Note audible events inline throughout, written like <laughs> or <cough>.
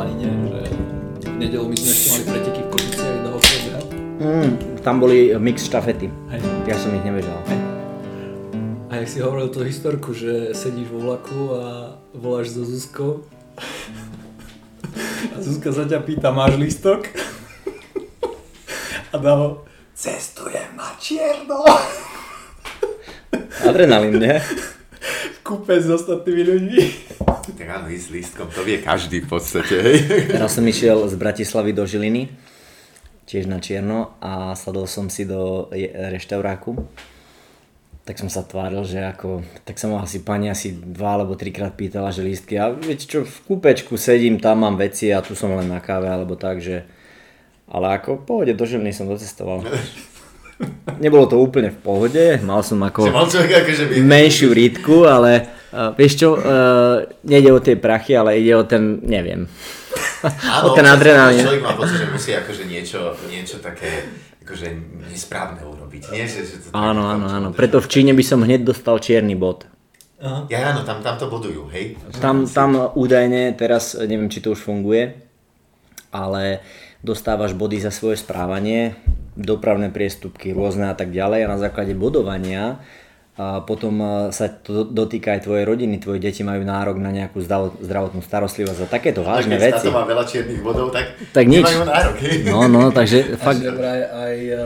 planine, že v nedelu my sme ešte mali preteky v Košiciach do hokeja. Mm, tam boli mix štafety. Hej. Ja som ich nebežal. Hej. A jak si hovoril tú historku, že sedíš vo vlaku a voláš so Zuzkou a Zuzka sa ťa pýta, máš lístok? A Davo, cestujem na čierno. Adrenalín, nie? V kúpe s ostatnými ľuďmi. S lístkom, to vie každý v podstate, hej. Raz som išiel z Bratislavy do Žiliny, tiež na čierno a sadol som si do reštauráku. Tak som sa tváril, že ako, tak sa ma asi pani asi dva alebo trikrát pýtala, že lístky. A viete čo, v kúpečku sedím, tam mám veci a tu som len na káve alebo tak, že... Ale ako v pohode do Žiliny som docestoval. Nebolo to úplne v pohode, mal som ako akože menšiu rítku, ale uh, vieš čo, uh, nejde o tie prachy, ale ide o ten, neviem, <laughs> o ten adrenalín. Človek má pocit, že musí akože niečo, niečo také akože nesprávne urobiť. Nie, že, že to Áno, áno, áno. Preto v Číne by som hneď dostal čierny bod. Aha. Ja áno, tam, tam to bodujú, hej? Tam, tam údajne, teraz neviem, či to už funguje, ale dostávaš body za svoje správanie, dopravné priestupky rôzne a tak ďalej a na základe bodovania a potom sa to dotýka aj tvojej rodiny, tvoje deti majú nárok na nejakú zdravotnú starostlivosť a takéto vážne Keď veci. táto má veľa čiernych bodov, tak, Tak nič. nemajú nárok? No, no, takže <laughs> A fakt, vraj aj uh,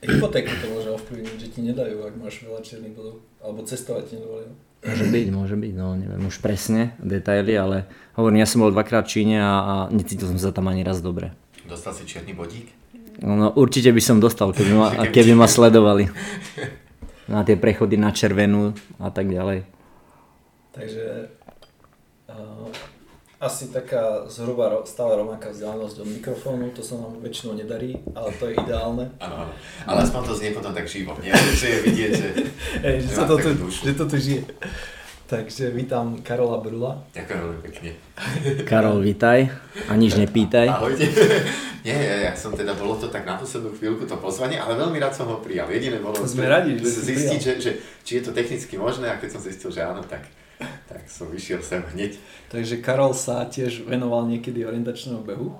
hypotéku to môže ovplyvniť, že ti nedajú, ak máš veľa čiernych bodov. Alebo cestovať ti nedovolia. Môže byť, môže byť, no neviem už presne detaily, ale hovorím, ja som bol dvakrát v Číne a, a necítil som sa tam ani raz dobre. Dostal si čierny bodík? No určite by som dostal, keby ma, <laughs> keby ma sledovali. <laughs> Na tie prechody na červenú a tak ďalej. Takže uh, asi taká zhruba ro- stále rovnaká vzdialenosť od mikrofónu, to sa nám väčšinou nedarí, ale to je ideálne. Áno. Ale aspoň to znie potom tak živo, nie? Že je vidieť, že... <laughs> Hej, že, Že sa to tu, že to tu žije. Takže vítam Karola Brula. Ďakujem veľmi pekne. Karol, vitaj a nič nepýtaj. Ahojte. <laughs> Nie, ja, ja som teda, bolo to tak na poslednú chvíľku to pozvanie, ale veľmi rád som ho prijal. Jediné bolo Sme radi, že zistiť, že, že, či je to technicky možné a keď som zistil, že áno, tak, tak som vyšiel sem hneď. Takže Karol sa tiež venoval niekedy orientačnému behu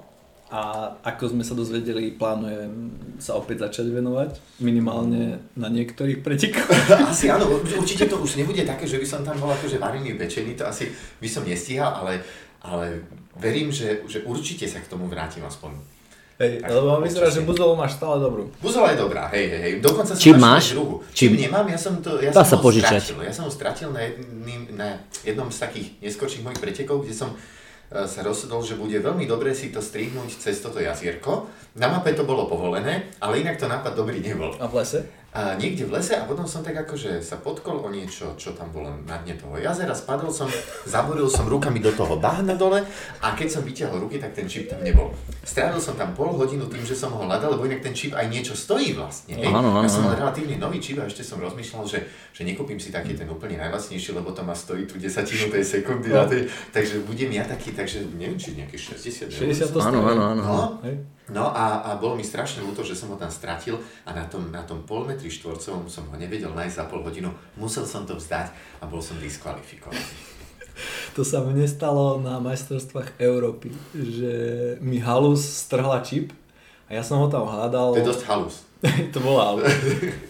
a ako sme sa dozvedeli, plánujem sa opäť začať venovať, minimálne na niektorých pretekoch. <laughs> Asi áno, určite to už nebude také, že by som tam bol akože varený pečený, to asi by som nestíhal, ale, ale verím, že, že určite sa k tomu vrátim aspoň. Hej, Tak, lebo vyzerá, že buzolu máš stále dobrú. Buzola je dobrá, hej, hej, hej. Dokonca som Čím máš? aj druhú. Čím? Čím nemám, ja som to, ja Dá som sa ho požičať. stratil. Ja som ho stratil na, jedným, na jednom z takých neskorších mojich pretekov, kde som sa rozhodol, že bude veľmi dobré si to strihnúť cez toto jazierko. Na mape to bolo povolené, ale inak to nápad dobrý nebol. A v lese? A niekde v lese a potom som tak akože sa potkol o niečo, čo tam bolo na dne toho jazera, spadol som, zaboril som rukami do toho bahna dole a keď som vyťahol ruky, tak ten čip tam nebol. Strávil som tam pol hodinu tým, že som ho hľadal, lebo inak ten čip aj niečo stojí vlastne. Hej? Áno, áno, ja som mal relatívne nový čip a ešte som rozmýšľal, že, že nekúpim si taký ten úplne najlacnejší, lebo to ma stojí tu desatinu tej sekundy, No. tej, takže budem ja taký, takže neviem, či nejakých 60 eur. 60 to Áno, áno, áno. No. No a, a bolo mi strašne ľúto, že som ho tam stratil a na tom, na tom pol metri štvorcovom som ho nevedel nájsť za pol hodinu. Musel som to vzdať a bol som diskvalifikovaný. <laughs> To sa mne stalo na majstrovstvách Európy, že mi halus strhla čip a ja som ho tam hľadal. To je dosť halus. <laughs> to bola halus.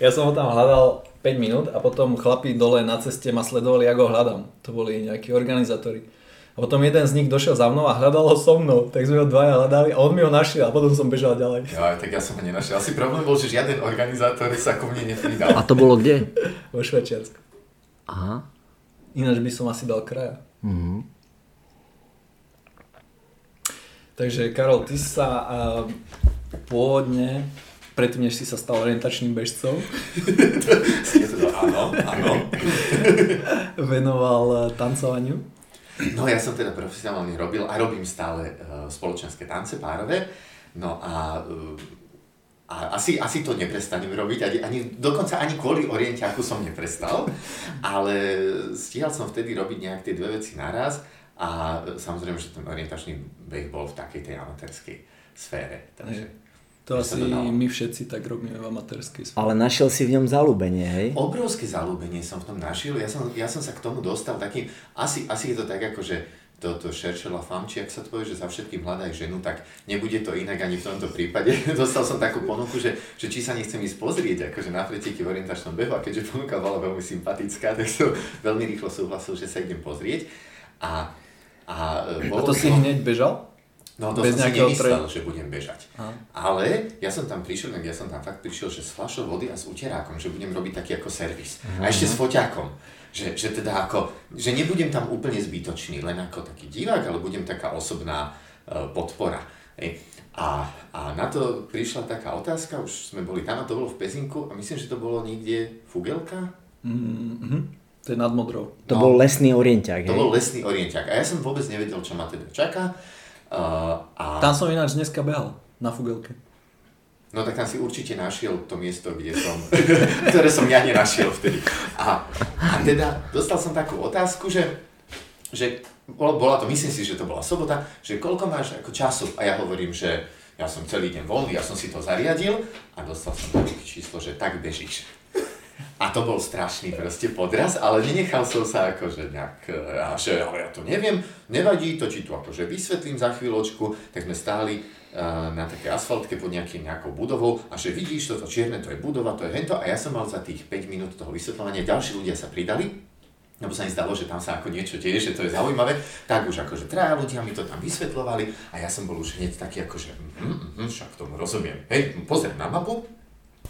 Ja som ho tam hľadal 5 minút a potom chlapi dole na ceste ma sledovali, ako ho hľadám. To boli nejakí organizátori. Potom jeden z nich došiel za mnou a hľadal ho so mnou, tak sme ho dvaja hľadali a on mi ho našiel a potom som bežal ďalej. Jo, tak ja som ho nenašiel. Asi problém bol, že žiaden organizátor sa ku mne nepridal. A to bolo kde? Vo Švečiarsku. Aha. Ináč by som asi dal kraja. Mhm. Takže Karol, ty sa uh, pôvodne, predtým než si sa stal orientačným bežcom, <laughs> Je to to, áno, áno. <laughs> venoval uh, tancovaniu. <clears throat> No ja som teda profesionálne robil a robím stále uh, spoločenské tance párové. No a, uh, a asi, asi to neprestanem robiť, ani, ani, dokonca ani kvôli orientiaku som neprestal, ale stíhal som vtedy robiť nejak tie dve veci naraz a e, samozrejme, že ten orientačný beh bol v takej tej amatérskej sfére. Takže To asi dalo. my všetci tak robíme v amatérskej sfére. Ale našiel si v ňom zalúbenie, hej? Obrovské zalúbenie som v tom našiel. Ja som, ja som sa k tomu dostal takým, asi, asi je to tak ako, že to, to cherche la femme, či ak sa to povie, že za všetkým hľadaj ženu, tak nebude to inak ani v tomto prípade. <laughs> Dostal som takú ponuku, že, že či sa nechcem ísť pozrieť, akože na preteky v orientačnom behu a keďže ponuka bola veľmi sympatická, tak som veľmi rýchlo súhlasil, že sa idem pozrieť. A, a, e, a to si hneď bežal? No to Bez som si nemyslel, tre... že budem bežať. Aha. Ale ja som tam prišiel, ja som tam fakt prišiel, že s fľašou vody a s uterákom, že budem robiť taký ako servis. Aha. A ešte s foťákom. Že, že teda ako, že nebudem tam úplne zbytočný, len ako taký divák, ale budem taká osobná uh, podpora. Ej. A, a na to prišla taká otázka, už sme boli tam a to bolo v Pezinku a myslím, že to bolo niekde Fugelka. Mm-hmm. To je nad Modrou. To no, bol lesný orienťák, To hej? bol lesný orienťák a ja som vôbec nevedel, čo ma teda čaká. Uh, a... Tam som ináč dneska behal, na Fugelke. No tak tam si určite našiel to miesto, kde som, <laughs> ktoré som ja nenašiel vtedy. A, a teda dostal som takú otázku, že, že bola, to, myslím si, že to bola sobota, že koľko máš ako času? A ja hovorím, že ja som celý deň voľný, ja som si to zariadil a dostal som také číslo, že tak bežíš. A to bol strašný proste podraz, ale nenechal som sa akože nejak, a že ale ja to neviem, nevadí, to či tu akože vysvetlím za chvíľočku, tak sme stáli na také asfaltke pod nejakým, nejakou budovou a že vidíš, toto čierne, to je budova, to je hento. A ja som mal za tých 5 minút toho vysvetľovania, ďalší ľudia sa pridali, lebo sa mi zdalo, že tam sa ako niečo deje, že to je zaujímavé, tak už akože traja ľudia mi to tam vysvetľovali a ja som bol už hneď taký akože, mm, mm, však tomu rozumiem. Hej, pozriem na mapu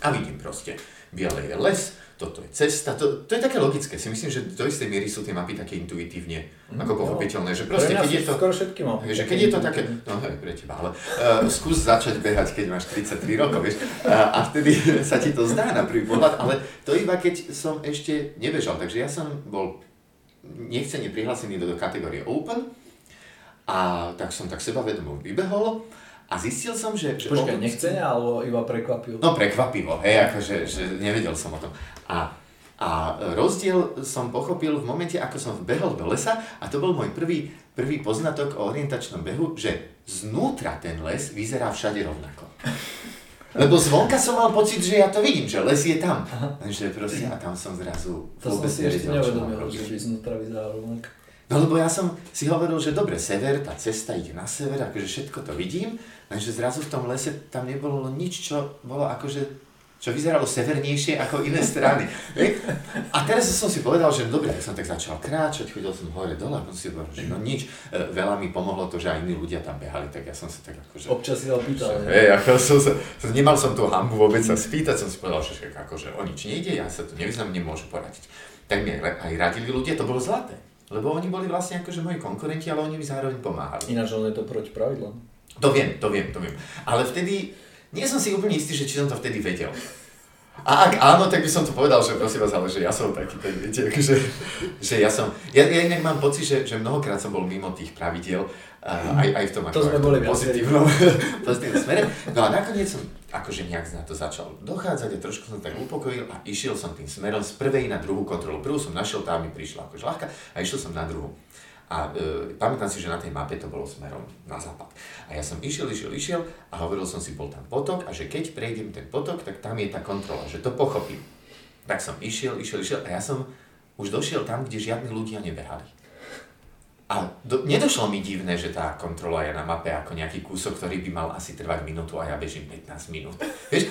a vidím proste, biele je les, toto je cesta, to, to je také logické. Si myslím, že do istej miery sú tie mapy také intuitívne, mm, ako pochopiteľné, že proste keď je to... Skoro všetky mapy. Že keď je to také, no hej, pre teba, ale uh, skús začať behať, keď máš 33 rokov, vieš, uh, a vtedy <laughs> sa ti to zdá na prvý pohľad, ale to iba keď som ešte nebežal, takže ja som bol nechcene prihlásený do, do kategórie Open a tak som tak sebavedomo vybehol a zistil som, že... Počkaj, obrovský... nechcene alebo iba prekvapivo? No prekvapivo, hej, akože že nevedel som o tom. A, a rozdiel som pochopil v momente, ako som behol do lesa a to bol môj prvý, prvý poznatok o orientačnom behu, že znútra ten les vyzerá všade rovnako. Lebo zvonka som mal pocit, že ja to vidím, že les je tam. Lenže proste a tam som zrazu to vôbec som si ešte nevedomil, že by znútra vyzerá rovnako. No lebo ja som si hovoril, že dobre, sever, tá cesta ide na sever, akože všetko to vidím, lenže zrazu v tom lese tam nebolo nič, čo bolo akože čo vyzeralo severnejšie ako iné strany. <laughs> A teraz som si povedal, že dobre, tak som tak začal kráčať, chodil som hore dole a som si povedal, že no nič, e, veľa mi pomohlo to, že aj iní ľudia tam behali, tak ja som sa tak akože... Občas si ho pýtal. Hej, ako som sa, nemal som tú hambu vôbec sa spýtať, som si povedal, že akože o nič nejde, ja sa tu nevyznam, nemôžu poradiť. Tak mi aj radili ľudia, to bolo zlaté. Lebo oni boli vlastne akože moji konkurenti, ale oni mi zároveň pomáhali. Ináč on je to proti pravidlom. To viem, to viem, to viem. Ale vtedy, nie som si úplne istý, že či som to vtedy vedel. A ak áno, tak by som to povedal, že prosím vás, ale že ja som taký, ten, viete, že, že ja som, ja, ja inak mám pocit, že, že mnohokrát som bol mimo tých pravidiel, aj, aj v tom, to ako, sme boli pozitívnom, <laughs> pozitívnom smere. No a nakoniec som akože nejak na to začal dochádzať a trošku som tak upokojil a išiel som tým smerom z prvej na druhú kontrolu. Prvú som našiel, tá mi prišla akože ľahká a išiel som na druhú. A e, pamätám si, že na tej mape to bolo smerom na západ. A ja som išiel, išiel, išiel a hovoril som si, bol tam potok a že keď prejdem ten potok, tak tam je tá kontrola, že to pochopím. Tak som išiel, išiel, išiel a ja som už došiel tam, kde žiadni ľudia nebehali. A do, nedošlo mi divné, že tá kontrola je na mape ako nejaký kúsok, ktorý by mal asi trvať minútu a ja bežím 15 minút. <laughs> Vieš?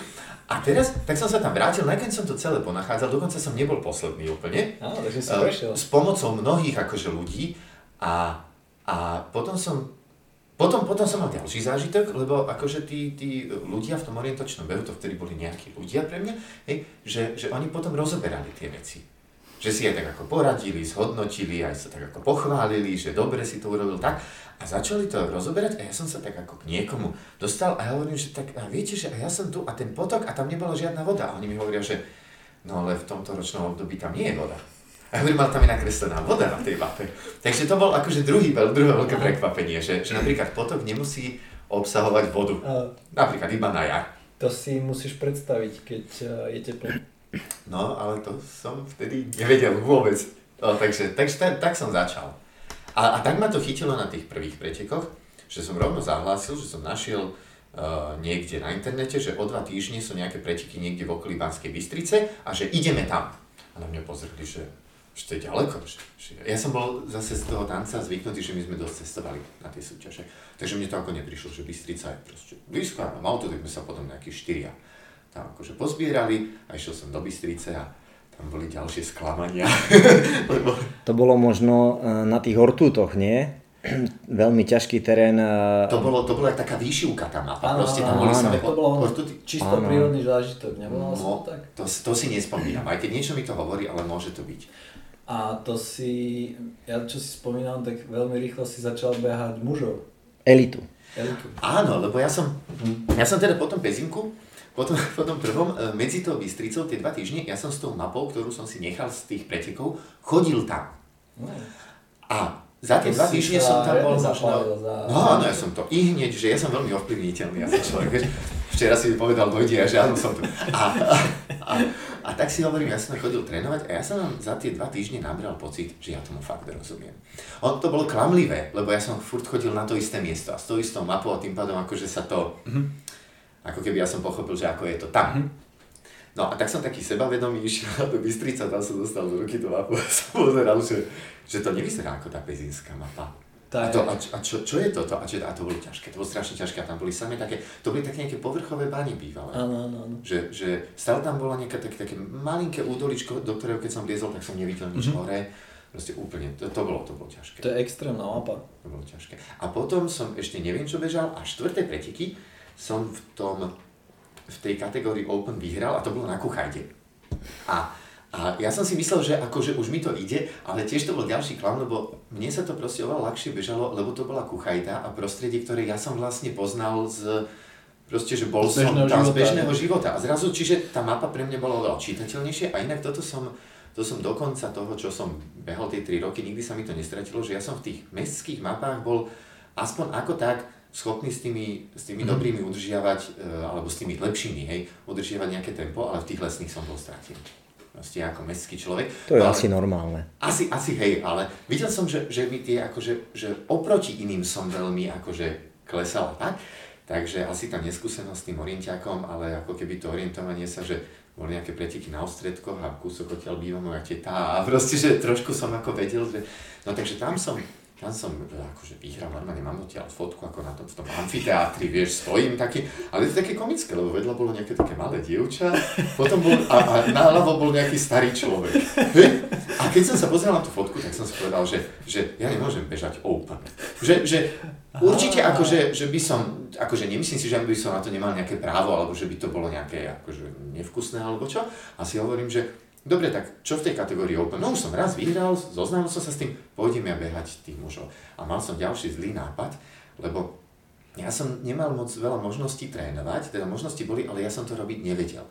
A teraz, tak som sa tam vrátil, najkeň som to celé ponachádzal, dokonca som nebol posledný úplne. Áno, takže si prešiel. S pomocou mnohých akože ľudí a, a potom som potom, potom som mal ďalší zážitok, lebo akože tí, tí ľudia v tom orientačnom behu, to vtedy boli nejakí ľudia pre mňa, hej, že, že oni potom rozoberali tie veci. Že si aj tak ako poradili, zhodnotili, aj sa tak ako pochválili, že dobre si to urobil tak. A začali to rozoberať a ja som sa tak ako k niekomu dostal a ja hovorím, že tak, a viete, že a ja som tu a ten potok a tam nebola žiadna voda. A oni mi hovoria, že no ale v tomto ročnom období tam nie je voda. A hovorím, ale tam je nakreslená voda na tej mape. Takže to bol akože druhý, druhé veľké prekvapenie, že, že napríklad potok nemusí obsahovať vodu. Napríklad iba na jar. To si musíš predstaviť, keď eh, je teplo. No, ale to som vtedy nevedel vôbec. No, takže, takže tak, tak som začal. A, a tak ma to chytilo na tých prvých pretekoch, že som rovno zahlásil, že som našiel uh, niekde na internete, že o dva týždne sú nejaké preteky niekde v okolí Banskej Bystrice a že ideme tam. A na mňa pozreli, že že to je ďaleko. Že, že ja som bol zase z toho tanca zvyknutý, že my sme dosť cestovali na tie súťaže. Takže mne to ako neprišlo, že Bystrica je proste blízko mám auto, tak sme sa potom nejakí štyria tam akože pozbierali a išiel som do Bystrice a tam boli ďalšie sklamania. <laughs> Lebo... To bolo možno e, na tých ortútoch, nie? <clears throat> veľmi ťažký terén. To bolo, to bola taká výšivka tá mapa. Áno, Proste tam boli áno. to bolo ortuty. čisto áno. prírodný zážitok, nebolo no, tak? To, to si nespomínam, aj keď niečo mi to hovorí, ale môže to byť. A to si, ja čo si spomínam, tak veľmi rýchlo si začal behať mužov. Elitu. Elitu. Áno, lebo ja som, ja som teda potom Pezinku, potom, <laughs> potom prvom, e, medzi tou Bystricou tie dva týždne, ja som s tou mapou, ktorú som si nechal z tých pretekov, chodil tam. No. A za tie dva týždne som tam bol možno... Za... No áno, ja som to i hneď, že ja som veľmi ovplyvniteľný, ja som človek, vieš, včera si mi povedal, dojde a že áno, som tu. A, a, a, a tak si hovorím, ja som chodil trénovať a ja som za tie dva týždne nabral pocit, že ja tomu fakt rozumiem. On to bolo klamlivé, lebo ja som furt chodil na to isté miesto a s tou istou mapou a tým pádom akože sa to, mm-hmm. Ako keby ja som pochopil, že ako je to tam. Mm-hmm. No a tak som taký sebavedomý <laughs> išiel tú Bystrica, tam som dostal do ruky tú mapu a som pozeral, že že to nevyzerá ako tá pezinská mapa. Tá a, to, a, a čo, čo je toto? A, čo, a to bolo ťažké, to bolo strašne ťažké a tam boli samé také, to boli také nejaké povrchové bány bývalé. Áno, áno, áno. Že, že stále tam bola nejaké také, také malinké údoličko, do ktorého keď som liezol, tak som nevidel nič mm-hmm. hore. Proste úplne, to, to, bolo, to bolo ťažké. To je extrémna mapa. To bolo ťažké. A potom som ešte neviem čo bežal a štvrté preteky som v tom, v tej kategórii Open vyhral a to bolo na Kuchajde. A a ja som si myslel, že akože už mi to ide, ale tiež to bol ďalší klam, lebo mne sa to proste oveľa ľahšie bežalo, lebo to bola kuchajta a prostredie, ktoré ja som vlastne poznal z proste, že bol som tam z bežného života. A zrazu, čiže tá mapa pre mňa bola oveľa čitateľnejšia a inak toto som, to som dokonca toho, čo som behal tie 3 roky, nikdy sa mi to nestratilo, že ja som v tých mestských mapách bol aspoň ako tak schopný s tými, s tými mm. dobrými udržiavať, e, alebo s tými lepšími, hej, udržiavať nejaké tempo, ale v tých lesných som bol stratený proste ako mestský človek. To je ale, asi normálne. Asi, asi hej, ale videl som, že, že mi tie akože, že oproti iným som veľmi akože klesal tak, takže asi tá neskúsenosť s tým orientiakom, ale ako keby to orientovanie sa, že boli nejaké preteky na ostredkoch a kúsok odtiaľ býva moja teta a proste, že trošku som ako vedel, že no takže tam som tam som e, akože vyhral, normálne mám odtiaľ fotku ako na tom, v tom amfiteátri, vieš, stojím taký, ale je to také komické, lebo vedľa bolo nejaké také malé dievča, potom bol, a, a naľavo bol nejaký starý človek. A keď som sa pozrel na tú fotku, tak som si povedal, že, že ja nemôžem bežať open. Že, že určite akože, že by som, akože nemyslím si, že by som na to nemal nejaké právo, alebo že by to bolo nejaké akože nevkusné alebo čo. A si hovorím, že Dobre, tak čo v tej kategórii Open? No už som raz vyhral, zoznámil som sa s tým, pôjdem ja behať tých mužov. A mal som ďalší zlý nápad, lebo ja som nemal moc veľa možností trénovať, teda možnosti boli, ale ja som to robiť nevedel.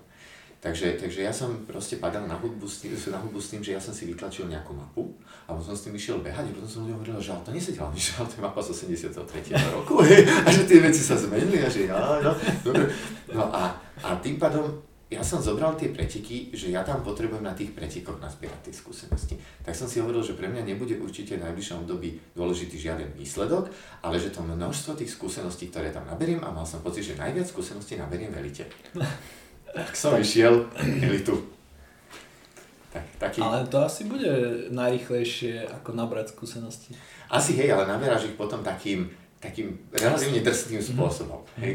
Takže, takže ja som proste padal na hudbu, s tým, na hudbu s tým, že ja som si vytlačil nejakú mapu a potom s tým išiel behať a potom som ľuďom hovoril, že ale to nesedelo mi, že ale to je mapa z 83. roku <laughs> a že tie veci sa zmenili a že ja, ja, dobre. No a, a tým pádom ja som zobral tie preteky, že ja tam potrebujem na tých pretekoch nazbierať tie skúsenosti. Tak som si hovoril, že pre mňa nebude určite v najbližšom období dôležitý žiaden výsledok, ale že to množstvo tých skúseností, ktoré tam naberiem a mal som pocit, že najviac skúseností naberiem v elite. <laughs> tak som išiel elitu. Tak, taký... Ale to asi bude najrychlejšie ako nabrať skúsenosti. Asi hej, ale naberáš ich potom takým, takým relatívne drsným mhm. spôsobom. Mm. Hej?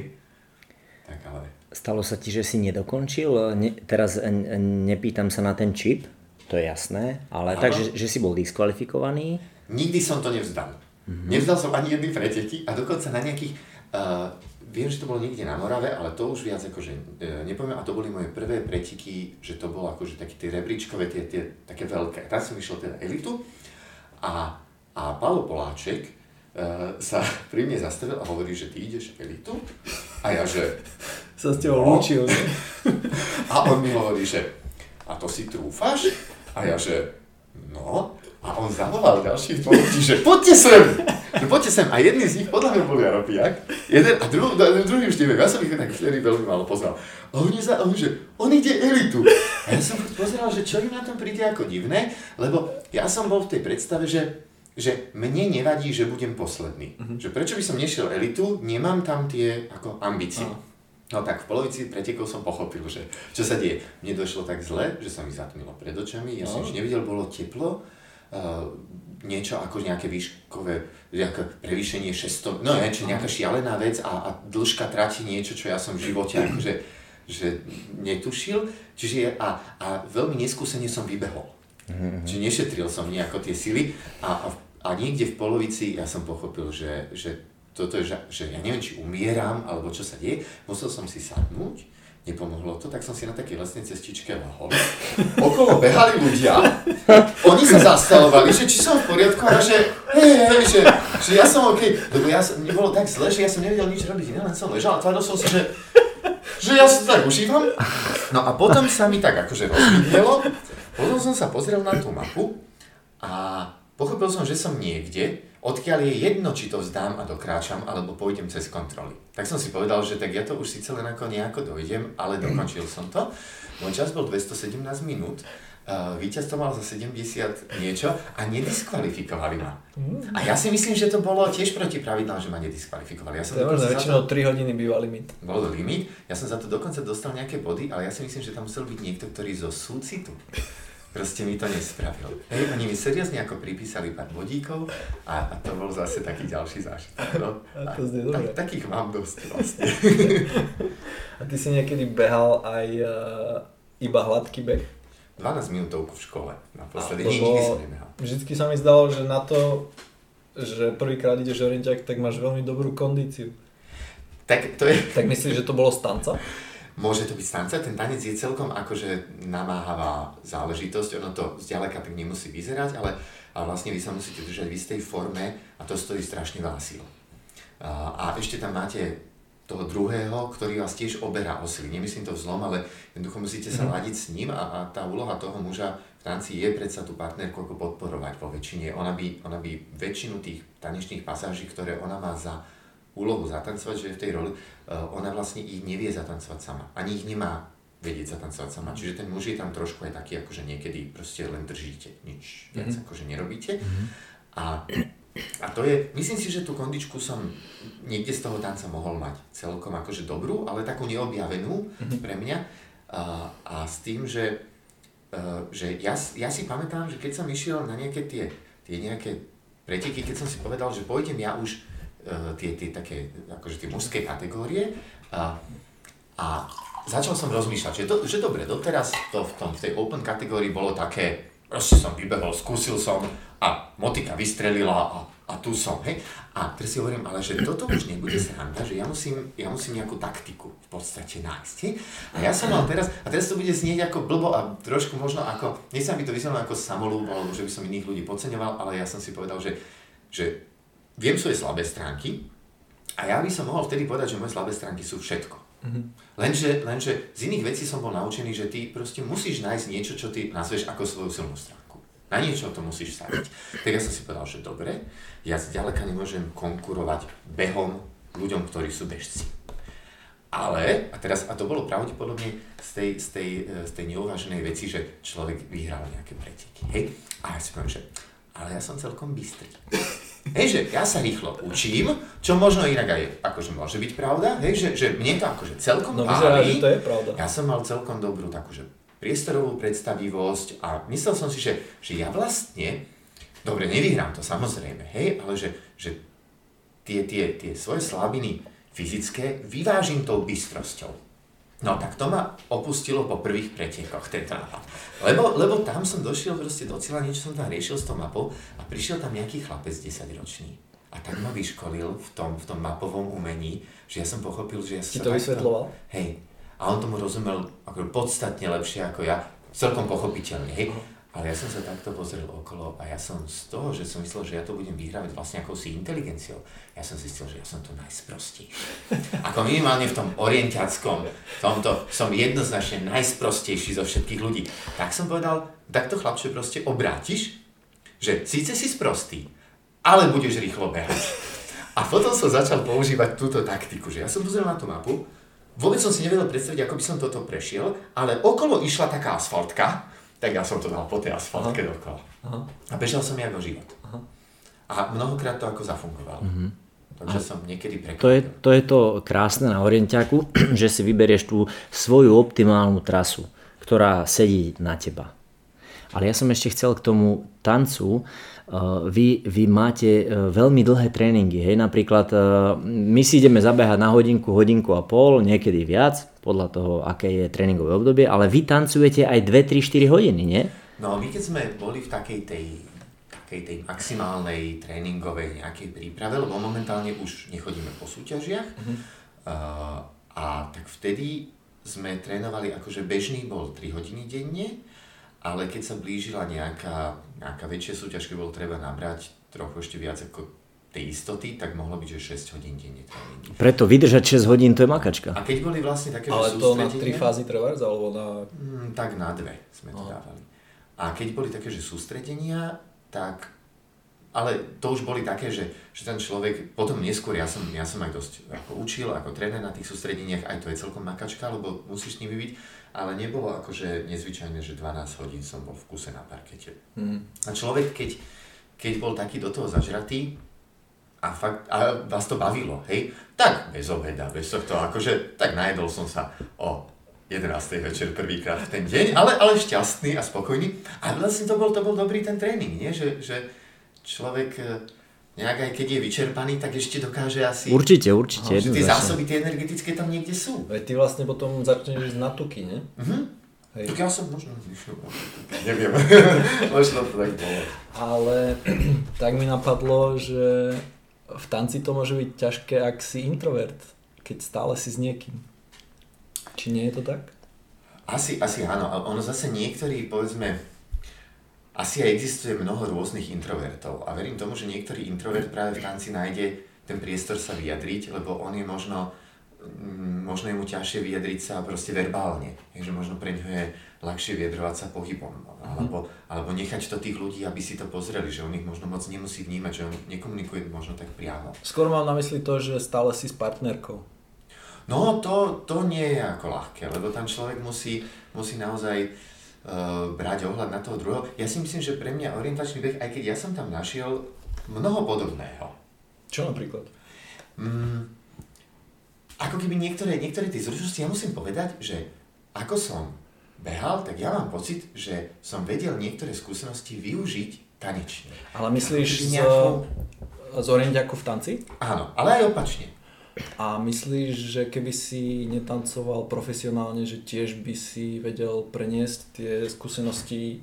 Tak ale Stalo sa ti, že si nedokončil? Ne, teraz nepýtam sa na ten čip, to je jasné, ale tak, že, že si bol diskvalifikovaný? Nikdy som to nevzdal. Mm-hmm. Nevzdal som ani jedny preteky a dokonca na nejakých, uh, viem, že to bolo niekde na Morave, ale to už viac akože uh, nepoviem, a to boli moje prvé preteky, že to bolo akože také tie rebríčkové, tie, tie také veľké. Tam som išiel teda elitu a, a Paolo Poláček uh, sa <laughs> pri mne zastavil a hovorí, že ty ideš elitu? A ja, že sa s tebou no. lúčil. A on mi hovorí, že a to si trúfaš? A ja, že no. A on zavolal ďalších dvoch ľudí, že poďte sem! No poďte sem. A jedný z nich podľa mňa bol Jaropiak. Jeden, a druhý, druhý už neviem, ja som ich tak vtedy veľmi málo poznal. A on, za, on, že on ide elitu. A ja som pozeral, že čo im na tom príde ako divné, lebo ja som bol v tej predstave, že že mne nevadí, že budem posledný. Uh-huh. Že prečo by som nešiel elitu, nemám tam tie ako ambície. Uh-huh. No tak v polovici pretekov som pochopil, že čo sa deje. Mne došlo tak zle, že sa mi zatmilo pred očami, ja som No. už nevidel, bolo teplo, uh, niečo ako nejaké výškové, nejaké prevýšenie 600, no neviem, či nejaká šialená vec a, a dĺžka trati niečo, čo ja som v živote akože že netušil, čiže a, a veľmi neskúsene som vybehol. Mm-hmm. Čiže nešetril som nejako tie sily a, a, a niekde v polovici ja som pochopil, že, že toto je, že, ja neviem, či umieram, alebo čo sa deje, musel som si sadnúť, nepomohlo to, tak som si na takej lesnej cestičke lahol. <laughs> Okolo behali ľudia, oni sa zastavovali, že či som v poriadku a že hej, hej, že, že ja som OK, lebo ja som, mne bolo tak zle, že ja som nevedel nič robiť, len som ležal a tváril som si, že, že ja to tak užívam. No a potom sa mi tak akože rozvidelo, potom som sa pozrel na tú mapu a pochopil som, že som niekde, odkiaľ je jedno, či to vzdám a dokráčam, alebo pôjdem cez kontroly. Tak som si povedal, že tak ja to už síce len ako nejako dojdem, ale dokončil som to. Môj čas bol 217 minút, uh, víťazstvo mal za 70 niečo a nediskvalifikovali ma. A ja si myslím, že to bolo tiež proti pravidlám, že ma nediskvalifikovali. Ja som To dokonca väčšinou 3 hodiny býva limit. bol limit, ja som za to dokonca dostal nejaké body, ale ja si myslím, že tam musel byť niekto, ktorý zo súcitu proste mi to nespravil. Hej, oni mi seriózne ako pripísali pár bodíkov a, a to bol zase taký ďalší zážitok. No. A to dobre. tak, takých mám dosť vlastne. <laughs> A ty si niekedy behal aj uh, iba hladký beh? 12 minútovku v škole naposledy, nie, nikdy som nebehal. Vždycky sa mi zdalo, že na to, že prvýkrát ideš orienťak, tak máš veľmi dobrú kondíciu. Tak to je, Tak myslíš, že to bolo stanca? Môže to byť stanca, ten tanec je celkom akože namáhavá záležitosť, ono to zďaleka tak nemusí vyzerať, ale, ale vlastne vy sa musíte držať v istej forme a to stojí strašne veľa síl. A, a ešte tam máte toho druhého, ktorý vás tiež oberá o sily. Nemyslím to vzlom, ale jednoducho musíte sa ladiť s ním a, a tá úloha toho muža v tanci je predsa tú partnerku ako podporovať vo väčšine. Ona by, ona by väčšinu tých tanečných pasáží, ktoré ona má za úlohu zatancovať, že je v tej roli, uh, ona vlastne ich nevie zatancovať sama. Ani ich nemá vedieť zatancovať sama. Čiže ten muž je tam trošku aj taký, akože niekedy proste len držíte, nič viac Mhm. akože nerobíte. A, a to je, myslím si, že tú kondičku som niekde z toho tanca mohol mať celkom akože dobrú, ale takú neobjavenú pre mňa. A, a s tým, že, uh, že ja, ja si pamätám, že keď som išiel na nejaké tie, tie nejaké preteky, keď som si povedal, že pôjdem ja už uh, tie, tie také, akože tie mužské kategórie a, a začal som rozmýšľať, že, do, že dobre, doteraz to v, tom, v tej open kategórii bolo také, proste som vybehol, skúsil som a motika vystrelila a, a tu som, hej. A teraz si hovorím, ale že toto už nebude sranda, že ja musím, ja musím nejakú taktiku v podstate nájsť, hej. A ja som mal teraz, a teraz to bude znieť ako blbo a trošku možno ako, nie sa mi to vyznalo ako samolúb, alebo že by som iných ľudí podceňoval, ale ja som si povedal, že, že viem svoje slabé stránky a ja by som mohol vtedy povedať, že moje slabé stránky sú všetko. Lenže, lenže z iných vecí som bol naučený, že ty proste musíš nájsť niečo, čo ty nazveš ako svoju silnú stránku. Na niečo to musíš staviť. Tak ja som si povedal, že dobre, ja zďaleka nemôžem konkurovať behom ľuďom, ktorí sú bežci. Ale, a teraz, a to bolo pravdepodobne z tej, z tej, e, z tej neuváženej veci, že človek vyhral nejaké preteky, hej? A ja si poviem, že ale ja som celkom bystrý. Hej, že ja sa rýchlo učím, čo možno inak aj akože môže byť pravda, hej, že, že mne to akože celkom No vyzerá, že to je pravda. Ja som mal celkom dobrú takú, že priestorovú predstavivosť a myslel som si, že, že ja vlastne, dobre, nevyhrám to samozrejme, hej, ale že, že tie, tie, tie svoje slabiny fyzické vyvážim tou bystrosťou. No tak to ma opustilo po prvých pretekoch, tento nápad. Lebo, lebo tam som došiel proste do cieľa, niečo som tam riešil s tou mapou a prišiel tam nejaký chlapec 10 ročný. A tak ma vyškolil v tom, v tom mapovom umení, že ja som pochopil, že ja Ti sa to vysvetloval? Hej. A on tomu rozumel ako podstatne lepšie ako ja, celkom pochopiteľne, hej. Ale ja som sa takto pozrel okolo a ja som z toho, že som myslel, že ja to budem vyhrávať vlastne akousi inteligenciou, ja som zistil, že ja som to najsprostejší. <laughs> Ako minimálne v tom orientiackom, tomto som jednoznačne najsprostejší zo všetkých ľudí. Tak som povedal, tak to chlapče proste obrátiš, že síce si sprostý, ale budeš rýchlo behať. <laughs> A potom som začal používať túto taktiku, že ja som pozrel na tú mapu, vôbec som si nevedel predstaviť, ako by som toto prešiel, ale okolo išla taká asfaltka, tak ja som to dal po tej asfaltke dokola. Aha. A bežal som jak o život. Aha. A mnohokrát to ako zafungovalo. Takže som niekedy prekvapil. To je, to je to krásne na orientiaku, <clears throat> že si vyberieš tú svoju optimálnu trasu, ktorá sedí na teba. Ale ja som ešte chcel k tomu tancu. Vy, vy máte veľmi dlhé tréningy. Hej? Napríklad my si ideme zabehať na hodinku, hodinku a pol, niekedy viac, podľa toho, aké je tréningové obdobie, ale vy tancujete aj 2, 3, 4 hodiny, nie? No my keď sme boli v takej tej takej tej maximálnej tréningovej nejakej príprave, lebo momentálne už nechodíme po súťažiach. Mm-hmm. Uh, a tak vtedy sme trénovali, akože bežný bol 3 hodiny denne, ale keď sa blížila nejaká, nejaká väčšia súťaž, keď bolo treba nabrať trochu ešte viac ako tej istoty, tak mohlo byť, že 6 hodín denne tréningy. Preto vydržať 6 hodín, to je makačka. A keď boli vlastne také, Ale to na 3 fázy trvá, alebo na... Mm, tak na dve sme to Aha. dávali. A keď boli také, že sústredenia, tak ale to už boli také, že, že ten človek, potom neskôr ja som, ja som aj dosť ako učil, ako tréner na tých sústredeniach, aj to je celkom makačka, lebo musíš s nimi byť, ale nebolo akože nezvyčajné, že 12 hodín som bol v kuse na parkete. Mm. A človek, keď, keď bol taký do toho zažratý, a fakt, a vás to bavilo, hej, tak bez obeda, bez tohto, akože, tak najedol som sa o 11. večer prvýkrát v ten deň, ale, ale šťastný a spokojný. A vlastne to bol, to bol dobrý ten tréning, nie? Že, že, človek e, nejak aj keď je vyčerpaný, tak ešte dokáže asi... Určite, určite. Že tie zásoby, tie energetické tam niekde sú. Veď ty vlastne potom začneš ísť na tuky, ne? Uh-huh. Hej. Tak ja som možno <laughs> neviem, <laughs> možno to tak bolo. Ale <clears throat> tak mi napadlo, že v tanci to môže byť ťažké, ak si introvert, keď stále si s niekým. Či nie je to tak? Asi, asi áno. Ono zase niektorí, povedzme, asi aj existuje mnoho rôznych introvertov a verím tomu, že niektorý introvert práve v tanci nájde ten priestor sa vyjadriť, lebo on je možno, mm, možno je mu ťažšie vyjadriť sa proste verbálne. Takže možno pre ňo je ľahšie vyjadrovať sa pohybom. Alebo, alebo nechať to tých ľudí, aby si to pozreli, že on ich možno moc nemusí vnímať, že on nekomunikuje možno tak priamo. Skôr mám na mysli to, že stále si s partnerkou. No to, to nie je ako ľahké, lebo tam človek musí, musí naozaj uh, brať ohľad na toho druhého. Ja si myslím, že pre mňa orientačný beh, aj keď ja som tam našiel mnoho podobného. Čo napríklad? Mm, ako keby niektoré, niektoré tie zručnosti, ja musím povedať, že ako som behal, tak ja mám pocit, že som vedel niektoré skúsenosti využiť tanečne. Ale myslíš z, nejakou... z orientiaku v tanci? Áno, ale aj opačne. A myslíš, že keby si netancoval profesionálne, že tiež by si vedel preniesť tie skúsenosti,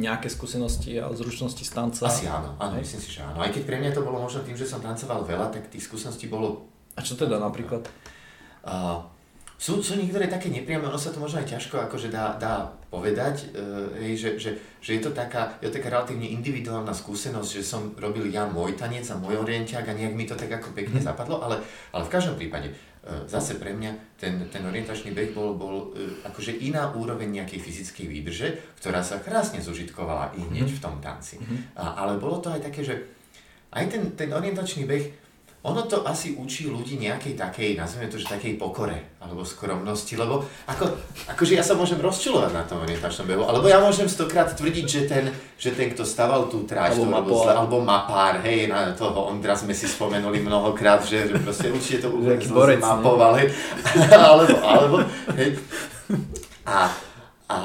nejaké skúsenosti a zručnosti z tanca? Asi áno, áno, myslím si, že áno. Aj keď pre mňa to bolo možno tým, že som tancoval veľa, tak tých skúseností bolo... A čo teda napríklad? Uh, sú, sú niektoré také nepriame, ono sa to možno aj ťažko akože dá, dá povedať, hej, že, že, že je, to taká, je to taká relatívne individuálna skúsenosť, že som robil ja môj tanec a môj orientiak a nejak mi to tak ako pekne mm. zapadlo, ale, ale v každom prípade uh, zase pre mňa ten, ten orientačný beh bol, bol uh, akože iná úroveň nejakej fyzickej výdrže, ktorá sa krásne zužitkovala i hneď mm. v tom tanci. Mm. A, ale bolo to aj také, že aj ten, ten orientačný beh ono to asi učí ľudí nejakej takej, nazveme to, že takej pokore, alebo skromnosti, lebo ako, akože ja sa môžem rozčilovať na tom orientačnom behu, alebo ja môžem stokrát tvrdiť, že ten, že ten kto staval tú tráž, alebo, zle, alebo mapár, hej, na toho Ondra sme si spomenuli mnohokrát, že, že proste určite to úplne mapoval, hej, <laughs> alebo, alebo, hej, a, a,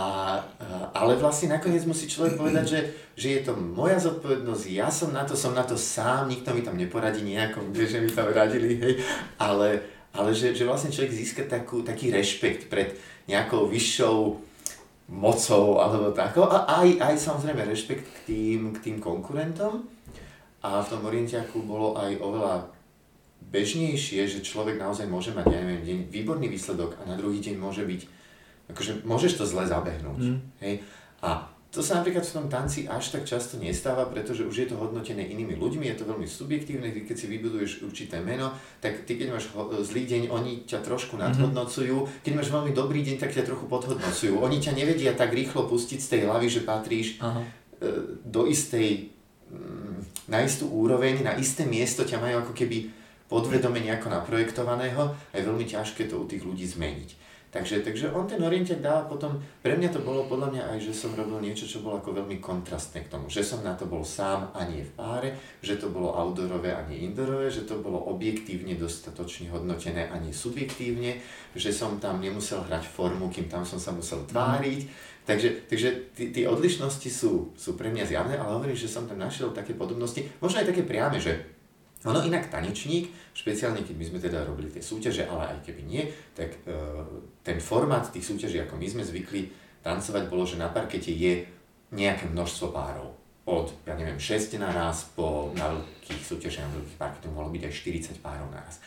ale vlastne nakoniec musí človek povedať, že, že je to moja zodpovednosť, ja som na to, som na to sám, nikto mi tam neporadí nejakom, <laughs> že mi tam radili, hej, ale, ale že, že vlastne človek získa takú, taký rešpekt pred nejakou vyššou mocou alebo tako a aj, aj samozrejme rešpekt k tým, k tým konkurentom. A v tom orientiaku bolo aj oveľa bežnejšie, že človek naozaj môže mať, ja neviem, deň výborný výsledok a na druhý deň môže byť akože môžeš to zle zabehnúť. Mm. Hej? A to sa napríklad v tom tanci až tak často nestáva, pretože už je to hodnotené inými ľuďmi, je to veľmi subjektívne, keď si vybuduješ určité meno, tak ty keď máš zlý deň, oni ťa trošku mhm. nadhodnocujú, keď máš veľmi dobrý deň, tak ťa trochu podhodnocujú. Oni ťa nevedia tak rýchlo pustiť z tej hlavy, že patríš Aha. E, do istej, mm, na istú úroveň, na isté miesto ťa majú ako keby podvedome nejako naprojektovaného a je veľmi ťažké to u tých ľudí zmeniť. Takže, takže on ten orientiak dáva potom, pre mňa to bolo podľa mňa aj, že som robil niečo, čo bolo ako veľmi kontrastné k tomu. Že som na to bol sám a nie v páre, že to bolo outdoorové a nie indoorové, že to bolo objektívne dostatočne hodnotené a nie subjektívne, že som tam nemusel hrať formu, kým tam som sa musel tváriť. Takže, takže tie odlišnosti sú, sú pre mňa zjavné, ale hovorím, že som tam našiel také podobnosti, možno aj také priame, že ono inak tanečník, špeciálne keď my sme teda robili tie súťaže, ale aj keby nie, tak e, ten formát tých súťaží, ako my sme zvykli tancovať, bolo, že na parkete je nejaké množstvo párov. Od, ja neviem, 6 naraz po na veľkých súťažiach, na veľkých parketoch mohlo byť aj 40 párov naraz.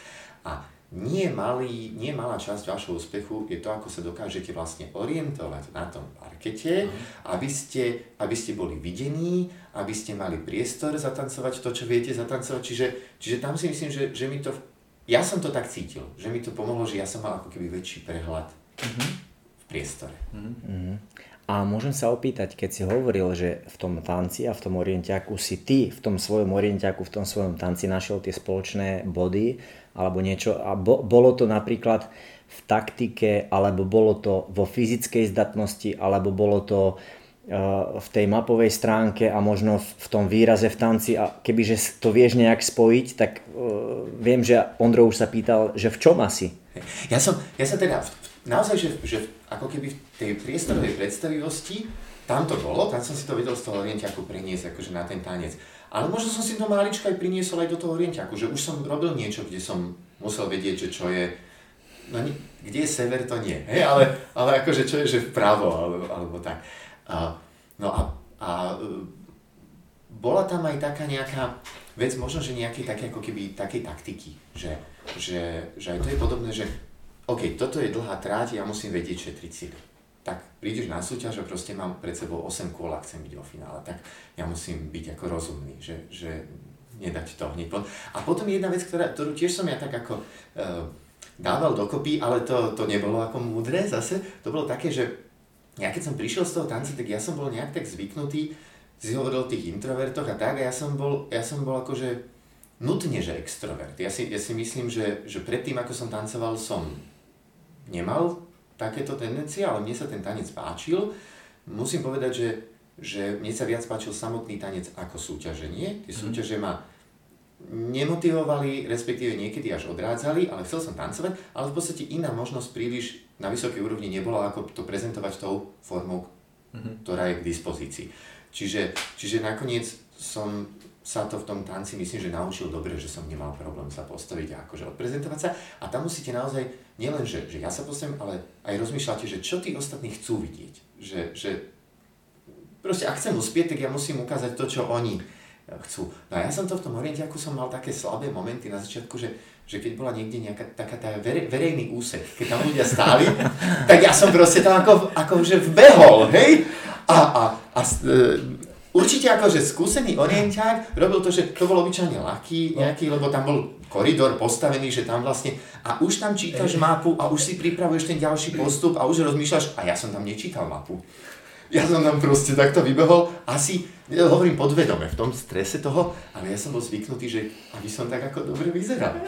A nie, malý, nie malá časť vašho úspechu je to, ako sa dokážete vlastne orientovať na tom parkete, mm. aby, ste, aby ste boli videní, aby ste mali priestor zatancovať to, čo viete zatancovať. Čiže, čiže tam si myslím, že, že mi to... Ja som to tak cítil, že mi to pomohlo, že ja som mal ako keby väčší prehľad mm-hmm. v priestore. Mm-hmm. A môžem sa opýtať, keď si hovoril, že v tom tanci a v tom orientiaku si ty v tom svojom orientiaku, v tom svojom tanci našiel tie spoločné body alebo niečo a bo, bolo to napríklad v taktike, alebo bolo to vo fyzickej zdatnosti, alebo bolo to uh, v tej mapovej stránke a možno v, tom výraze v tanci a kebyže to vieš nejak spojiť, tak uh, viem, že Ondro už sa pýtal, že v čom asi? Ja som, ja som teda naozaj, že, že ako keby v tej priestorovej predstavivosti, tam to bolo, tam som si to vedel z toho orientiaku preniesť akože na ten tanec. Ale možno som si to maličko aj priniesol aj do toho orientiaku, že už som robil niečo, kde som musel vedieť, že čo je, no kde je sever, to nie, hej, ale, ale akože čo je, že vpravo, alebo, alebo tak. A, no a, a e, bola tam aj taká nejaká vec, možno, že nejaké také ako keby také taktiky, že, že, že aj to je podobné, že OK, toto je dlhá tráť, ja musím vedieť šetriť sily. Tak prídeš na súťaž a proste mám pred sebou 8 kôl a chcem byť vo finále, tak ja musím byť ako rozumný, že, že nedať to hneď von. A potom jedna vec, ktorá, ktorú tiež som ja tak ako uh, dával dokopy, ale to, to nebolo ako múdre zase, to bolo také, že ja keď som prišiel z toho tanca, tak ja som bol nejak tak zvyknutý, si hovoril o tých introvertoch a tak, a ja som bol, ja som bol akože nutne, že extrovert. Ja si, ja si myslím, že, že predtým, ako som tancoval, som nemal takéto tendencie, ale mne sa ten tanec páčil. Musím povedať, že, že mne sa viac páčil samotný tanec ako súťaženie. Tie mhm. súťaže ma nemotivovali, respektíve niekedy až odrádzali, ale chcel som tancovať, ale v podstate iná možnosť príliš na vysokej úrovni nebola, ako to prezentovať tou formou, mm-hmm. ktorá je k dispozícii. Čiže, čiže nakoniec som sa to v tom tanci myslím, že naučil dobre, že som nemal problém sa postaviť a akože odprezentovať sa. A tam musíte naozaj, nielen, že, že ja sa postavím, ale aj rozmýšľate, že čo tí ostatní chcú vidieť. Že, že proste ak chcem uspieť, tak ja musím ukázať to, čo oni chcú. No a ja som to v tom orientiaku som mal také slabé momenty na začiatku, že, že keď bola niekde nejaká taká tá verej, verejný úsek, keď tam ľudia stáli, <laughs> tak ja som proste tam ako, ako že vbehol, hej? A, a, a e, Určite akože skúsený orienták robil to, že to bol obyčajne ľahký nejaký, lebo tam bol koridor postavený, že tam vlastne a už tam čítaš mapu a už si pripravuješ ten ďalší postup a už rozmýšľaš a ja som tam nečítal mapu. Ja som tam proste takto vybehol, asi, ja hovorím podvedome, v tom strese toho, ale ja som bol zvyknutý, že aby som tak ako dobre vyzeral.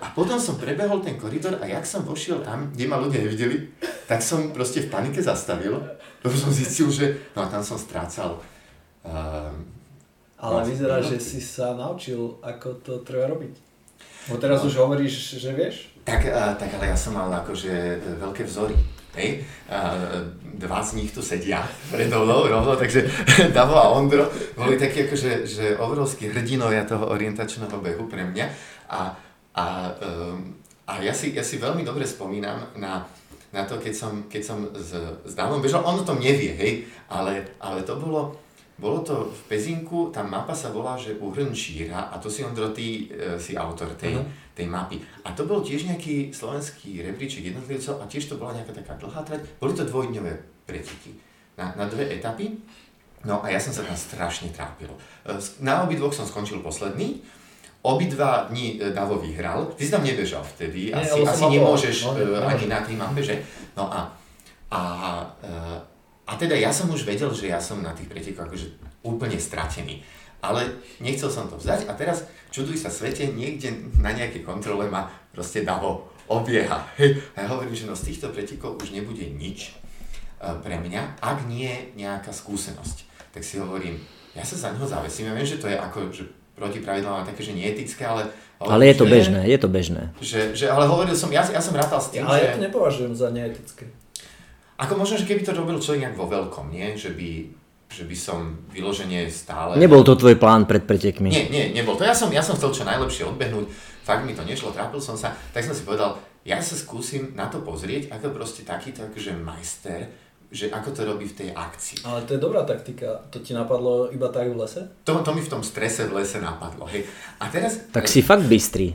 A potom som prebehol ten koridor a jak som vošiel tam, kde ma ľudia nevideli, tak som proste v panike zastavil, lebo som zistil, že no a tam som strácal ale vyzerá, že si sa naučil, ako to treba robiť. Bo teraz no. už hovoríš, že vieš? Tak, uh, tak ale ja som mal akože e, veľké vzory. Hej? Uh, dva z nich tu sedia predo mnou rovno, takže <laughs> Davo a Ondro boli takí akože že obrovskí hrdinovia toho orientačného behu pre mňa. A, a, um, a ja, si, ja si veľmi dobre spomínam na, na to, keď som, keď som s, s Davom bežal. On o tom nevie, hej, ale, ale to bolo, bolo to v Pezinku, tá mapa sa volá, že Uhrnčíra a to si Ondro, ty e, si autor tej, uh-huh. tej mapy. A to bol tiež nejaký slovenský rebríček jednotlivcov a tiež to bola nejaká taká dlhá trať. Boli to dvojdňové preteky na, na dve etapy. No a ja som sa tam strašne trápil. E, na obidvoch som skončil posledný. Obidva dní e, Davo vyhral. Ty si tam nebežal vtedy, Nie, asi, asi nemôžeš no, ani na tej mape, že? No a, a uh, a teda ja som už vedel, že ja som na tých pretekoch akože úplne stratený. Ale nechcel som to vzdať a teraz, čuduj sa svete, niekde na nejakej kontrole ma proste Davo obieha. Hej. A ja hovorím, že no z týchto pretekov už nebude nič e, pre mňa, ak nie nejaká skúsenosť. Tak si hovorím, ja sa za neho zavesím. Ja viem, že to je ako, že proti pravidlám také, že neetické, ale... Hovorím, ale je to že, bežné, je to bežné. Že, že, ale hovoril som, ja, ja som rátal s tým, ja, ale že... ja to nepovažujem za neetické. Ako možno, že keby to robil človek nejak vo veľkom, nie? Že by, že by som vyloženie stále... Nebol to tvoj plán pred pretekmi? Nie, nie, nebol to. Ja som, ja som chcel čo najlepšie odbehnúť, fakt mi to nešlo, trápil som sa, tak som si povedal, ja sa skúsim na to pozrieť, ako proste takýto akože majster, že ako to robí v tej akcii. Ale to je dobrá taktika. To ti napadlo iba tak v lese? To, to mi v tom strese v lese napadlo. Hej. A teraz... Tak si fakt bystrý.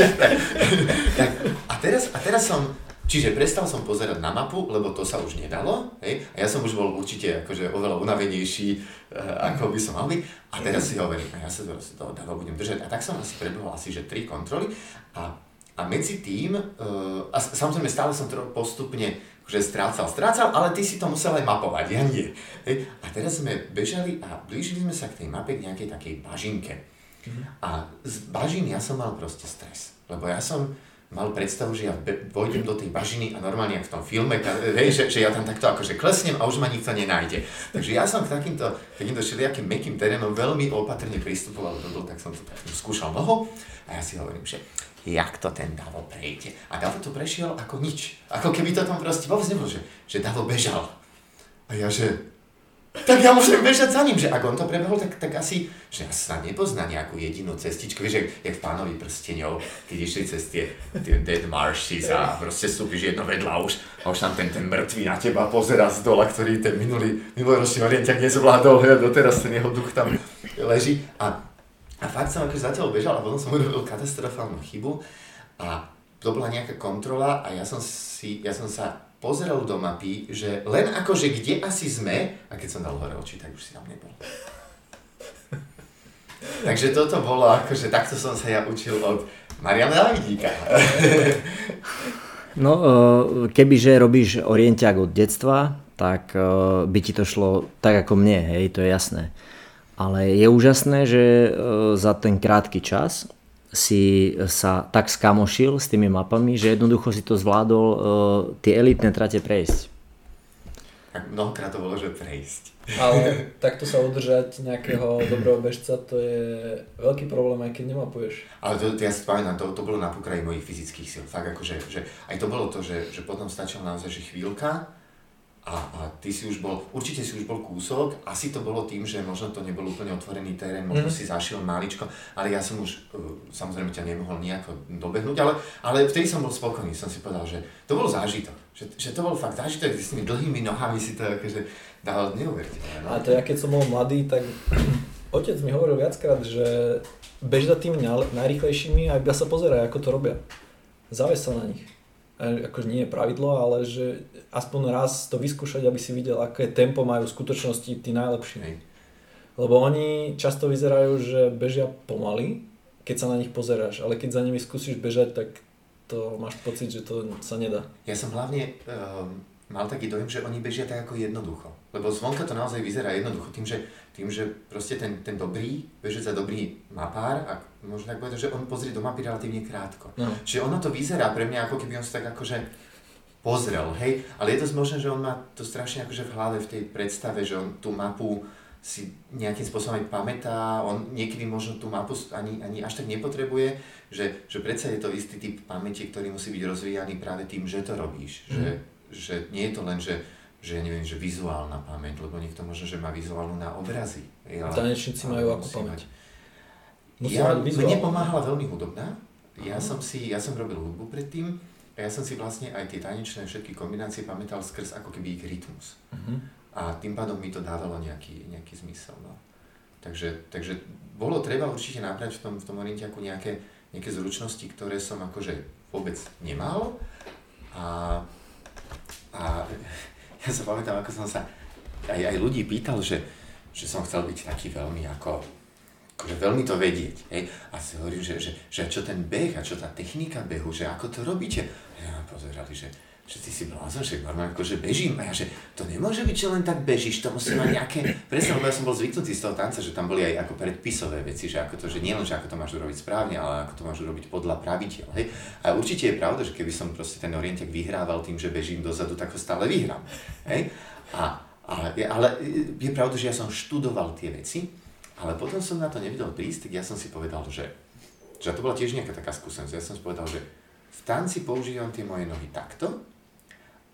<laughs> tak, a, teraz, a teraz som Čiže prestal som pozerať na mapu, lebo to sa už nedalo. Hej? A ja som už bol určite akože oveľa unavenejší, uh, ako by som mal byť. A teraz si hovorím, a ja sa to, to, to budem držať. A tak som asi prebehol asi že tri kontroly. A, a medzi tým, uh, a samozrejme stále som to postupne že strácal, strácal, ale ty si to musel aj mapovať, ja nie. Hej? A teraz sme bežali a blížili sme sa k tej mape k nejakej takej bažinke. Mm-hmm. A z bažín ja som mal proste stres. Lebo ja som, mal predstavu, že ja vojdem do tej bažiny a normálne v tom filme, hej, že, že ja tam takto akože klesnem a už ma nikto nenájde. Takže ja som k takýmto, takýmto všelijakým mekým terénom veľmi opatrne pristupoval do tak som to tak skúšal noho a ja si hovorím, že jak to ten Davo prejde. A Davo to prešiel ako nič. Ako keby to tam proste vôbec nebolo, že, že Davo bežal. A ja že, tak ja môžem bežať za ním, že ak on to prebehol, tak, tak asi, že sa nepozná nejakú jedinú cestičku, vieš, jak, jak v pánovi prsteňov, keď išli cez tie, tie dead marshes a proste stúpiš jedno vedľa už a už tam ten, ten mŕtvý na teba pozera z dola, ktorý ten minulý, minuloročný orientiak nezvládol, a doteraz ten jeho duch tam leží. A, a fakt som akože zatiaľ bežal a potom som urobil katastrofálnu chybu a to bola nejaká kontrola a ja som si, ja som sa pozrel do mapy, že len akože kde asi sme, a keď som dal hore oči, tak už si tam nebol. <laughs> Takže toto bolo akože, takto som sa ja učil od Mariana Davidíka. <laughs> no, e, kebyže robíš orientiak od detstva, tak e, by ti to šlo tak ako mne, hej, to je jasné. Ale je úžasné, že e, za ten krátky čas si sa tak skamošil s tými mapami, že jednoducho si to zvládol uh, tie elitné trate prejsť. Tak mnohokrát to bolo, že prejsť. Ale <laughs> takto sa udržať nejakého dobrého bežca, to je veľký problém, aj keď nemapuješ. Ale to, to ja si spomínam, to, to bolo na pokraji mojich fyzických síl. Fakt akože, že aj to bolo to, že, že potom stačila naozaj že chvíľka, a, a ty si už bol, určite si už bol kúsok, asi to bolo tým, že možno to nebol úplne otvorený terén, možno mm. si zašiel maličko, ale ja som už, uh, samozrejme ťa nemohol nejako dobehnúť, ale, ale vtedy som bol spokojný, som si povedal, že to bol zážitok, že, že to bol fakt zážitok, s tými dlhými nohami si to akože dal neuveriteľné. No. A to ja keď som bol mladý, tak <clears throat> otec mi hovoril viackrát, že bež za tými najrychlejšími a iba sa pozeraj, ako to robia. Zaves sa na nich akože nie je pravidlo, ale že aspoň raz to vyskúšať, aby si videl, aké tempo majú v skutočnosti tí najlepší. Lebo oni často vyzerajú, že bežia pomaly, keď sa na nich pozeráš, ale keď za nimi skúsiš bežať, tak to máš pocit, že to sa nedá. Ja som hlavne um, mal taký dojem, že oni bežia tak ako jednoducho. Lebo zvonka to naozaj vyzerá jednoducho tým, že tým, že proste ten, ten dobrý, bežec za dobrý mapár, a možno tak povedať, že on pozrie do mapy relatívne krátko. No. Čiže ono to vyzerá pre mňa, ako keby on sa tak akože pozrel, hej, ale je to možné, že on má to strašne akože v hlave, v tej predstave, že on tú mapu si nejakým spôsobom aj pamätá, on niekedy možno tú mapu ani, ani až tak nepotrebuje, že, že predsa je to istý typ pamäti, ktorý musí byť rozvíjaný práve tým, že to robíš. Mm. Že, že nie je to len, že že ja neviem, že vizuálna pamäť, lebo niekto možno, že má vizuálnu na obrazy. Tanečníci majú ako pamäť. ja, mne pomáhala veľmi hudobná. Ja som, si, ja som robil hudbu predtým a ja som si vlastne aj tie tanečné všetky kombinácie pamätal skrz ako keby ich rytmus. Uh-huh. A tým pádom mi to dávalo nejaký, nejaký zmysel. No. Takže, takže bolo treba určite nabrať v tom, v tom orientiaku nejaké, nejaké zručnosti, ktoré som akože vôbec nemal. A, a ja sa pamätám, ako som sa aj, aj ľudí pýtal, že, že som chcel byť taký veľmi ako, akože veľmi to vedieť. Hej? A si hovorím, že, že, že čo ten beh a čo tá technika behu, že ako to robíte. A ja pozerali, že, že ty si blázon, že normálne akože bežím a ja, že to nemôže byť, že len tak bežíš, to musí mať nejaké, <clears throat> presne, lebo ja som bol zvyknutý z toho tanca, že tam boli aj ako predpisové veci, že ako to, že nie len, že ako to máš urobiť správne, ale ako to máš urobiť podľa pravidel, hej. A určite je pravda, že keby som proste ten orientiak vyhrával tým, že bežím dozadu, tak ho stále vyhrám, hej. A, a, ale je pravda, že ja som študoval tie veci, ale potom som na to nevedel prísť, tak ja som si povedal, že, že to bola tiež nejaká taká skúsenosť, ja som si povedal, že v tanci používam tie moje nohy takto,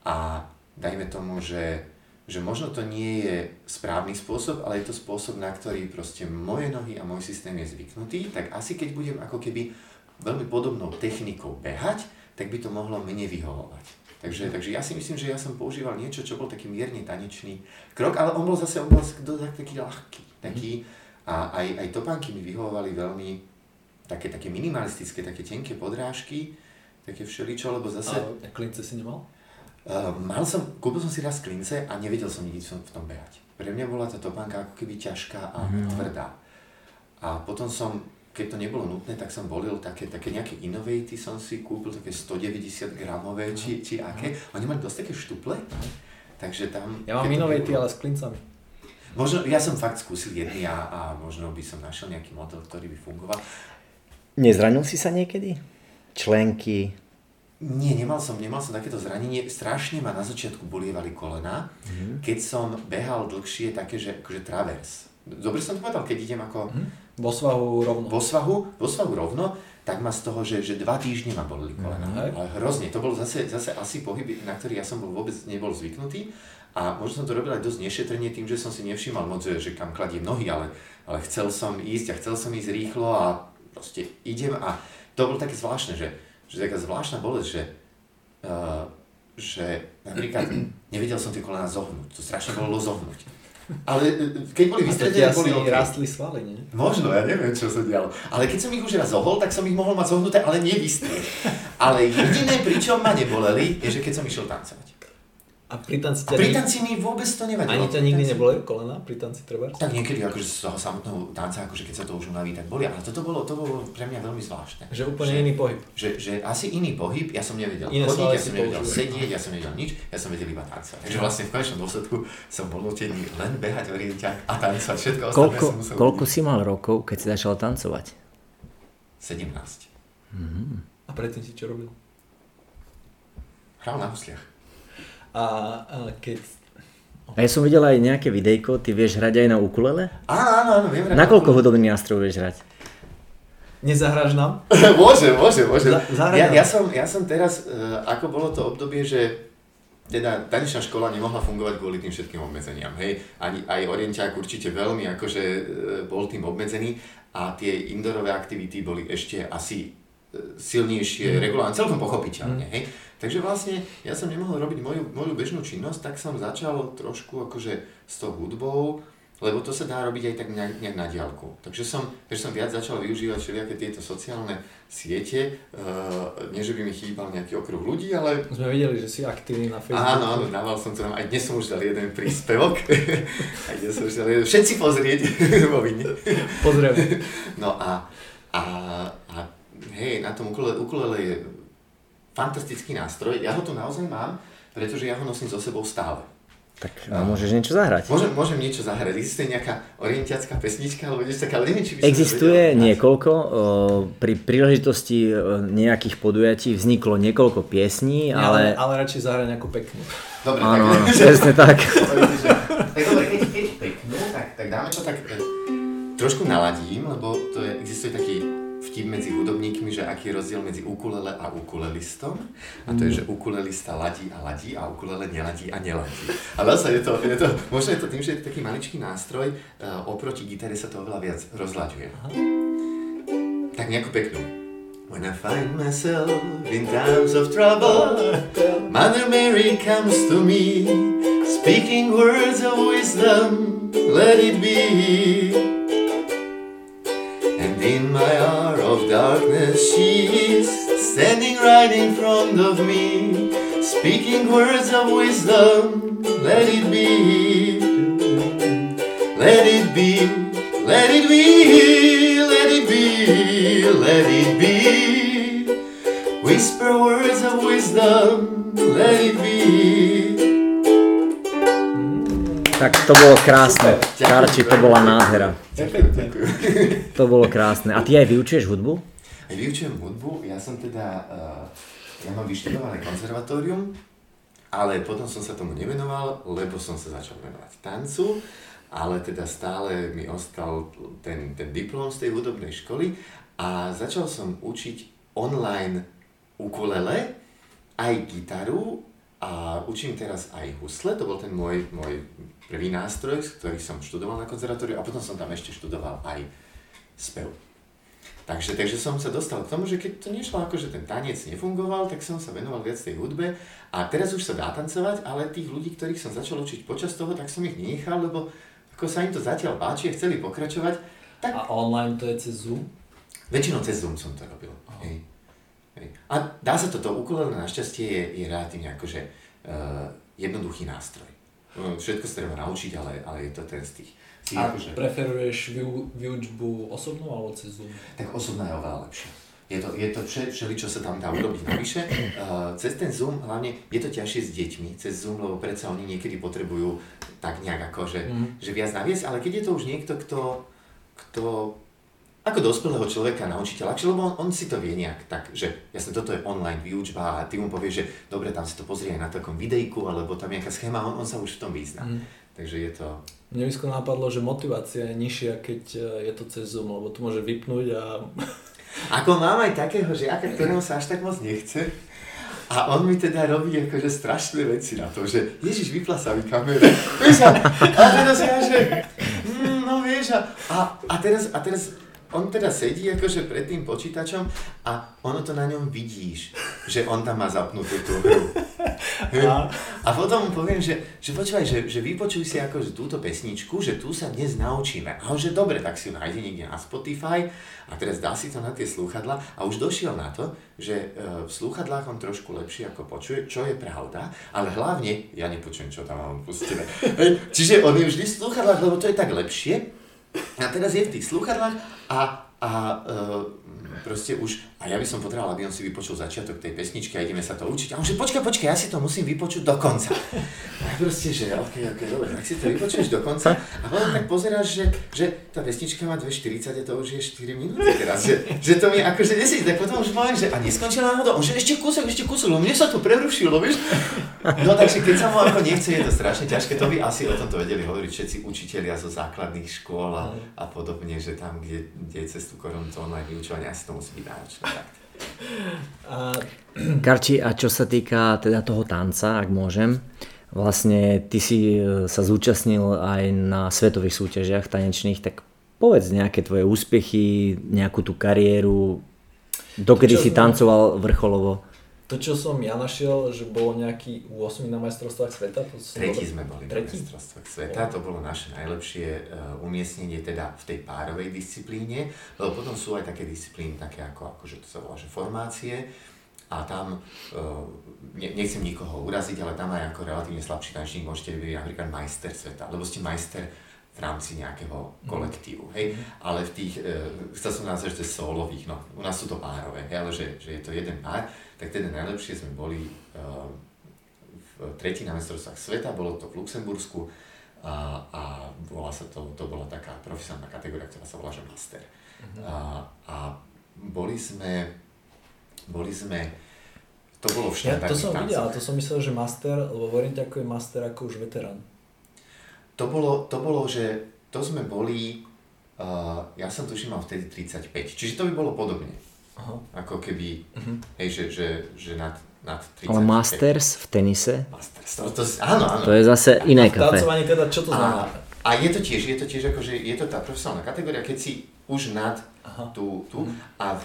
a dajme tomu, že, že možno to nie je správny spôsob, ale je to spôsob, na ktorý proste moje nohy a môj systém je zvyknutý, tak asi keď budem ako keby veľmi podobnou technikou behať, tak by to mohlo mne vyhovovať. Takže, takže ja si myslím, že ja som používal niečo, čo bol taký mierne tanečný krok, ale on bol zase on bol taký ľahký. Taký, a aj, aj topánky mi vyhovovali veľmi také, také minimalistické, také tenké podrážky, také všeličo, lebo zase... A klince si nemal? Uh, mal som, kúpil som si raz klince a nevedel som nikdy v tom behať. Pre mňa bola tá topánka ako keby ťažká a mm. tvrdá. A potom som, keď to nebolo nutné, tak som volil také, také nejaké Innovate, som si kúpil také 190 gramové, či, či aké. Oni mali dosť také štuple, takže tam... Ja mám Innovate, ale s klincami. Možno, ja som fakt skúsil jedný a, a možno by som našiel nejaký model, ktorý by fungoval. Nezranil si sa niekedy? Členky, nie, nemal som, nemal som takéto zranenie. Strašne ma na začiatku bolievali kolena, mm. keď som behal dlhšie také, že akože travers. Dobre som to povedal, keď idem ako... Mm. Vo svahu rovno. Vo svahu, vo svahu rovno, tak ma z toho, že, že dva týždne ma bolili kolena. Mm. Ale hrozne, to bol zase, zase asi pohyb, na ktorý ja som bol vôbec nebol zvyknutý. A možno som to robil aj dosť nešetrne tým, že som si nevšímal moc, že kam kladiem nohy, ale, ale chcel som ísť a chcel som ísť rýchlo a proste idem a to bolo také zvláštne, že že taká zvláštna bolesť, že, uh, že napríklad <clears throat> nevedel som tie kolena zohnúť, to strašne bolo zohnúť. Ale e, keď boli vystredené, boli okay. rastli svaly, nie? Možno, ja neviem, čo sa dialo. Ale keď som ich už raz zohol, tak som ich mohol mať zohnuté, ale nevystrieť. Ale jediné, pričom ma neboleli, je, že keď som išiel tancovať. A pri tanci, ťa pri tanci mi vôbec to nevadilo. Ani ťa nikdy neboli kolena pri tanci treba? Tak niekedy akože z toho samotného tanca, akože keď sa to už unaví, tak boli. Ale toto bolo, to bolo pre mňa veľmi zvláštne. Že úplne že, iný pohyb. Že, že asi iný pohyb, ja som nevedel Iné chodiť, ja som nevedel použil. sedieť, ja som nevedel nič, ja som vedel iba tancovať. Takže vlastne v konečnom dôsledku som bol nutený len behať orienťák a tancovať. Všetko koľko, som musel Koľko si mal rokov, keď si začal tancovať? 17. Mm-hmm. A predtým si čo robil? Hral na husliach. A, a keď... A ja som videl aj nejaké videjko, ty vieš hrať aj na ukulele? Áno, áno, áno, viem. Na koľko hudobných nástrojov vieš hrať? Nezahráš nám? môže, môže, môže. ja, ja, som, ja som teraz, uh, ako bolo to obdobie, že teda tanečná škola nemohla fungovať kvôli tým všetkým obmedzeniam, hej. Ani, aj orienťák určite veľmi akože uh, bol tým obmedzený a tie indorové aktivity boli ešte asi uh, silnejšie, mm. regulárne, celkom pochopiteľne, mm. hej. Takže vlastne ja som nemohol robiť moju, moju bežnú činnosť, tak som začal trošku akože s tou hudbou, lebo to sa dá robiť aj tak nejak, nejak na diálku. Takže som, takže som viac začal využívať všelijaké tieto sociálne siete. Uh, nie, že by mi chýbal nejaký okruh ľudí, ale... Sme videli, že si aktívny na Facebooku. Áno, áno, dával som to tam. Aj dnes som už dal jeden príspevok. <laughs> aj dnes som už dal jeden. Všetci pozrieť <laughs> vo. Pozrieme. No a, a, a hej, na tom ukulele, ukulele je fantastický nástroj. Ja ho tu naozaj mám, pretože ja ho nosím so sebou stále. Tak a môžeš niečo zahrať. Môžem, môžem niečo zahrať. Existuje nejaká orientiacká pesnička, alebo niečo také, ale neviem, či by Existuje niekoľko. O, pri príležitosti nejakých podujatí vzniklo niekoľko piesní, ale... Ale, ale radšej zahrať nejakú peknú. Dobre, áno, tak, áno, <laughs> presne tak. <laughs> tak dobre, keď, keď peknú, tak, tak dáme to tak eh, trošku naladím, lebo to je, existuje taký vtip medzi hudobníkmi, že aký je rozdiel medzi ukulele a ukulelistom. A to je, že ukulelista ladí a ladí a ukulele neladí a neladí. A zase je to, je to, možno je to tým, že je to taký maličký nástroj, uh, oproti gitare sa to oveľa viac rozlaďuje. Tak nejakú peknú. When I find myself in times of trouble, Mother Mary comes to me, speaking words of wisdom, let it be. In my hour of darkness, she is standing right in front of me, speaking words of wisdom. Let it be, let it be, let it be, let it be, let it be. Whisper words of wisdom, let it Tak to bolo krásne. Karči, to bola nádhera. Perfektne. To bolo krásne. A ty aj vyučuješ hudbu? Aj vyučujem hudbu, ja som teda, uh, ja mám vyštudované konzervatórium, ale potom som sa tomu nevenoval, lebo som sa začal venovať tancu, ale teda stále mi ostal ten, ten diplom z tej hudobnej školy a začal som učiť online ukulele, aj gitaru a učím teraz aj husle, to bol ten môj, môj prvý nástroj, ktorý som študoval na konzervatóriu a potom som tam ešte študoval aj spev. Takže, takže som sa dostal k tomu, že keď to nešlo ako, že ten tanec nefungoval, tak som sa venoval viac tej hudbe a teraz už sa dá tancovať, ale tých ľudí, ktorých som začal učiť počas toho, tak som ich nenechal, lebo ako sa im to zatiaľ páči a chceli pokračovať. Tak... A online to je cez Zoom? Väčšinou cez Zoom som to robil. Hej. Hej. A dá sa toto, ukulele našťastie je, je relatívne akože uh, jednoduchý nástroj. Všetko sa treba naučiť, ale, ale je to ten z tých a akože... preferuješ vyu, vyučbu osobnú alebo cez Zoom? Tak osobná je oveľa lepšia. Je to, je to vše, všeli, čo sa tam dá urobiť navyše. Uh, cez ten Zoom hlavne je to ťažšie s deťmi, cez Zoom, lebo predsa oni niekedy potrebujú tak nejak ako, že, mm. že viac naviesť, ale keď je to už niekto, kto, kto ako dospelého človeka naučíte ľahšie, lebo on, on si to vie nejak tak, že jasne toto je online výučba a ty mu povieš, že dobre, tam si to pozrie aj na takom videjku, alebo tam nejaká schéma, on, on sa už v tom vyzná. Mm. Takže je to... Mne by napadlo, že motivácia je nižšia, keď e, je to cez Zoom, lebo tu môže vypnúť a... <laughs> Ako mám aj takého žiaka, ktorému sa až tak moc nechce. A on mi teda robí akože strašné veci na to, že Ježiš, vypla sa mi kamera. <laughs> Vieš, a, a teraz ja, že... Mm, no vieš, a, a, teraz, a teraz on teda sedí akože pred tým počítačom a ono to na ňom vidíš, že on tam má zapnutú tú hru. <laughs> A, a potom mu poviem, že, že počúvaj, že, že vypočuj si akože túto pesničku, že tu sa dnes naučíme. A on že dobre, tak si ju nájde niekde na Spotify a teraz dá si to na tie slúchadla a už došiel na to, že e, v slúchadlách on trošku lepšie ako počuje, čo je pravda, ale hlavne, ja nepočujem, čo tam mám pustené. <laughs> Čiže on je vždy v slúchadlách, lebo to je tak lepšie, a teraz je v tých slúchadlách a, a e, proste už, a ja by som potreboval, aby on si vypočul začiatok tej pesničky a ideme sa to učiť. A on že počkaj, počkaj, ja si to musím vypočuť do konca. <laughs> A proste, že ok, ok, dobre, tak si to vypočuješ do konca a potom tak pozeráš, že, že tá pesnička má 2.40 a to už je 4 minúty teraz, že, že to mi akože nesí, tak potom už poviem, že a neskončila náhodou, on že ešte kúsok, ešte kúsok, lebo mne sa to prerušilo, vieš. No takže keď sa mu ako nechce, je to strašne ťažké, to by asi o tomto vedeli hovoriť všetci učitelia zo základných škôl a, a podobne, že tam, kde, kde je cez tú koronu to online vyučovanie, asi to musí byť náročné. A... Karči, a čo sa týka teda toho tanca, ak môžem, vlastne ty si e, sa zúčastnil aj na svetových súťažiach tanečných, tak povedz nejaké tvoje úspechy, nejakú tú kariéru, dokedy si tancoval vrcholovo. To, čo som ja našiel, že bolo nejaký 8 na majstrovstvách sveta. To Tretí sme boli Tretí? na majstrovstvách sveta, to bolo naše najlepšie uh, umiestnenie teda v tej párovej disciplíne, lebo potom sú aj také disciplíny, také ako, že to sa volá, že formácie, a tam, uh, ne, nechcem nikoho uraziť, ale tam aj ako relatívne slabší tančník môžete byť napríklad majster sveta, lebo ste majster v rámci nejakého mhm. kolektívu, hej, ale v tých, uh, chcel som nazvať, že to je solových, no, u nás sú to párové, hej, ale že, že je to jeden pár, tak teda najlepšie sme boli uh, v tretí na mestrovstvách sveta, bolo to v Luxembursku a, a bola sa to, to bola taká profesionálna kategória, ktorá sa volá, že master. Uh-huh. A, a boli sme, boli sme, to bolo v ja, To som tancoch. videl, to som myslel, že master, lebo hovorím ako je master ako už veterán. To bolo, to bolo, že to sme boli, uh, ja som tuším mal vtedy 35, čiže to by bolo podobne. Aha. Ako keby, uh-huh. hej, že, že, že nad, nad 30. Ale Masters v tenise? Masters, to, to, áno, áno. To je zase iné kafe. Teda, čo to znamená? A, a je to tiež, je to tiež ako, že je to tá profesionálna kategória, keď si už nad Aha. tú, tú uh-huh. a v,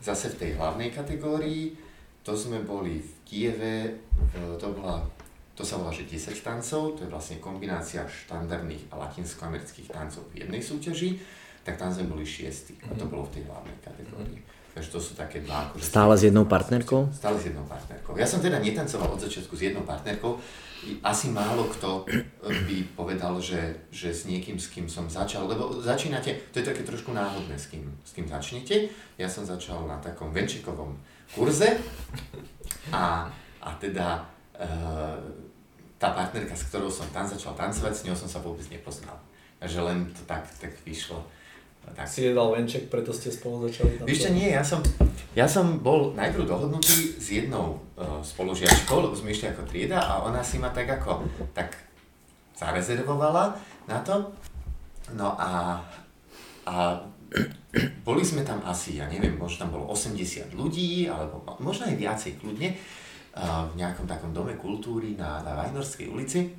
zase v tej hlavnej kategórii, to sme boli v Kieve, v, to bola to sa volá, že 10 tancov, to je vlastne kombinácia štandardných a latinskoamerických tancov v jednej súťaži, tak tam sme boli šiesti a to mhm. bolo v tej hlavnej kategórii. Takže to sú také dva... Akože stále s jednou partnerkou? Stále s jednou partnerkou. Ja som teda netancoval od začiatku s jednou partnerkou. Asi málo kto by povedal, že, že s niekým, s kým som začal, lebo začínate, to je také trošku náhodné, s kým, s kým začnete. Ja som začal na takom venčikovom kurze a, a teda uh, tá partnerka, s ktorou som tam začal tancovať, s ňou som sa vôbec nepoznal. Takže len to tak, tak vyšlo. Tak. Si jedal venček, preto ste spolu začali? Víš čo, nie, ja som, ja som bol najprv dohodnutý s jednou uh, spolužiačkou, lebo sme išli ako trieda a ona si ma tak ako, tak zarezervovala na to. No a, a boli sme tam asi, ja neviem, možno tam bolo 80 ľudí, alebo možno aj viacej kľudne, v nejakom takom dome kultúry na, na Vajnorskej ulici.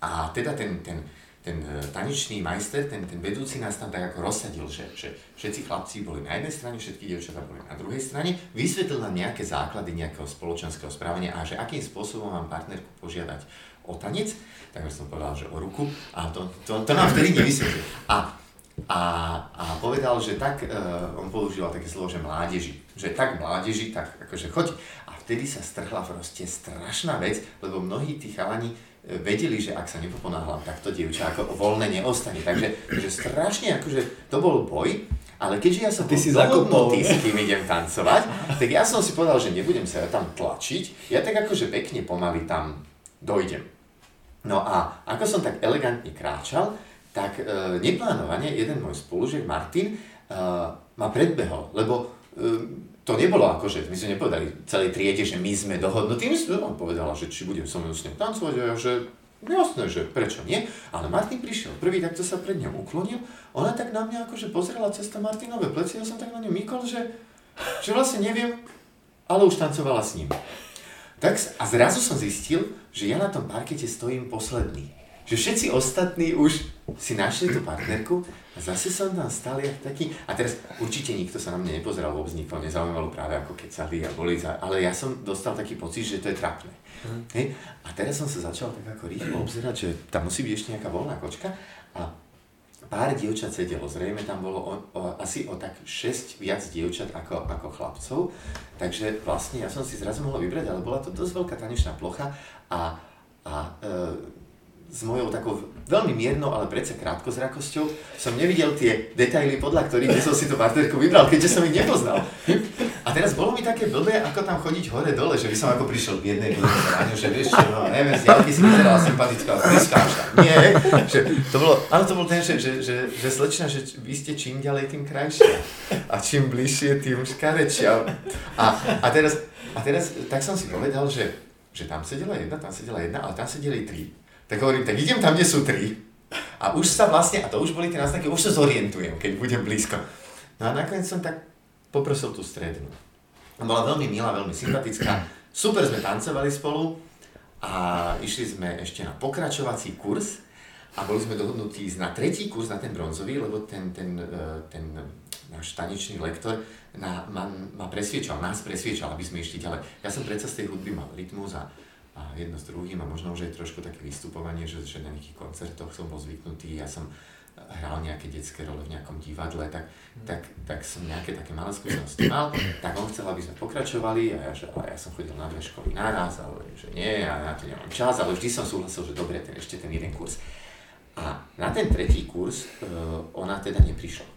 A teda ten, ten, ten e, tanečný majster, ten, ten vedúci nás tam tak ako rozsadil, že, že všetci chlapci boli na jednej strane, všetky dievčatá boli na druhej strane, vysvetlil nám nejaké základy nejakého spoločenského správania a že akým spôsobom mám partnerku požiadať o tanec, tak som povedal, že o ruku a to, to, to nám vtedy nevysvetlil. A, a, a povedal, že tak, uh, on používal také slovo, že mládeži, že tak mládeži, tak akože choď. Vtedy sa strhla proste strašná vec, lebo mnohí tí chalani vedeli, že ak sa nepoponáhľam, tak to dievča ako voľné neostane. Takže že strašne akože to bol boj, ale keďže ja som Ty si dohodnutý, s kým idem tancovať, tak ja som si povedal, že nebudem sa tam tlačiť, ja tak akože pekne pomaly tam dojdem. No a ako som tak elegantne kráčal, tak e, neplánovane jeden môj spolužiak Martin e, ma predbehol, lebo e, to nebolo ako, že my sme nepovedali celej triede, že my sme dohodnutí, my sme, on povedala, že či budem so mnou s ňou tancovať, a ja, že jasné, že prečo nie, ale Martin prišiel prvý, takto sa pred ňou uklonil, ona tak na mňa akože pozrela cez to Martinové pleci, ja som tak na ňu mykol, že, že vlastne neviem, ale už tancovala s ním. Tak, a zrazu som zistil, že ja na tom parkete stojím posledný. Že všetci ostatní už si našli tú partnerku a zase som tam stál jak taký, a teraz určite nikto sa na mňa nepozeral, vôbec nikoho nezaujímalo práve ako kecali a boli, za, ale ja som dostal taký pocit, že to je trapné. Mm. Hej? A teraz som sa začal tak ako rýchlo obzerať, že tam musí byť ešte nejaká voľná kočka a pár dievčat sedelo, zrejme tam bolo o, o, asi o tak 6 viac dievčat ako, ako chlapcov, takže vlastne ja som si zrazu mohol vybrať, ale bola to dosť veľká tanečná plocha a, a e, s mojou takou veľmi miernou, ale predsa krátkozrakosťou som nevidel tie detaily, podľa ktorých som si tú partnerku vybral, keďže som ich nepoznal. A teraz bolo mi také blbé, ako tam chodiť hore-dole, že by som ako prišiel k jednej Ráňu, že vieš čo, no neviem, z ďalky si vyzerala sympatická, tam. Nie, že to bolo, ale to bol ten, že, že, že, že slečna, že vy ste čím ďalej, tým krajšie. A čím bližšie, tým škarečia. A, a, teraz, a teraz tak som si povedal, že, že tam sedela jedna, tam sedela jedna, ale tam sedeli tri. Tak hovorím, tak idem tam, kde sú tri. A už sa vlastne, a to už boli tie náznaky, už sa zorientujem, keď budem blízko. No a nakoniec som tak poprosil tú strednú. Bola veľmi milá, veľmi sympatická. Super sme tancovali spolu a išli sme ešte na pokračovací kurz a boli sme dohodnutí ísť na tretí kurz, na ten bronzový, lebo ten, ten, e, ten náš tanečný lektor na, ma, ma presviečal, nás presviečal, aby sme išli ďalej. Ja som predsa z tej hudby mal rytmus a a jedno s druhým a možno už aj trošku také vystupovanie, že, že na nejakých koncertoch som bol zvyknutý, ja som hral nejaké detské role v nejakom divadle, tak, tak, tak som nejaké také malé skúsenosti mal, tak on chcel, aby sme pokračovali a ja, že, ale ja som chodil na dve školy naraz, ale že nie, ja na to nemám čas, ale vždy som súhlasil, že dobre, ten, ešte ten jeden kurz. A na ten tretí kurz uh, ona teda neprišla.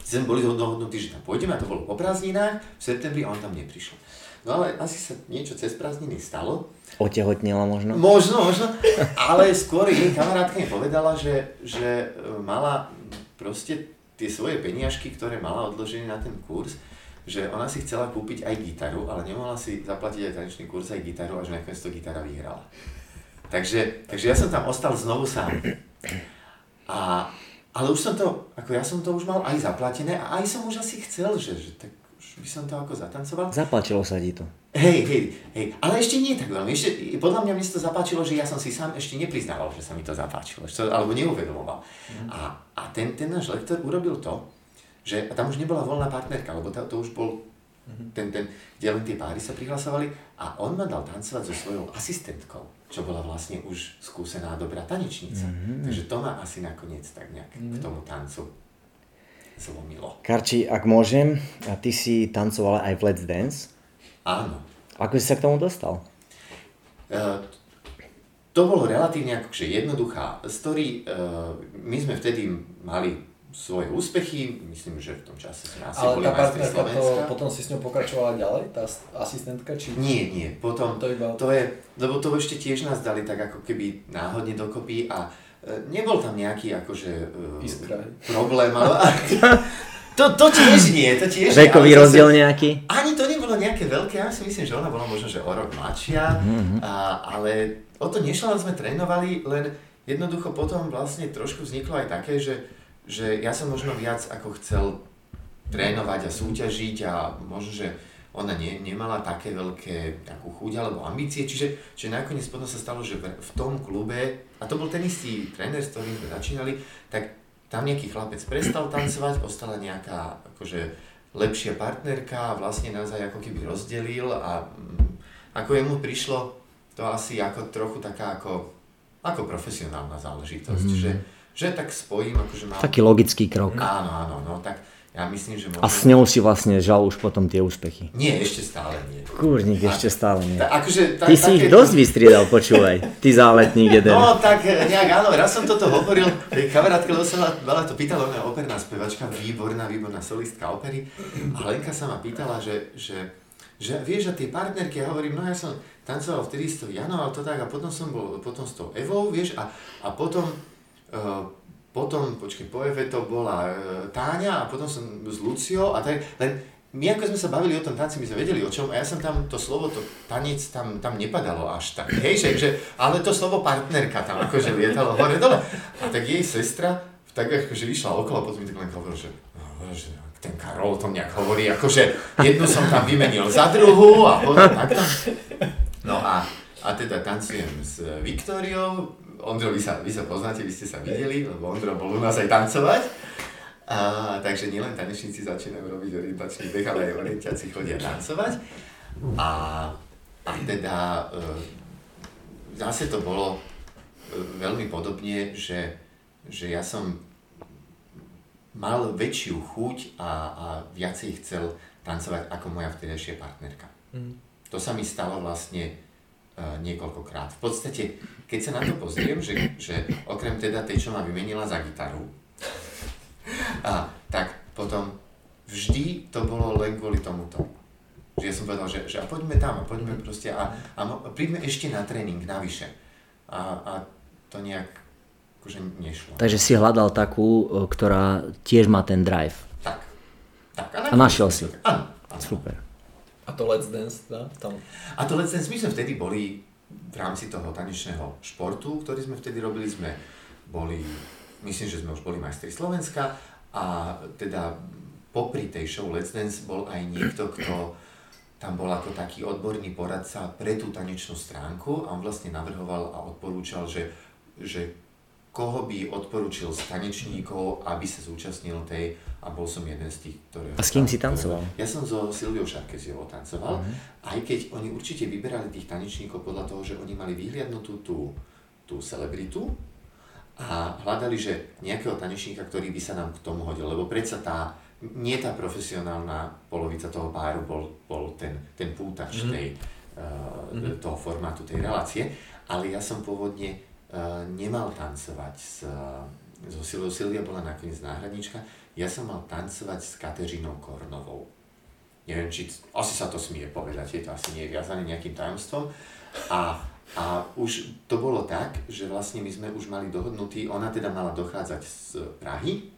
Sme boli dohodnutí, že tam pôjdeme a to bolo po prázdninách, v septembri a on tam neprišiel. No ale asi sa niečo cez prázdniny stalo. Otehotnila možno? Možno, možno. Ale skôr jej kamarátka mi povedala, že, že e, mala proste tie svoje peniažky, ktoré mala odložené na ten kurz, že ona si chcela kúpiť aj gitaru, ale nemohla si zaplatiť aj tanečný kurz, aj gitaru a že nakoniec to gitara vyhrala. Takže, takže ja som tam ostal znovu sám. A, ale už som to, ako ja som to už mal aj zaplatené a aj som už asi chcel, že, že tak by som to ako zatancoval. Zapáčilo sa ti to. Hej, hej, hej, ale ešte nie tak veľmi. Ešte, podľa mňa mi sa to zapáčilo, že ja som si sám ešte nepriznával, že sa mi to zapáčilo, čo, alebo neuvedomoval. Mm. A, a ten, ten náš lektor urobil to, že a tam už nebola voľná partnerka, lebo to, to už bol mm-hmm. ten, ten, kde len tie páry sa prihlasovali a on ma dal tancovať so svojou asistentkou, čo bola vlastne už skúsená dobrá tanečnica. Mm-hmm. Takže to ma asi nakoniec tak nejak mm-hmm. k tomu tancu zlomilo. Karči, ak môžem, a ty si tancovala aj v Let's Dance. Áno. Ako si sa k tomu dostal? Uh, to bolo relatívne akože jednoduchá story. Uh, my sme vtedy mali svoje úspechy, myslím, že v tom čase sme asi Ale boli tá majstri partnerka, to, Slovenska. potom si s ňou pokračovala ďalej, tá asistentka, či... Nie, nie, potom To iba... to je, lebo to ešte tiež nás dali tak ako keby náhodne dokopy a e, nebol tam nejaký akože e, Iskra, problém, ale <laughs> to, to tiež nie, to tiež nie. Vekový zase- rozdiel nejaký? Ani to nebolo nejaké veľké, ja si myslím, že ona bola možno, že o rok mladšia, Mhm. a, ale o to nešlo, len sme trénovali, len jednoducho potom vlastne trošku vzniklo aj také, že, že ja som možno viac ako chcel trénovať a súťažiť a možno, že ona ne, nemala také veľké takú chuť alebo ambície, čiže, čiže nakoniec potom sa stalo, že v, v tom klube, a to bol ten istý tréner, s ktorým sme začínali, tak tam nejaký chlapec prestal tancovať, ostala nejaká akože lepšia partnerka a vlastne nás aj ako keby rozdelil a mm, ako jemu prišlo to asi ako trochu taká ako, ako profesionálna záležitosť, Mhm. že, že tak spojím, akože mám... Taký logický krok. Áno, áno, no tak ja myslím, že A s ňou si vlastne žal už potom tie úspechy. Nie, ešte stále nie. Kurník, ešte stále nie. Ta, akože, ta, Ty si ich dosť vystriedal, počúvaj. Ty záletník jeden. No tak eh, nejak áno, raz som toto hovoril, kamarátke, lebo sa veľa to pýtala, ona operná spevačka, výborná, výborná solistka opery. A Lenka sa ma pýtala, že, že, že vieš, a tie partnerky, ja hovorím, no ja som tancoval vtedy s tou Janou a to tak, a potom som bol potom s tou Evou, vieš, a, a potom, uh, potom, počkej, po Eve to bola uh, Táňa a potom som s Luciou a tak, len my ako sme sa bavili o tom tanci, my sme vedeli o čom a ja som tam to slovo, to tanec tam, tam nepadalo až tak, hej, že, že, ale to slovo partnerka tam akože lietalo hore dole. A tak jej sestra tak akože išla okolo, potom mi tak len hovoril, že, že ten Karol to nejak hovorí, akože jednu som tam vymenil za druhú a potom takto. No a, a teda tancujem s Viktóriou, Ondro, vy sa, vy sa poznáte, vy ste sa videli, lebo Ondro bol u nás aj tancovať. A, takže nielen tanečníci začínajú robiť orientačný beh, ale aj orientiaci chodia tancovať. A, a teda e, zase to bolo e, veľmi podobne, že, že ja som mal väčšiu chuť a, a viacej chcel tancovať ako moja vtedajšia partnerka. Mm. To sa mi stalo vlastne niekoľkokrát. V podstate, keď sa na to pozriem, že, že okrem teda tej, čo ma vymenila za gitaru, a, tak potom vždy to bolo len kvôli tomuto. Že ja som povedal, že, že a poďme tam, a poďme proste a, a príďme ešte na tréning, navyše. A, a to nejak akože nešlo. Takže si hľadal takú, e, ktorá tiež má ten drive. Tak. tak A našiel si. Áno. Super. A to Let's Dance, dá? Tam. A to Let's Dance, my sme vtedy boli v rámci toho tanečného športu, ktorý sme vtedy robili, sme boli, myslím, že sme už boli majstri Slovenska a teda popri tej show Let's Dance bol aj niekto, kto tam bol ako taký odborný poradca pre tú tanečnú stránku a on vlastne navrhoval a odporúčal, že, že koho by odporúčil z tanečníkov, aby sa zúčastnil tej a bol som jeden z tých, ktorého... A s kým si tancoval? Ja som so Silviou Šarkeziovou tancoval, aj keď oni určite vyberali tých tanečníkov podľa toho, že oni mali vyhliadnutú tú, tú celebritu a hľadali, že nejakého tanečníka, ktorý by sa nám k tomu hodil, lebo predsa tá, nie tá profesionálna polovica toho páru bol, bol ten, ten pútač Mhm. tej, uh, toho formátu tej relácie, ale ja som pôvodne uh, nemal tancovať s, so Silviou. Silvia bola nakoniec náhradnička, ja som mal tancovať s Kateřinou Kornovou. Neviem, či, asi sa to smie povedať, je to asi nie viazané nejakým tajomstvom. A, a už to bolo tak, že vlastne my sme už mali dohodnutý, ona teda mala dochádzať z Prahy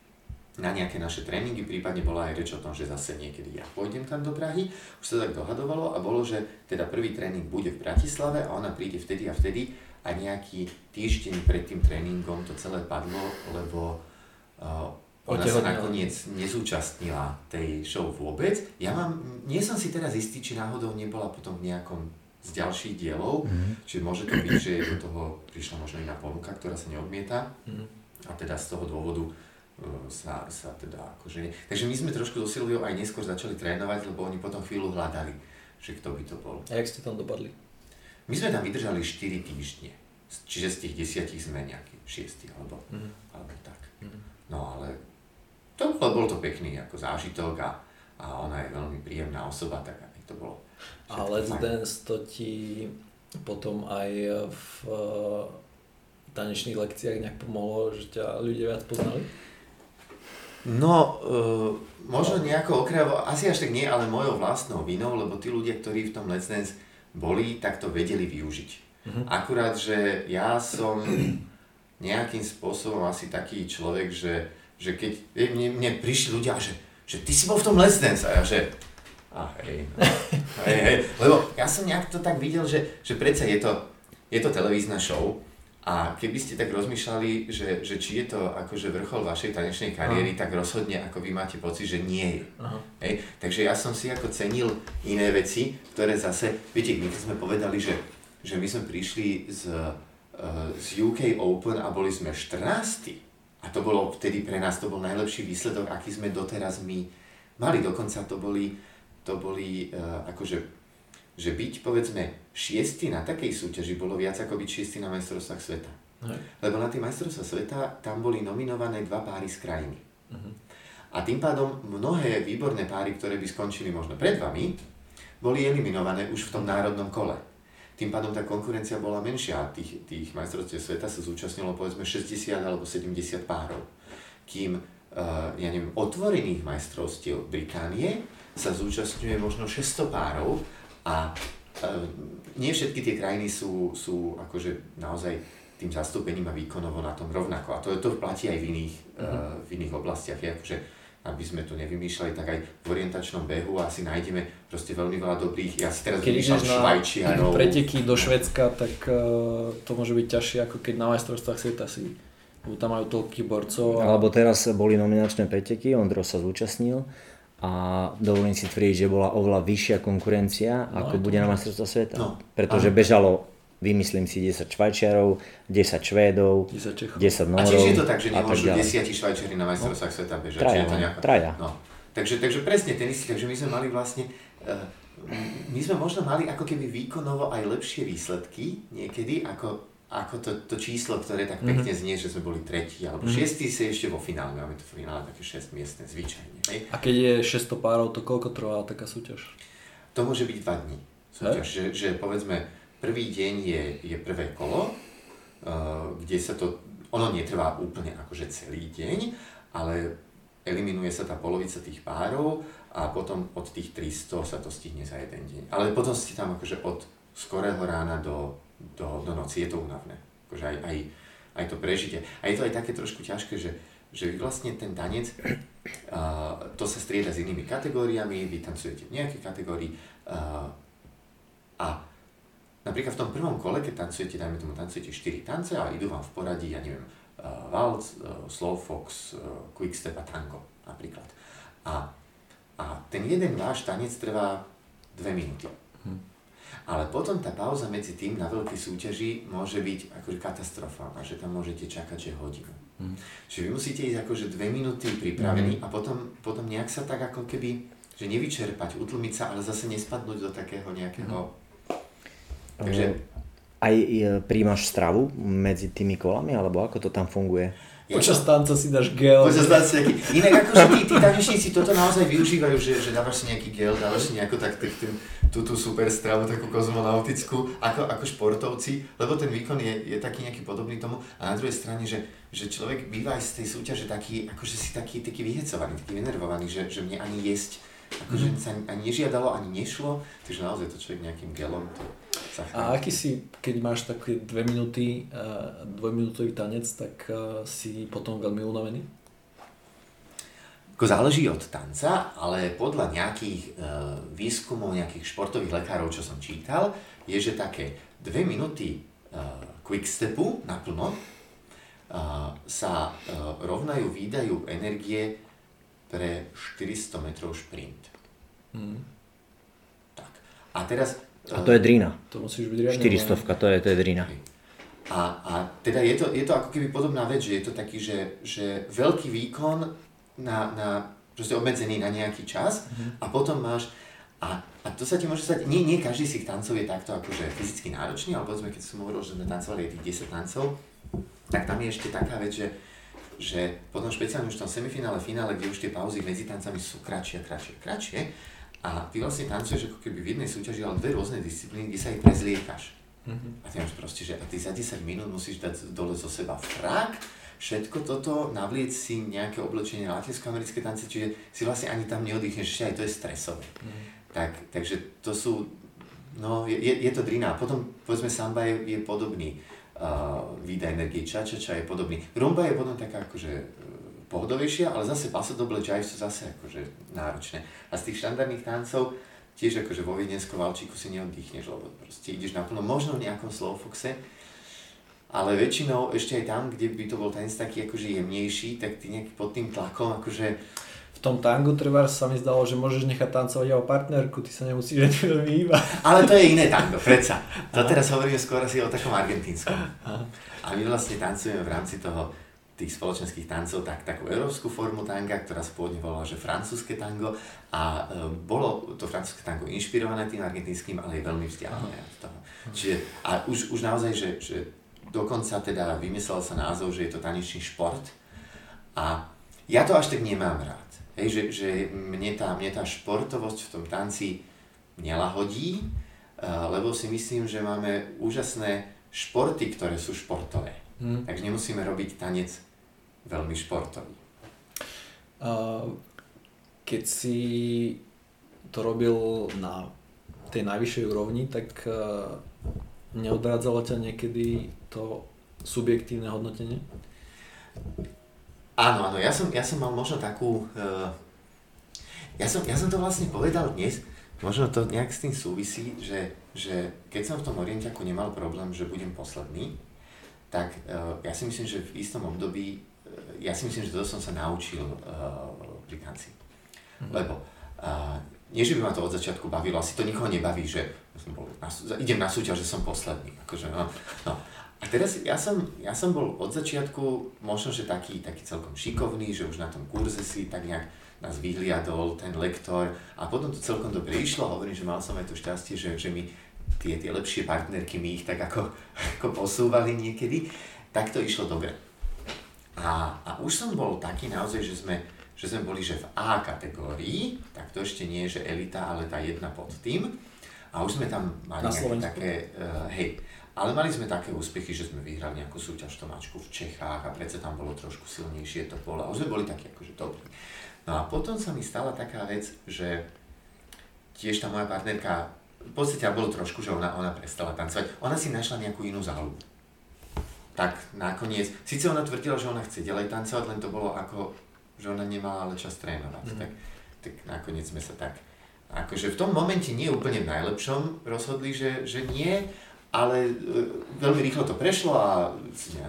na nejaké naše tréningy, prípadne bola aj reč o tom, že zase niekedy ja pôjdem tam do Prahy. Už sa tak dohadovalo a bolo, že teda prvý tréning bude v Bratislave a ona príde vtedy a vtedy a nejaký týždeň pred tým tréningom to celé padlo, lebo uh, ona sa nakoniec nezúčastnila tej show vôbec. Ja mám, nie som si teraz istý, či náhodou nebola potom v nejakom z ďalších dielov, mm-hmm. čiže môže to byť, že do toho prišla možno iná ponuka, ktorá sa neodmieta Mhm. a teda z toho dôvodu uh, sa, sa teda akože... Takže my sme trošku so Silviou aj neskôr začali trénovať, lebo oni potom chvíľu hľadali, že kto by to bol. A jak ste tam dopadli? My sme tam vydržali 4 týždne, čiže z tých desiatich sme nejaký 6 alebo, Mhm. alebo tak. Mhm. No ale to bol, bol to pekný ako zážitok a, a ona je veľmi príjemná osoba, tak aj to bolo. A Let's fajn. Dance to ti potom aj v eh, tanečných lekciách nejak pomohlo, že ťa ľudia viac poznali? No, uh, možno nejako okrajovo, asi až tak nie, ale mojou vlastnou vinou, lebo tí ľudia, ktorí v tom Let's Dance boli, tak to vedeli využiť. Uh-huh. Akurát, že ja som nejakým spôsobom asi taký človek, že, že keď mne, mne prišli ľudia, že, že ty si bol v tom Let's Dance a ja, že a hej, no. <laughs> hej, hej, lebo ja som nejak to tak videl, že, že predsa je to, je to televízna show a keby ste tak rozmýšľali, že, že či je to akože vrchol vašej tanečnej kariéry, Aha. tak rozhodne ako vy máte pocit, že nie je. Hej? Takže ja som si ako cenil iné veci, ktoré zase, viete, my sme povedali, že, že my sme prišli z, uh, z UK Open a boli sme 14. A to bolo vtedy pre nás, to bol najlepší výsledok, aký sme doteraz my mali. Dokonca to boli, to boli uh, akože že byť povedzme šiestý na takej súťaži bolo viac ako byť šiestý na majstrovstvách sveta. Hej. Lebo na tých majstrovstvách sveta tam boli nominované dva páry z krajiny. Uh-huh. A tým pádom mnohé výborné páry, ktoré by skončili možno pred vami, boli eliminované už v tom národnom kole. Tým pádom tá konkurencia bola menšia. Tých, tých majstrovstiev sveta sa zúčastnilo povedzme 60 alebo 70 párov. Kým, uh, ja neviem, otvorených majstrovstiev Británie sa zúčastňuje možno 600 párov a e, nie všetky tie krajiny sú, sú akože naozaj tým zastúpením a výkonovo na tom rovnako. A to, to platí aj v iných, uh-huh. uh, v iných oblastiach. Je akože, aby sme tu nevymýšľali, tak aj v orientačnom behu asi nájdeme proste veľmi veľa dobrých. Ja si teraz keď vymýšľam Švajčiarov. preteky do Švedska, tak uh, to môže byť ťažšie, ako keď na majstrovstvách sveta si tam majú toľkých borcov. A... Alebo teraz boli nominačné preteky, Ondro sa zúčastnil a dovolím si tvrdiť, že bola oveľa vyššia konkurencia, no, ako bude na majstrovstvo sveta. No. Pretože bežalo, vymyslím si, 10 Švajčiarov, 10 Švédov, 10, Čechov. 10 Norov. A čiže je to tak, že nemôžu 10 Švajčiari na majstrovstvách sveta bežať? Traja, to nejako... traja. No. Takže, takže presne ten istý, takže my sme mali vlastne, uh, my sme možno mali ako keby výkonovo aj lepšie výsledky niekedy, ako ako to, to číslo, ktoré tak pekne mm-hmm. znie, že sme boli tretí alebo mm-hmm. šiestí, si ešte vo finále, máme to v finále také 6 miestne zvyčajne. Hej. A keď je 600 párov, to koľko trvá taká súťaž? To môže byť 2 dní súťaž, že, že povedzme prvý deň je, je prvé kolo, uh, kde sa to, ono netrvá úplne akože celý deň, ale eliminuje sa tá polovica tých párov a potom od tých 300 sa to stihne za jeden deň. Ale potom ste tam akože od skorého rána do do, do noci, je to únavné. Akože aj, aj, aj to prežite. A je to aj také trošku ťažké, že, že vy vlastne ten tanec, uh, to sa strieda s inými kategóriami, vy tancujete v nejakej kategórii uh, a napríklad v tom prvom kole, keď tancujete, dajme tomu, tancujete 4 tance a idú vám v poradí, ja neviem, uh, waltz, uh, slow fox, uh, quickstep a tango napríklad. A, a ten jeden váš tanec trvá 2 minúty. Hm ale potom tá pauza medzi tým na veľkej súťaži môže byť akože katastrofálna, že tam môžete čakať, že hodinu. Mm. Čiže vy musíte ísť akože dve minúty pripravení mm. a potom, potom nejak sa tak ako keby, že nevyčerpať, utlmiť sa, ale zase nespadnúť do takého nejakého... Mm. Takže... Aj e, príjmaš stravu medzi tými kolami, alebo ako to tam funguje? Počas tanca si dáš gel. Počas tanca nejaký... Inak akože tí, tí tanečníci toto naozaj využívajú, že, že dávaš si nejaký gel, dávaš si nejakú tak, tak tým, tú, tú super stravu, takú kozmonautickú, ako, ako športovci, lebo ten výkon je, je taký nejaký podobný tomu. A na druhej strane, že, že človek býva aj z tej súťaže taký, akože si taký, taký vyhecovaný, taký vynervovaný, že, že mne ani jesť akože mm. sa ani nežiadalo, ani nešlo, takže naozaj to človek nejakým gelom to a aký si, keď máš také dve minúty, uh, dvojminútový tanec, tak uh, si potom veľmi unavený? Ako záleží od tanca, ale podľa nejakých uh, výskumov, nejakých športových lekárov, čo som čítal, je, že také dve minúty uh, quickstepu naplno uh, sa uh, rovnajú výdajú energie pre 400 metrov šprint. Mm. Tak. A teraz a to je drina. To musíš byť riadne. 400, to je, to je drina. A, a teda je to, je to ako keby podobná vec, že je to taký, že, že veľký výkon na, na proste obmedzený na nejaký čas mm-hmm. a potom máš a, a to sa ti môže stať, nie, nie každý z tých tancov je takto akože fyzicky náročný, ale povedzme, keď som hovoril, že sme tancovali tých 10 tancov, tak tam je ešte taká vec, že, že potom špeciálne už v tom semifinále, finále, kde už tie pauzy medzi tancami sú kratšie a kratšie a kratšie, a ty vlastne tancuješ ako keby v jednej súťaži, ale dve rôzne disciplíny, kde sa aj prezliekaš. Mm-hmm. A ty máš proste, že a ty za 10 minút musíš dať dole zo seba frak, všetko toto, navliec si nejaké oblečenie latinskoamerické tance, čiže si vlastne ani tam neoddychneš, ešte aj to je stresové. Mm. Tak, takže to sú, no je, je to drina. A potom povedzme samba je, je podobný uh, výda energie, ča, ča, ča je podobný. Rumba je potom taká akože pohodovejšia, ale zase paso doble jive sú zase akože náročné. A z tých štandardných tancov tiež akože vo viedenskom valčíku si neoddychneš, lebo proste ideš naplno, možno v nejakom slowfoxe, ale väčšinou ešte aj tam, kde by to bol tanec taký akože jemnejší, tak ty nejaký pod tým tlakom akože v tom tangu treba sa mi zdalo, že môžeš nechať tancovať jeho partnerku, ty sa nemusíš ani veľmi hýbať. Ale to je iné tango, predsa. To teraz hovoríme skôr asi o takom argentínskom. A my vlastne tancujeme v rámci toho tých spoločenských tancov tak, takú európsku formu tanga, ktorá sa pôvodne volala, že francúzske tango a e, bolo to francúzske tango inšpirované tým argentínskym, ale je veľmi vzdialené od toho. Čiže, a už, už naozaj, že, že dokonca teda vymyslel sa názov, že je to tanečný šport a ja to až tak nemám rád. Hej, že, že mne, tá, mne tá športovosť v tom tanci nelahodí, e, lebo si myslím, že máme úžasné športy, ktoré sú športové. Hmm. Takže nemusíme robiť tanec veľmi športový. Keď si to robil na tej najvyššej úrovni, tak e, neodrádzalo ťa niekedy to subjektívne hodnotenie? Áno, áno, ja som, ja som mal možno takú... Uh, ja, som, ja som to vlastne povedal dnes, možno to nejak s tým súvisí, že, že keď som v tom orientiaku nemal problém, že budem posledný, tak uh, ja si myslím, že v istom období ja si myslím, že to som sa naučil uh, pri tanci. Mm. Lebo uh, nie, že by ma to od začiatku bavilo, asi to nikoho nebaví, že som bol na, idem na súťaž, že som posledný. Akože, no, no. A teraz ja som, ja som bol od začiatku možno, že taký, taký celkom šikovný, že už na tom kurze si tak nejak nás vyhliadol ten lektor a potom to celkom dobre išlo hovorím, že mal som aj to šťastie, že, že mi tie, tie lepšie partnerky mi ich tak ako, <laughs> ako posúvali niekedy, tak to išlo dobre. A, a už som bol taký naozaj, že sme, že sme boli že v A kategórii, tak to ešte nie je, že elita, ale tá jedna pod tým. A už sme tam mali také, uh, hej, ale mali sme také úspechy, že sme vyhrali nejakú súťaž tomáčku v Čechách a predsa tam bolo trošku silnejšie to pole a už sme boli takí akože dobrí. No a potom sa mi stala taká vec, že tiež tá moja partnerka, v podstate bolo trošku, že ona, ona prestala tancovať. Ona si našla nejakú inú záľubu tak nakoniec, síce ona tvrdila, že ona chce ďalej tancovať, len to bolo ako, že ona nemala ale čas trénovať, mm. tak, tak nakoniec sme sa tak, akože v tom momente nie úplne v najlepšom rozhodli, že, že nie, ale e, veľmi rýchlo to prešlo a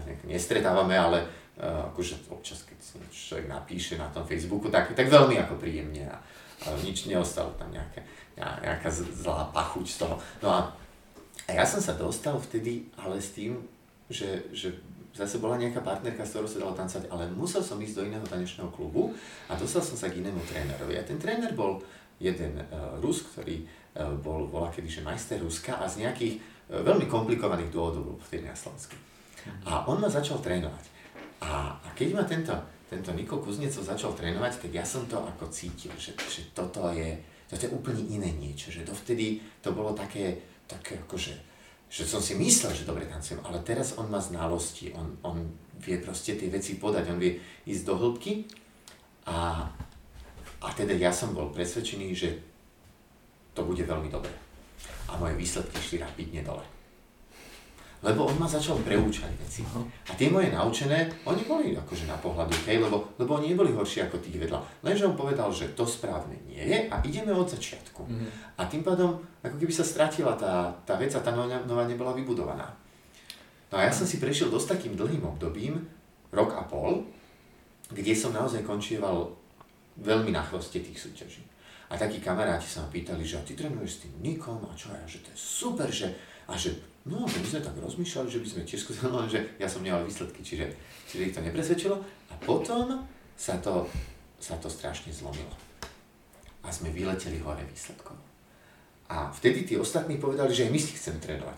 nejak nestretávame, ale e, akože občas, keď sa človek napíše na tom Facebooku, tak, tak veľmi ako príjemne a, a nič neostalo tam nejaké, nejaká zlá pachuť z toho. No a, a ja som sa dostal vtedy, ale s tým, že, že zase bola nejaká partnerka, s ktorou sa dalo tancovať, ale musel som ísť do iného tanečného klubu a dostal som sa k inému trénerovi. A ten tréner bol jeden uh, Rus, ktorý uh, bol, bola kedyže majster Ruska a z nejakých uh, veľmi komplikovaných dôvodov bol vtedy na Slovensku. A on ma začal trénovať. A, a keď ma tento, tento Niko Kuznecov začal trénovať, tak ja som to ako cítil, že, že toto, je, toto je úplne iné niečo, že dovtedy to bolo také, také akože že som si myslel, že dobre tancujem, ale teraz on má znalosti, on, on vie proste tie veci podať, on vie ísť do hĺbky a, a teda ja som bol presvedčený, že to bude veľmi dobré. A moje výsledky šli rapidne dole lebo on ma začal preúčať veci. A tie moje naučené, oni boli akože na pohľadu okay, lebo, lebo oni neboli horší ako tých vedľa. Lenže on povedal, že to správne nie je a ideme od začiatku. Mm-hmm. A tým pádom, ako keby sa stratila tá, tá vec a tá nová, nová nebola vybudovaná. No a ja som si prešiel dosť takým dlhým obdobím, rok a pol, kde som naozaj končieval veľmi na chvoste tých súťaží. A takí kamaráti sa ma pýtali, že a ty trénuješ s tým Nikom a čo ja, že to je super, že, a že No, my sme tak rozmýšľali, že by sme tiež skúsili, <laughs> že ja som nemal výsledky, čiže, čiže ich to nepresvedčilo. A potom sa to, sa to strašne zlomilo. A sme vyleteli hore výsledkom. A vtedy tí ostatní povedali, že aj my si chceme trénovať.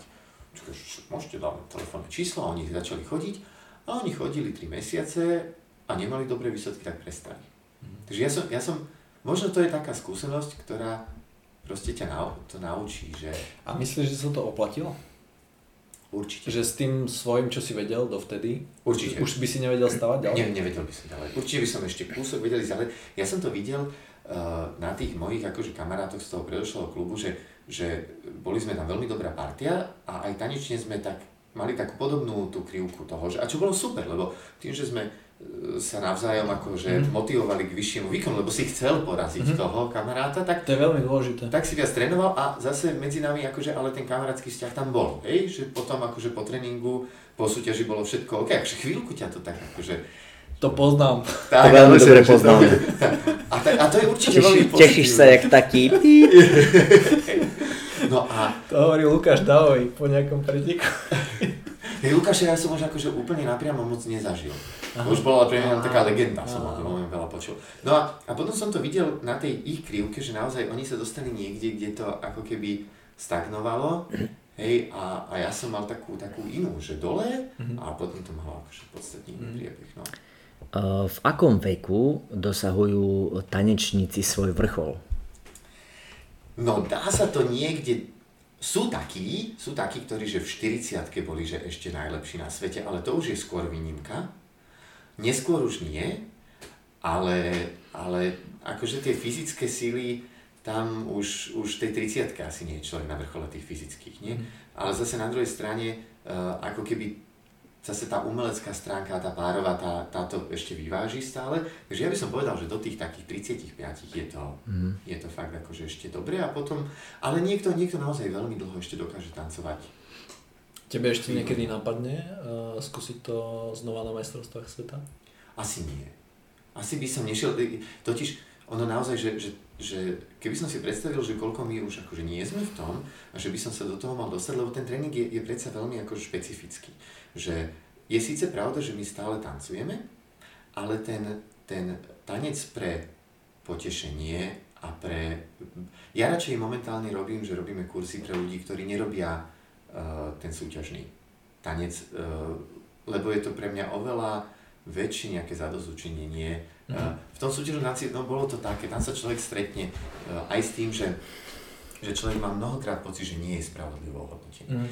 Môžete dať telefónne číslo a oni začali chodiť. A oni chodili 3 mesiace a nemali dobré výsledky, tak prestali. Mm. Takže ja som, ja som, možno to je taká skúsenosť, ktorá proste ťa nau, to naučí, že... A myslíš, že sa to oplatilo? Určite. Že s tým svojím, čo si vedel dovtedy, Určite. už by si nevedel stavať ďalej? Ne, nevedel by som ďalej. Určite by som ešte kúsok vedel ísť ďalej. Ja som to videl uh, na tých mojich akože kamarátoch z toho predošlého klubu, že, že boli sme tam veľmi dobrá partia a aj tanečne sme tak mali takú podobnú tú krivku toho, že, a čo bolo super, lebo tým, že sme sa navzájom akože mm. motivovali k vyššiemu výkonu, lebo si chcel poraziť mm. toho kamaráta, tak, To je veľmi dôležité. tak si viac trénoval a zase medzi nami akože ale ten kamarátsky vzťah tam bol, hej, že potom akože po tréningu, po súťaži bolo všetko OK, akože chvíľku ťa to tak akože To poznám. tak, To veľmi dobre poznáme. <laughs> A, ta, a to je určite veľmi Teší, tešíš sa jak taký. <laughs> No a To hovorí Lukáš Davovi po nejakom preteku. <laughs> hej, Lukáša ja som už akože úplne napriamo moc nezažil. To už bola pre mňa taká legenda, som o tom veľa počul. No a, a potom som to videl na tej ich krivke, že naozaj oni sa dostali niekde, kde to ako keby stagnovalo. Hej, a, a ja som mal takú, takú inú, že dole a potom to malo akože podstatný priebeh. No. V akom veku dosahujú tanečníci svoj vrchol? No dá sa to niekde, sú takí, sú takí, ktorí že v 40 boli že ešte najlepší na svete, ale to už je skôr výnimka. Neskôr už nie, ale, ale akože tie fyzické síly, tam už, už tej 30 asi nie je človek na vrchole tých fyzických, nie? Ale zase na druhej strane, uh, ako keby zase tá umelecká stránka, tá párová, tá, táto ešte vyváži stále. Takže ja by som povedal, že do tých takých 35 je to, mm. je to fakt akože ešte dobre a potom, ale niekto, niekto naozaj veľmi dlho ešte dokáže tancovať. Tebe ešte niekedy napadne uh, skúsiť to znova na majstrovstvách sveta? Asi nie. Asi by som nešiel, totiž ono naozaj, že, že, že keby som si predstavil, že koľko my už akože nie sme v tom a že by som sa do toho mal dostať, lebo ten tréning je, je predsa veľmi akože špecifický. Že je síce pravda, že my stále tancujeme, ale ten, ten tanec pre potešenie a pre... Ja radšej momentálne robím, že robíme kursy pre ľudí, ktorí nerobia uh, ten súťažný tanec, uh, lebo je to pre mňa oveľa väčšie nejaké zadozučinenie. V tom súťažnom tanci, no bolo to také, tam sa človek stretne uh, aj s tým, že, že človek má mnohokrát pocit, že nie je spravodlivo hodnotený. Mm.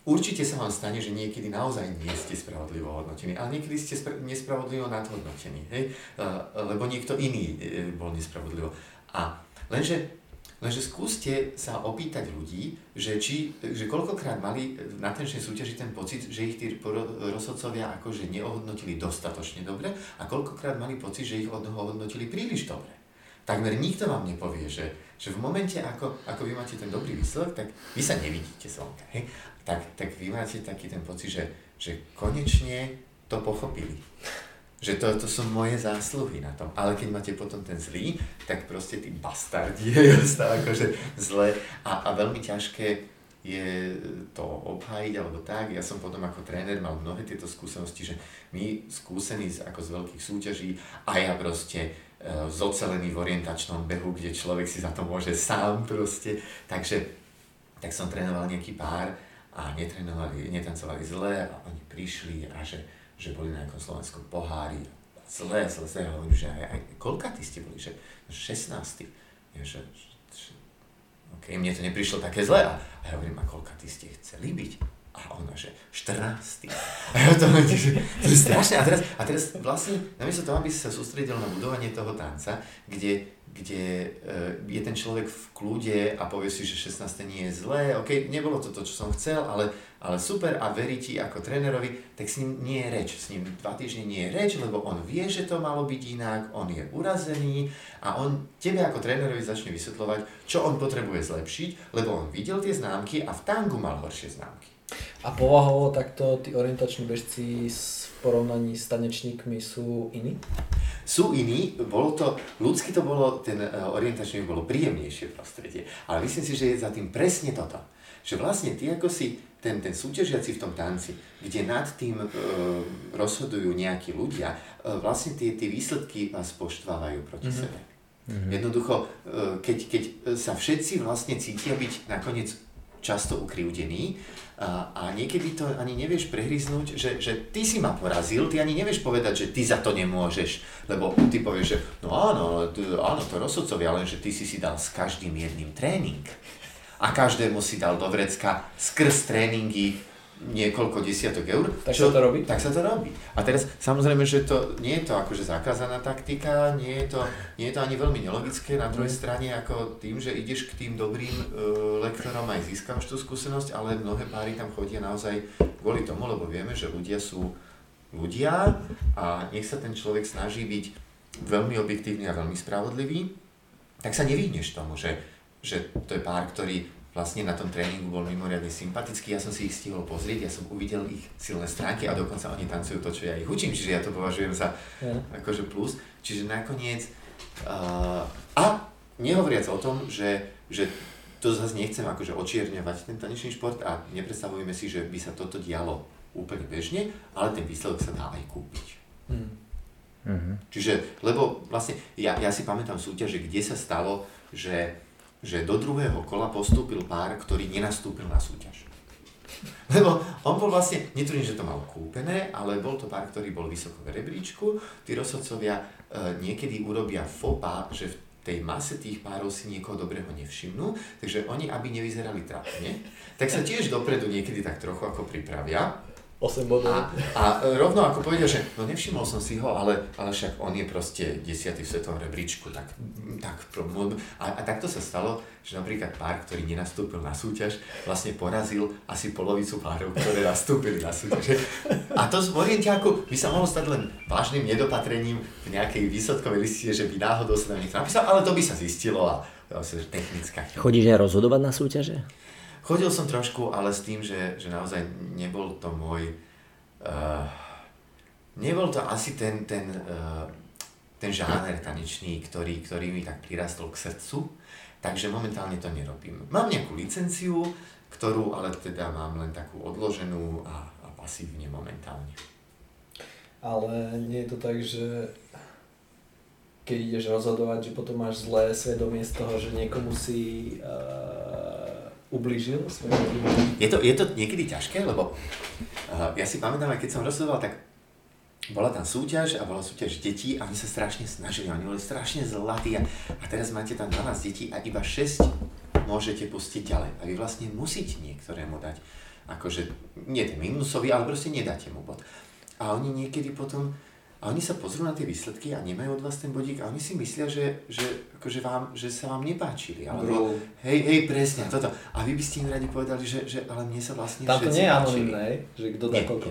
Určite sa vám stane, že niekedy naozaj nie ste spravodlivo hodnotení, ale niekedy ste spra- nespravodlivo nadhodnotení, hej? Uh, lebo niekto iný e, bol nespravodlivo. A lenže, lenže skúste sa opýtať ľudí, že, či, že koľkokrát mali na tenčnej súťaži ten pocit, že ich tí rozhodcovia akože neohodnotili dostatočne dobre a koľkokrát mali pocit, že ich ohodnotili príliš dobre. Takmer nikto vám nepovie, že, že v momente, ako, ako vy máte ten dobrý výsledok, tak vy sa nevidíte hej? Tak, tak vy máte taký ten pocit, že, že konečne to pochopili. Že to, to sú moje zásluhy na tom. Ale keď máte potom ten zlý, tak proste tí bastardi <laughs> stále akože zle a, a veľmi ťažké je to obhájiť alebo tak. Ja som potom ako tréner mal mnohé tieto skúsenosti, že my skúsení z, ako z veľkých súťaží a ja proste e, zocelený v orientačnom behu, kde človek si za to môže sám proste. Takže tak som trénoval nejaký pár a netrénovali, netancovali zle a oni prišli a že, že boli na slovenskom pohári zle, zle, a hovorím, že aj, aj koľkatí ste boli, že 16. Ja, že, že, OK, mne to neprišlo také zle a, ja hovorím, a koľkatí ste chceli byť? A ona, že 14. A ja to že to je strašné. A teraz, a teraz vlastne, namiesto toho, aby sa sústredil na budovanie toho tanca, kde, kde uh, je ten človek v kľude a povie si, že 16. nie je zlé, OK, nebolo to to, čo som chcel, ale, ale super a verí ti ako trénerovi, tak s ním nie je reč. S ním dva týždne nie je reč, lebo on vie, že to malo byť inak, on je urazený a on tebe ako trénerovi začne vysvetľovať, čo on potrebuje zlepšiť, lebo on videl tie známky a v tangu mal horšie známky. A povahovo takto tí orientační bežci s- v porovnaní s tanečníkmi sú iní? sú iní, bolo to, ľudsky to bolo, ten eh, orientačný bolo príjemnejšie prostredie, ale myslím si, že je za tým presne toto, že vlastne ty ako si ten, ten súťažiaci v tom tanci, kde nad tým e, rozhodujú nejakí ľudia, e, vlastne tie, tie výsledky vás poštvávajú proti mm-hmm. sebe. Mm-hmm. Jednoducho, e, keď, keď sa všetci vlastne cítia byť nakoniec často ukrivdení a, a niekedy to ani nevieš prehryznúť, že, že ty si ma porazil, ty ani nevieš povedať, že ty za to nemôžeš, lebo ty povieš, že no áno, áno, to rozhodcovia, lenže ty si si dal s každým jedným tréning. A každému si dal do vrecka skrz tréningy niekoľko desiatok eur. Tak čo, sa to robí? Tak sa to robí. A teraz samozrejme, že to nie je to akože zakázaná taktika, nie je to, nie je to ani veľmi nelogické na druhej mm. strane ako tým, že ideš k tým dobrým uh, lektorom aj získavaš tú skúsenosť, ale mnohé páry tam chodia naozaj kvôli tomu, lebo vieme, že ľudia sú ľudia a nech sa ten človek snaží byť veľmi objektívny a veľmi spravodlivý, tak sa nevyhneš tomu, že, že to je pár, ktorý vlastne na tom tréningu bol mimoriadne sympatický, ja som si ich stihol pozrieť, ja som uvidel ich silné stránky a dokonca oni tancujú to, čo ja ich učím, čiže ja to považujem za yeah. akože plus. Čiže nakoniec, uh, a nehovoriac o tom, že, že to zase nechcem akože očierňovať ten tanečný šport a nepredstavujeme si, že by sa toto dialo úplne bežne, ale ten výsledok sa dá aj kúpiť. Mm. Mm-hmm. Čiže, lebo vlastne, ja, ja si pamätám súťaže, kde sa stalo, že že do druhého kola postúpil pár, ktorý nenastúpil na súťaž. <laughs> Lebo on bol vlastne, netvrdím, že to mal kúpené, ale bol to pár, ktorý bol vysoko v rebríčku. Tí rozhodcovia e, niekedy urobia fopa, že v tej mase tých párov si niekoho dobrého nevšimnú, takže oni, aby nevyzerali trápne, tak sa tiež dopredu niekedy tak trochu ako pripravia 8 bodov. A, a rovno ako povedal, že no nevšimol som si ho, ale, ale však on je proste 10. v svetovom rebríčku, tak, tak a, a takto sa stalo, že napríklad pár, ktorý nenastúpil na súťaž, vlastne porazil asi polovicu párov, ktoré nastúpili na súťaž. A to z orientiaku by sa mohlo stať len vážnym nedopatrením v nejakej výsledkovej liste, že by náhodou sa tam niekto napísal, ale to by sa zistilo a to je technická. Chodíš aj rozhodovať na súťaže? Chodil som trošku, ale s tým, že, že naozaj nebol to môj... Uh, nebol to asi ten, ten, uh, ten žáner tanečný, ktorý, ktorý mi tak prirastol k srdcu, takže momentálne to nerobím. Mám nejakú licenciu, ktorú ale teda mám len takú odloženú a, a pasívne momentálne. Ale nie je to tak, že keď ideš rozhodovať, že potom máš zlé svedomie z toho, že niekomu si uh, ublížil Je to, je to niekedy ťažké, lebo uh, ja si pamätám, aj keď som rozhodoval, tak bola tam súťaž a bola súťaž detí a oni sa strašne snažili, oni boli strašne zlatí a, a teraz máte tam 12 detí a iba 6 môžete pustiť ďalej. A vy vlastne musíte niektorému dať, akože nie ten minusový, ale proste nedáte mu bod. A oni niekedy potom a oni sa pozrú na tie výsledky a nemajú od vás ten bodík a oni si myslia, že, že, akože vám, že sa vám nepáčili. Alebo, hej, hej, presne, toto. A vy by ste im radi povedali, že, že ale mne sa vlastne Tam všetci nie je anonimné, že kto dá koľko.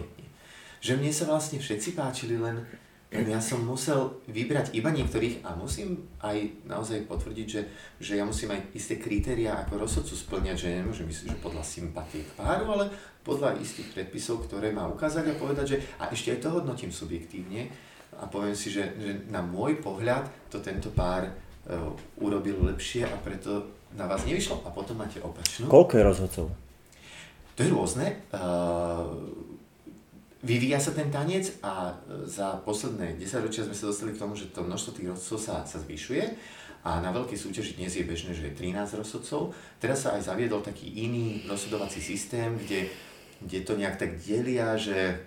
Že mne sa vlastne všetci páčili, len, len ja som musel vybrať iba niektorých a musím aj naozaj potvrdiť, že, že ja musím aj isté kritéria ako rozhodcu splňať, že nemôžem myslieť, že podľa sympatie k páru, ale podľa istých predpisov, ktoré má ukázať a povedať, že a ešte aj to hodnotím subjektívne a poviem si, že, že na môj pohľad to tento pár uh, urobil lepšie a preto na vás nevyšlo. A potom máte opačnú. Koľko je rozhodcov? To je rôzne. Uh, vyvíja sa ten tanec a za posledné 10 ročia sme sa dostali k tomu, že to množstvo tých rozhodcov sa, sa zvyšuje a na veľkej súťaži dnes je bežné, že je 13 rozhodcov. Teraz sa aj zaviedol taký iný rozhodovací systém, kde kde to nejak tak delia, že,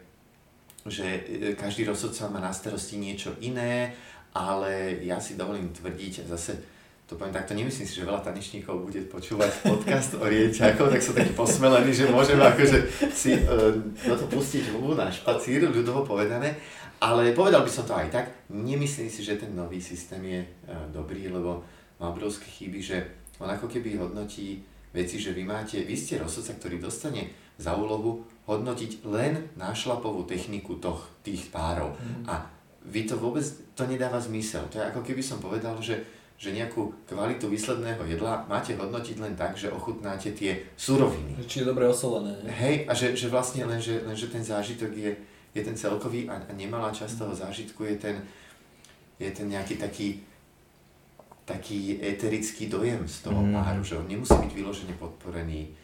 že e, každý rozhodca má na starosti niečo iné, ale ja si dovolím tvrdiť, a zase to poviem takto, nemyslím si, že veľa tanečníkov bude počúvať podcast o rieťakov, tak sú takí posmelení, že môžeme akože si uh, to pustiť hľubu na špacír, ľudovo povedané, ale povedal by som to aj tak, nemyslím si, že ten nový systém je uh, dobrý, lebo má obrovské chyby, že on ako keby hodnotí veci, že vy máte, vy ste rozhodca, ktorý dostane za úlohu hodnotiť len nášlapovú techniku toch, tých párov. Mm. A vy to vôbec, to nedáva zmysel. To je ako keby som povedal, že, že nejakú kvalitu výsledného jedla máte hodnotiť len tak, že ochutnáte tie suroviny. Či je dobre osolené. Hej, a že, že vlastne len, že, len, že ten zážitok je, je ten celkový a, a nemalá časť toho zážitku je ten, je ten nejaký taký taký eterický dojem z toho mm. páru, že on nemusí byť vyložene podporený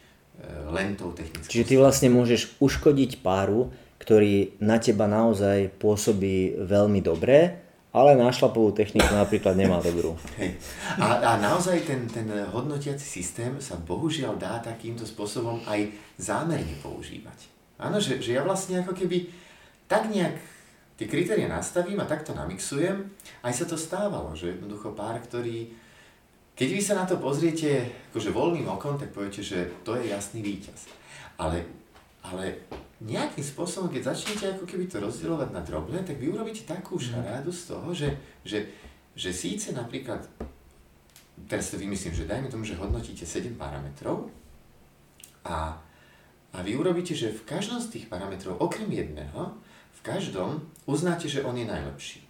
len tou technickou. Čiže ty vlastne môžeš uškodiť páru, ktorý na teba naozaj pôsobí veľmi dobre, ale nášlapovú techniku napríklad nemá dobrú. <laughs> Hej. A, a naozaj ten, ten hodnotiaci systém sa bohužiaľ dá takýmto spôsobom aj zámerne používať. Áno, že, že ja vlastne ako keby tak nejak tie kritéria nastavím a takto namixujem. Aj sa to stávalo, že jednoducho pár, ktorý keď vy sa na to pozriete akože voľným okom, tak poviete, že to je jasný víťaz. Ale, ale nejakým spôsobom, keď začnete ako keby to rozdielovať na drobné, tak vy urobíte takú mhm. šarádu z toho, že, že, že síce napríklad, teraz to vymyslím, že dajme tomu, že hodnotíte 7 parametrov a, a vy urobíte, že v každom z tých parametrov, okrem jedného, v každom uznáte, že on je najlepší.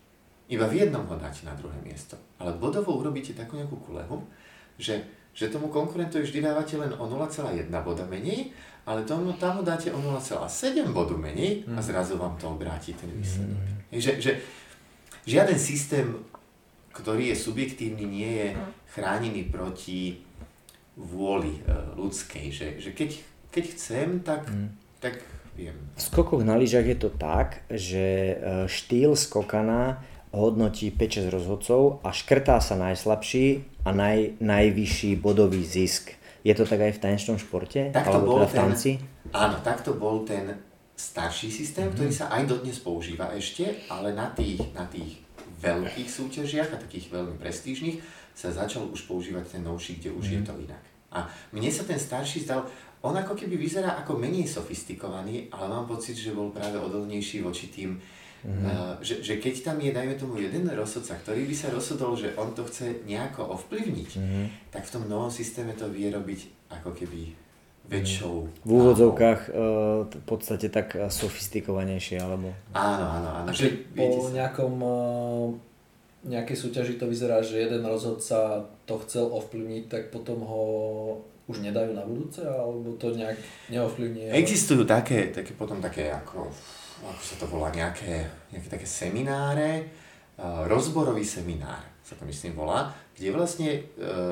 Iba v jednom ho dáte na druhé miesto. Ale bodovo urobíte takú nejakú kulehu, že, že tomu konkurentovi vždy dávate len o 0,1 boda menej, ale tomu, tam ho dáte o 0,7 bodu menej a mhm. zrazu vám to obráti ten výsledok. Mm. Že, že žiaden systém, ktorý je subjektívny, nie je chránený proti vôli e, ľudskej. Že, že keď, keď chcem, tak, mm. tak viem. V skokoch na lyžach je to tak, že e, štýl skokana hodnotí 5-6 rozhodcov a škrtá sa najslabší a naj, najvyšší bodový zisk. Je to tak aj v tanečnom športe? Tak to bol teda v tanci? Ten, áno, takto bol ten starší systém, mm-hmm. ktorý sa aj dodnes používa ešte, ale na tých, na tých veľkých súťažiach a takých veľmi prestížnych sa začal už používať ten novší, kde už mm-hmm. je mhm. to inak. A mne sa ten starší zdal, on ako keby vyzerá ako menej sofistikovaný, ale mám pocit, že bol práve odolnejší voči tým Mm. Uh, že, že keď tam je, dajme tomu, jeden rozhodca, ktorý by sa rozhodol, že on to chce nejako ovplyvniť, mm. tak v tom novom systéme to vie robiť ako keby väčšou... V úvodzovkách uh, v podstate tak uh, sofistikovanejšie, alebo... Áno, áno, áno. Že po nejakom, uh, nejakej súťaži to vyzerá, že jeden rozhodca to chcel ovplyvniť, tak potom ho už nedajú na budúce, alebo to nejak neovplyvní? Existujú také, také potom také ako ako sa to volá, nejaké, nejaké také semináre, rozborový seminár sa to myslím volá, kde vlastne e,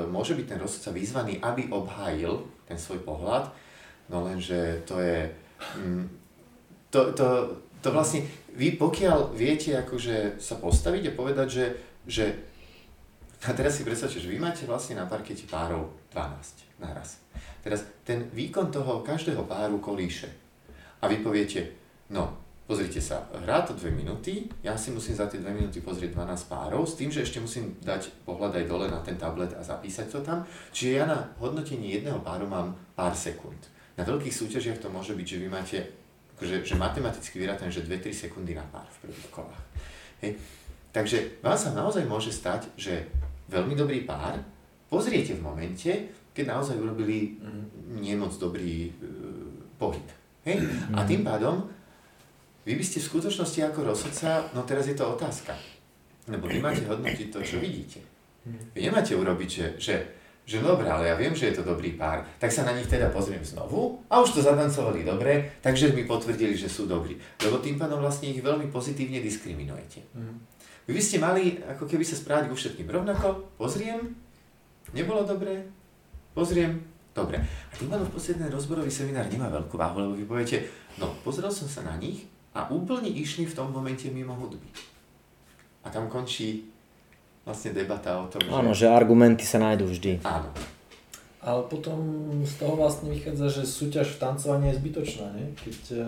môže byť ten rozhodca vyzvaný, aby obhájil ten svoj pohľad, no lenže to je, mm, to, to, to vlastne, vy pokiaľ viete akože sa postaviť a povedať, že, že a teraz si predstavte, že vy máte vlastne na parkete párov 12 naraz. Teraz ten výkon toho každého páru kolíše. A vy poviete, no, Pozrite sa, hrá to 2 minúty, ja si musím za tie 2 minúty pozrieť 12 párov, s tým, že ešte musím dať pohľad aj dole na ten tablet a zapísať to tam. Čiže ja na hodnotení jedného páru mám pár sekúnd. Na veľkých súťažiach to môže byť, že vy máte, akože, že matematicky vyrátam, že 2-3 sekundy na pár v prvých kolách. Hej. Takže vám sa naozaj môže stať, že veľmi dobrý pár pozriete v momente, keď naozaj urobili mhm. nemoc dobrý e, pohyb. Hej? A tým pádom vy by ste v skutočnosti ako rozhodca, no teraz je to otázka. Lebo vy máte hodnotiť to, čo vidíte. Vy nemáte urobiť, že, že, že dobré, ale ja viem, že je to dobrý pár, tak sa na nich teda pozriem znovu a už to zadancovali dobre, takže mi potvrdili, že sú dobrí. Lebo tým pádom vlastne ich veľmi pozitívne diskriminujete. Vy by ste mali ako keby sa správať ku všetkým rovnako, pozriem, nebolo dobré, pozriem, dobre. A tým pádom v podstate rozborový seminár nemá veľkú váhu, lebo vy poviete, no pozrel som sa na nich, a úplne išli v tom momente mimo hudby. A tam končí vlastne debata o tom, že... Áno, že argumenty sa nájdú vždy. Áno. Ale potom z toho vlastne vychádza, že súťaž v tancovaní je zbytočná, nie? keď e,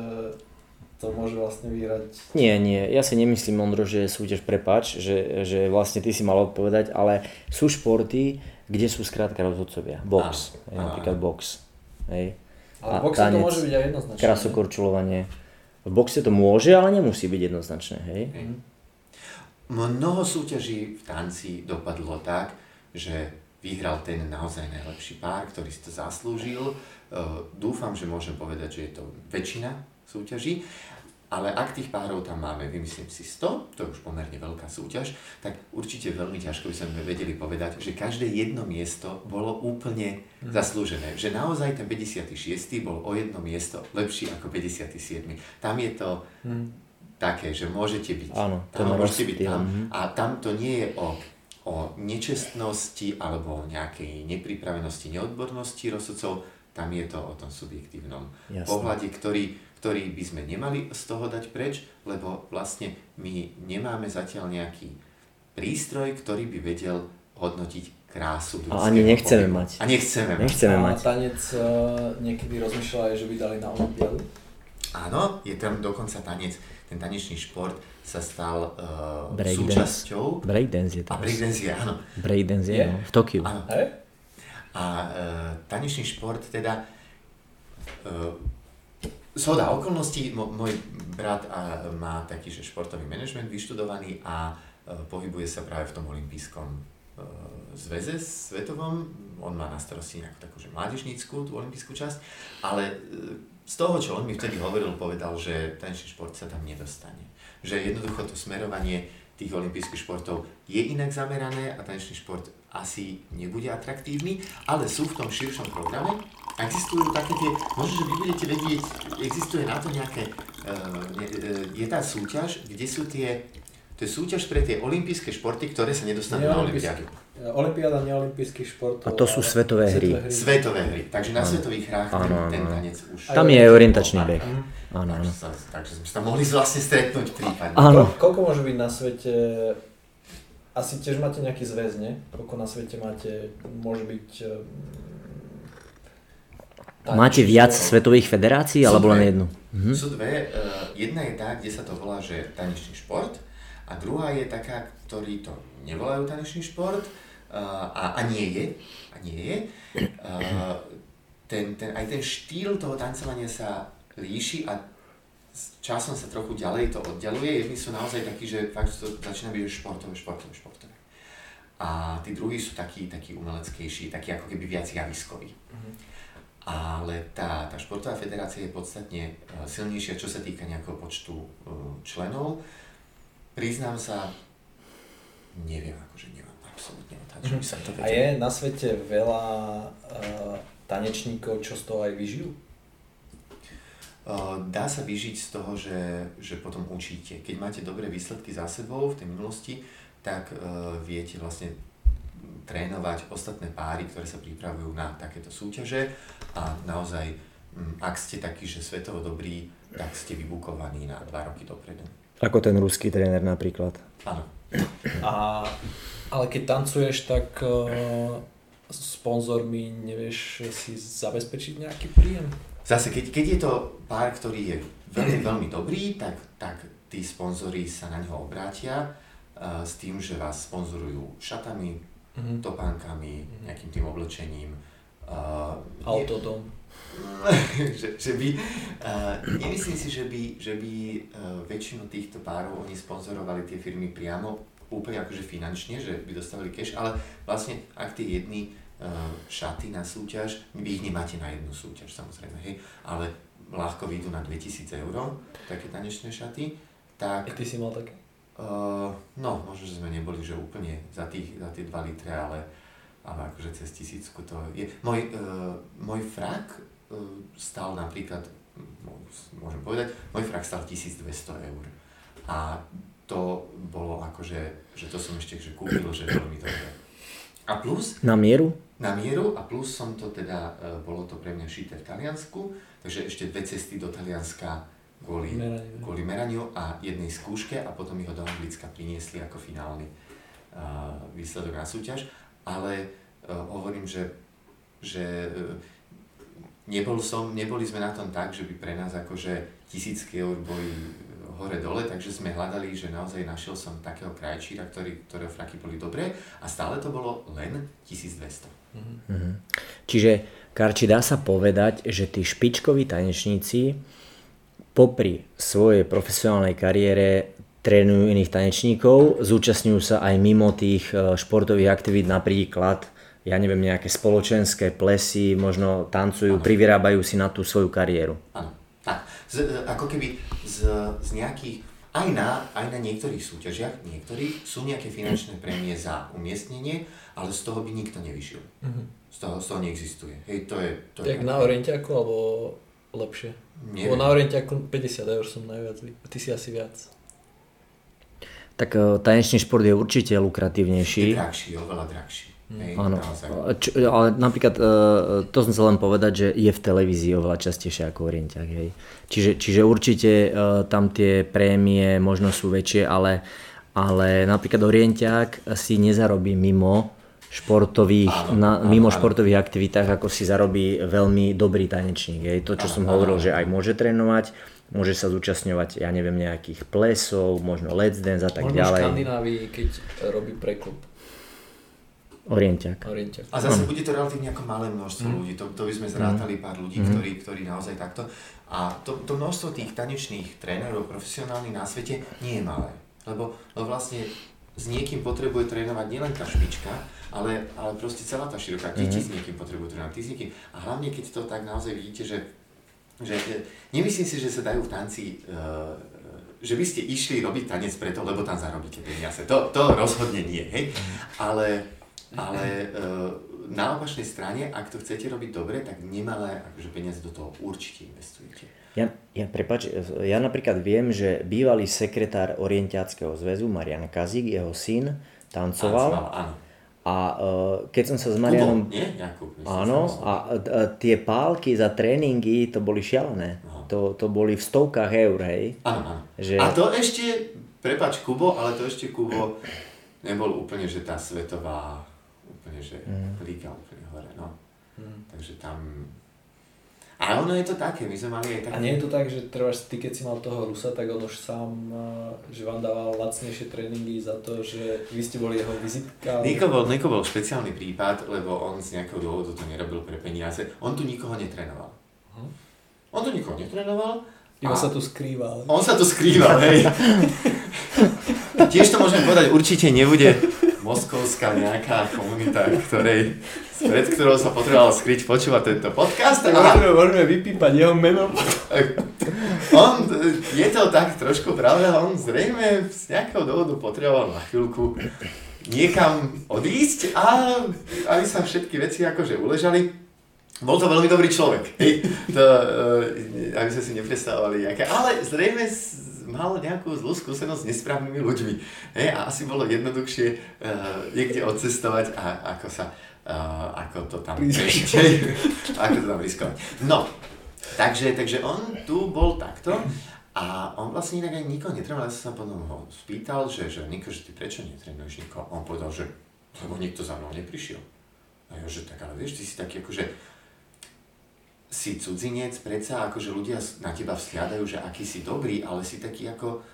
to môže vlastne vyhrať... Nie, nie, ja si nemyslím, Ondro, že súťaž, prepač, že, že vlastne ty si mal odpovedať, ale sú športy, kde sú skrátka rozhodcovia. Box, áno, napríklad box. Hej. Ale v boxe to môže byť aj jednoznačné. Krasokorčulovanie. V boxe to môže, ale nemusí byť jednoznačné, hej? Mnoho súťaží v tanci dopadlo tak, že vyhral ten naozaj najlepší pár, ktorý si to zaslúžil. E, dúfam, že môžem povedať, že je to väčšina súťaží. Ale ak tých párov tam máme, vymyslím si 100, to je už pomerne veľká súťaž, tak určite veľmi ťažko by sme vedeli povedať, že každé jedno miesto bolo úplne mm. zaslúžené. Že naozaj ten 56. bol o jedno miesto lepší ako 57. Tam je to mm. také, že môžete byť Áno, tam, môžete byť tam. Mm. A tam to nie je o o nečestnosti alebo o nejakej nepripravenosti, neodbornosti rozsudcov, tam je to o tom subjektívnom Jasne. pohľade, ktorý ktorý by sme nemali z toho dať preč, lebo vlastne my nemáme zatiaľ nejaký prístroj, ktorý by vedel hodnotiť krásu A ani nechceme pohybu. mať. A nechceme, nechceme mať. A tanec uh, niekedy rozmýšľal aj, že by dali na Olympiádu? Áno, je tam dokonca tanec, ten tanečný šport sa stal uh, Breakdance. súčasťou... Breakdance je A teraz. breakdance je, áno. Breakdance je, Je? no, v Tokiu. áno. A uh, tanečný šport teda... Uh, Zhoda okolností, môj brat a, má taký, že športový manažment vyštudovaný a e, pohybuje sa práve v tom olympijskom e, zväze svetovom. On má na starosti nejakú takú, že mládežnícku, tú olympijskú časť, ale e, z toho, čo on mi vtedy hovoril, povedal, že tanečný šport sa tam nedostane. Že jednoducho to smerovanie tých olympijských športov je inak zamerané a tanečný šport asi nebude atraktívny, ale sú v tom širšom programe. Existujú také tie, možno, že vy budete vedieť, existuje na to nejaké, ne, uh, je tá súťaž, kde sú tie, to je súťaž pre tie olympijské športy, ktoré sa nedostanú na olympiádu. Olympiáda neolimpijských športov. A to sú ale- svetové hry. Svetové hry, takže na svetových hrách ten, Áno, áno, ten tanec už... Tam je orientačný beh. Mhm. Áno, áno. Takže, sme sa mohli vlastne stretnúť prípadne. Áno. Ko- koľko môže byť na svete, asi tiež máte nejaký zväz, nie? Koľko na svete máte, môže byť... Um, Máte viac svetových federácií, Sú alebo len jednu? Mhm. Sú dve, uh, jedna je tá, kde sa to volá, že tanečný šport a druhá je taká, ktorí to nevolajú tanečný šport uh, a, a nie je. A nie je. Uh, ten, ten, aj ten štýl toho tancovania sa líši a časom sa trochu ďalej to oddialuje. Jedni sú naozaj takí, že fakt to začína byť športové, športové, športové. A tí druhí sú takí, takí umeleckejší, takí ako keby viac javiskoví. Ale tá, tá športová federácia je podstatne eh, silnejšia, čo sa týka nejakého počtu eh, členov. Priznám sa, neviem, akože nemám absolútne otázku, že by to a je na svete veľa uh, tanečníkov, čo z toho aj vyžijú? Dá sa vyžiť z toho, že, že potom učíte. Keď máte dobré výsledky za sebou v tej minulosti, tak uh, viete vlastne trénovať ostatné páry, ktoré sa pripravujú na takéto súťaže a naozaj, ak ste takí, že svetovo dobrí, tak ste vybukovaní na dva roky dopredu. Ako ten ruský tréner napríklad. Áno. A, ale keď tancuješ, tak uh, sponzormi nevieš si zabezpečiť nejaký príjem? Zase, keď, keď je to pár, ktorý je veľmi, <clears throat> veľmi dobrý, tak, tak tí sponzori sa na neho obrátia uh, s tým, že vás sponzorujú šatami, Mhm. topánkami, nejakým tým oblečením. Uh, Autodom. <laughs> že, že by, uh, nemyslím si, že by, že by uh, väčšinu týchto párov oni sponzorovali tie firmy priamo, úplne akože finančne, že by dostávali cash, ale vlastne ak tie jedny uh, šaty na súťaž, vy ich nemáte na jednu súťaž samozrejme, hej, ale ľahko vyjdú na 2000 eur, také tanečné šaty, tak A ty si mal také? Uh, no, možno, že sme neboli, že úplne za, tých, za tie 2 litre, ale, ale akože cez tisícku to je. Môj, uh, môj frak uh, stal napríklad, môžem povedať, môj frak stal 1200 eur. A to bolo akože, že to som ešte že kúpil, že veľmi dobré. A plus, Na mieru? Na mieru a plus som to teda, uh, bolo to pre mňa šité v Taliansku, takže ešte dve cesty do Talianska kvôli, Meraniu. kvôli meraniu a jednej skúške a potom mi ho do Anglicka priniesli ako finálny uh, výsledok na súťaž, ale uh, hovorím, že, že uh, nebol som, neboli sme na tom tak, že by pre nás akože tisícky eur boli hore-dole, takže sme hľadali, že naozaj našiel som takého krajčíra, ktorý, ktorého fraky boli dobré a stále to bolo len 1200. Mhm. Čiže, Karči, dá sa povedať, že tí špičkoví tanečníci popri svojej profesionálnej kariére trénujú iných tanečníkov, zúčastňujú sa aj mimo tých e, športových aktivít, napríklad, ja neviem, nejaké spoločenské plesy, možno tancujú, privyrábajú si na tú svoju kariéru. Áno, tak. Z, e, ako keby z, z nejakých, aj na, aj na niektorých súťažiach, niektorých, sú nejaké finančné prémie za umiestnenie, ale z toho by nikto nevyšiel. Z, toho, z toho neexistuje. Hej, to je... To Tak je na orientiaku alebo lepšie? Neviem. Lebo na orientiaku 50 eur som najviac, ty si asi viac. Tak e, tanečný šport je určite je lukratívnejší. drahší, oveľa drahší. Hej, Áno. Čo, ale napríklad, e, to som chcel len povedať, že je v televízii oveľa častejšie ako orientiak, hej. Čiže, čiže určite e, tam tie prémie možno sú väčšie, ale, ale napríklad orientiak si nezarobí mimo športových, Áno, na, áno, mimo áno. športových aktivitách, ako si zarobí veľmi dobrý tanečník. Hej. To, čo Áno, som hovoril, áno. že aj môže trénovať, môže sa zúčastňovať, ja neviem, nejakých plesov, možno let's dance a tak Možno ďalej. v Škandinávii, keď robí preklub. Orientiak. Orientia. A zase bude to relatívne ako malé množstvo Mm. ľudí, to, to by sme zrátali pár ľudí, Mm. ktorí, ktorí naozaj takto. A to, to množstvo tých tanečných trénerov profesionálnych na svete nie je malé. Lebo, lebo vlastne s niekým potrebuje trénovať nielen tá špička, ale, ale proste celá tá široká. Ty, ty s niekým potrebujú trénovať, ty s niekým. A hlavne keď to tak naozaj vidíte, že, že nemyslím si, že sa dajú v tanci uh, že by ste išli robiť tanec preto, lebo tam zarobíte peniaze. To, to rozhodne nie, hej. Ale, ale e, na opačnej strane, ak to chcete robiť dobre, tak nemalé akože peniaze do toho určite investujete. Ja, ja, prepač, ja napríklad viem, že bývalý sekretár Orientiackého zväzu, Marian Kazík, jeho syn, tancoval. Tancoval, áno. A uh, keď som sa s Marianom... Marianom... nie? Jakub? Áno, a, a tie pálky za tréningy, to boli šialené. Aha. To, to boli v stovkách eur, hej. Áno, áno. Že- A to ešte, prepač Kubo, ale to ešte Kubo nebol úplne, že tá svetová, úplne, že Mm. liga úplne hore, no. Mm. Takže tam... A ono je to také, my sme mali aj také... A nie je to tak, že treba, ty keď si mal toho Rusa, tak on už sám, eh, že vám dával lacnejšie tréningy za to, že vy ste boli jeho vizitka. Niko bol, Niko bol špeciálny prípad, lebo on z nejakého dôvodu to nerobil pre peniaze. On tu nikoho netrenoval. Hm. On tu nikoho netrenoval. Iba a sa tu skrýval. On sa tu skrýval, hej. <laughs> Tiež to môžem povedať, určite nebude moskovská nejaká komunita, ktorej, pred ktorou sa potreboval skryť počúvať tento podcast. Tak A môžeme, môžeme vypípať jeho meno. on, je to tak trošku pravda, on zrejme z nejakého dôvodu potreboval na chvíľku niekam odísť a aby sa všetky veci akože uležali. Bol to veľmi dobrý človek, hej, to, eh, aby sme si nepredstavovali, aké, ale zrejme mal nejakú zlú skúsenosť s nesprávnymi ľuďmi, hej, a asi bolo jednoduchšie uh, niekde odcestovať a ako sa, uh, ako to tam hej, ako to tam riskovať. No, takže, takže on tu bol takto a on vlastne inak aj nikoho netrenoval, ja som sa potom ho spýtal, že, že Niko, že ty prečo netrenuješ nikoho? On povedal, že lebo nikto za mnou neprišiel. A ja, že tak ale vieš, ty si taký akože si cudzinec, predsa akože ľudia na teba vzhľadajú, že aký si dobrý, ale si taký ako